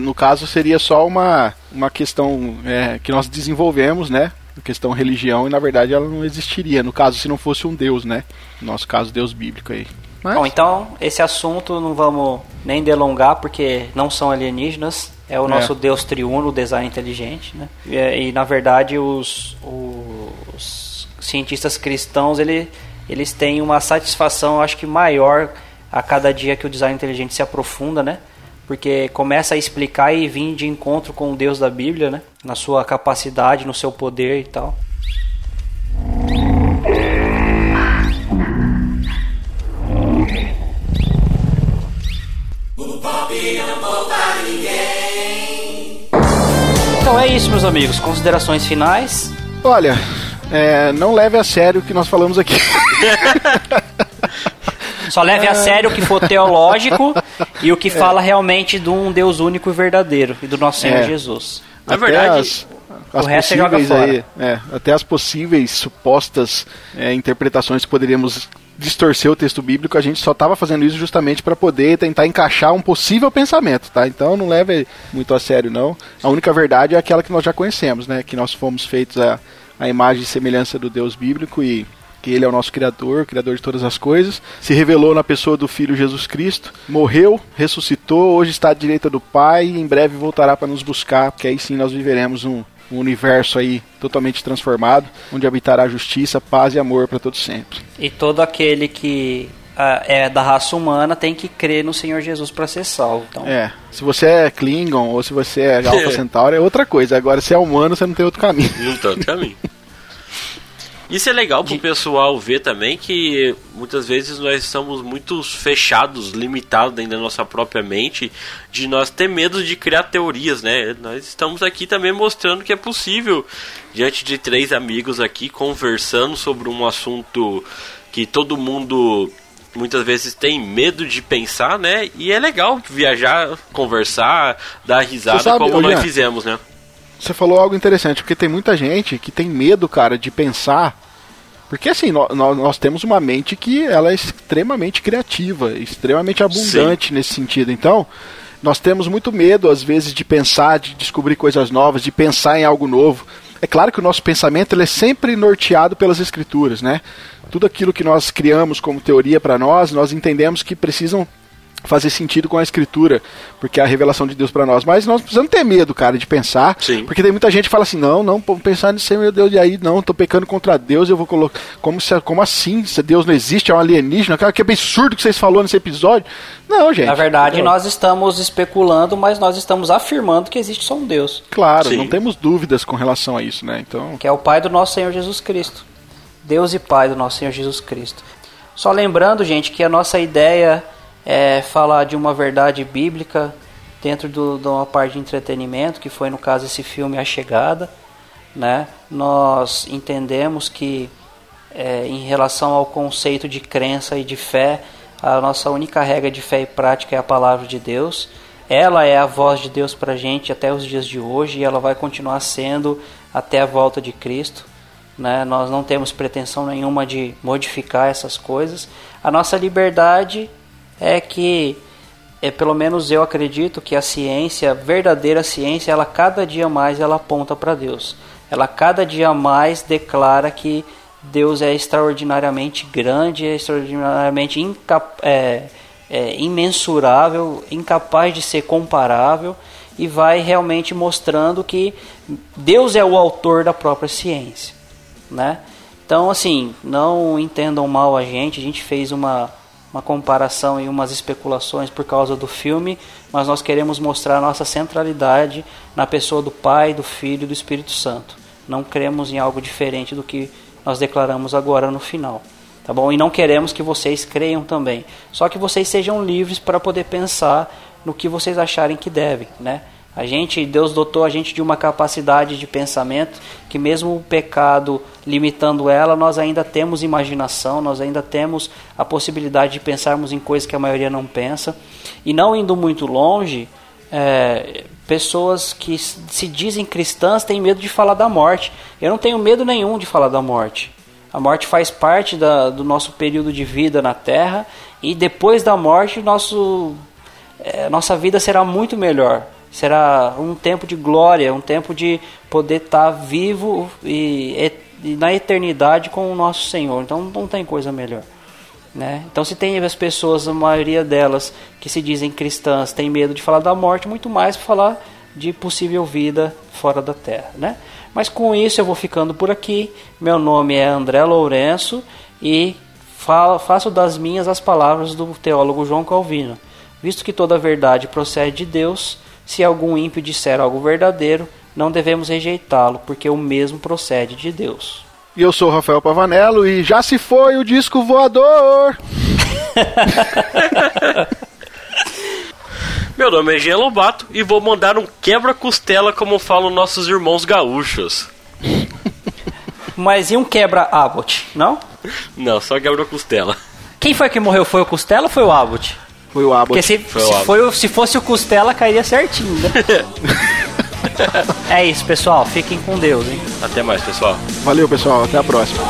no caso seria só uma, uma questão é, que nós desenvolvemos, né? Questão religião, e na verdade ela não existiria, no caso se não fosse um deus, né? No nosso caso, deus bíblico aí. Mas... Bom, então esse assunto não vamos nem delongar, porque não são alienígenas, é o nosso é. Deus triuno, o design inteligente, né? E, e na verdade os, os, cientistas cristãos, ele, eles têm uma satisfação, acho que maior a cada dia que o design inteligente se aprofunda, né? Porque começa a explicar e vir de encontro com o Deus da Bíblia, né? Na sua capacidade, no seu poder e tal. Então é isso, meus amigos. Considerações finais? Olha, é, não leve a sério o que nós falamos aqui. Só leve a sério o que for teológico e o que fala realmente de um Deus único e verdadeiro e do nosso Senhor é. Jesus. Na verdade, as, as o resto joga fora. Aí, é, até as possíveis supostas é, interpretações que poderíamos distorcer o texto bíblico, a gente só estava fazendo isso justamente para poder tentar encaixar um possível pensamento, tá? Então não leve muito a sério não. A única verdade é aquela que nós já conhecemos, né? Que nós fomos feitos a, a imagem e semelhança do Deus bíblico e que ele é o nosso Criador, Criador de todas as coisas, se revelou na pessoa do Filho Jesus Cristo, morreu, ressuscitou, hoje está à direita do Pai e em breve voltará para nos buscar, porque aí sim nós viveremos um, um universo aí totalmente transformado, onde habitará justiça, paz e amor para todos sempre. E todo aquele que uh, é da raça humana tem que crer no Senhor Jesus para ser salvo. Então. É, se você é Klingon ou se você é Alpha Centauri é outra coisa. Agora, se é humano, você não tem outro caminho. Não tem outro caminho. Isso é legal pro pessoal ver também que muitas vezes nós estamos muito fechados, limitados dentro da nossa própria mente, de nós ter medo de criar teorias, né? Nós estamos aqui também mostrando que é possível, diante de três amigos aqui conversando sobre um assunto que todo mundo muitas vezes tem medo de pensar, né? E é legal viajar, conversar, dar risada sabe, como nós fizemos, né? Você falou algo interessante, porque tem muita gente que tem medo, cara, de pensar. Porque assim, nós, nós temos uma mente que ela é extremamente criativa, extremamente abundante Sim. nesse sentido. Então, nós temos muito medo, às vezes, de pensar, de descobrir coisas novas, de pensar em algo novo. É claro que o nosso pensamento ele é sempre norteado pelas escrituras, né? Tudo aquilo que nós criamos como teoria para nós, nós entendemos que precisam fazer sentido com a escritura, porque é a revelação de Deus para nós. Mas nós precisamos ter medo, cara, de pensar, Sim. porque tem muita gente que fala assim: "Não, não, pensar nisso, meu Deus, e aí não, tô pecando contra Deus, eu vou colocar como se como assim? Se Deus não existe, é um alienígena, cara, que absurdo que vocês falou nesse episódio". Não, gente. Na verdade, nós estamos especulando, mas nós estamos afirmando que existe só um Deus. Claro, Sim. não temos dúvidas com relação a isso, né? Então, que é o pai do nosso Senhor Jesus Cristo. Deus e Pai do nosso Senhor Jesus Cristo. Só lembrando, gente, que a nossa ideia é falar de uma verdade bíblica dentro do, de uma parte de entretenimento, que foi no caso esse filme A Chegada. Né? Nós entendemos que é, em relação ao conceito de crença e de fé, a nossa única regra de fé e prática é a palavra de Deus. Ela é a voz de Deus para a gente até os dias de hoje e ela vai continuar sendo até a volta de Cristo. Né? Nós não temos pretensão nenhuma de modificar essas coisas. A nossa liberdade é que, é, pelo menos eu acredito que a ciência, a verdadeira ciência, ela cada dia mais ela aponta para Deus. Ela cada dia mais declara que Deus é extraordinariamente grande, é extraordinariamente é, é, imensurável, incapaz de ser comparável e vai realmente mostrando que Deus é o autor da própria ciência né? Então, assim, não entendam mal a gente, a gente fez uma, uma comparação e umas especulações por causa do filme, mas nós queremos mostrar a nossa centralidade na pessoa do Pai, do Filho e do Espírito Santo. Não cremos em algo diferente do que nós declaramos agora no final. Tá bom? E não queremos que vocês creiam também. Só que vocês sejam livres para poder pensar no que vocês acharem que devem, né? A gente, Deus dotou a gente de uma capacidade de pensamento que mesmo o pecado limitando ela, nós ainda temos imaginação, nós ainda temos a possibilidade de pensarmos em coisas que a maioria não pensa. E não indo muito longe, é, pessoas que se dizem cristãs têm medo de falar da morte. Eu não tenho medo nenhum de falar da morte. A morte faz parte da, do nosso período de vida na Terra e depois da morte nosso, é, nossa vida será muito melhor será um tempo de glória, um tempo de poder estar vivo e, e, na eternidade com o nosso Senhor. Então não tem coisa melhor. Né? Então se tem as pessoas, a maioria delas que se dizem cristãs, tem medo de falar da morte, muito mais para falar de possível vida fora da terra. Né? Mas com isso eu vou ficando por aqui. Meu nome é André Lourenço e falo, faço das minhas as palavras do teólogo João Calvino. Visto que toda verdade procede de Deus, se algum ímpio disser algo verdadeiro, não devemos rejeitá-lo, porque o mesmo procede de Deus. E eu sou o Rafael Pavanello e já se foi o disco voador! Meu nome é Jean Lobato e vou mandar um quebra-costela como falam nossos irmãos gaúchos. Mas e um quebra-abot, não? Não, só quebra-costela. Quem foi que morreu? Foi o Costela ou foi o Abbott? Foi o Abbott. Porque se, Foi o se, Abbott. foi o- se fosse o Costela, cairia certinho, né? é isso, pessoal. Fiquem com Deus, hein? Até mais, pessoal. Valeu, pessoal. Até a próxima.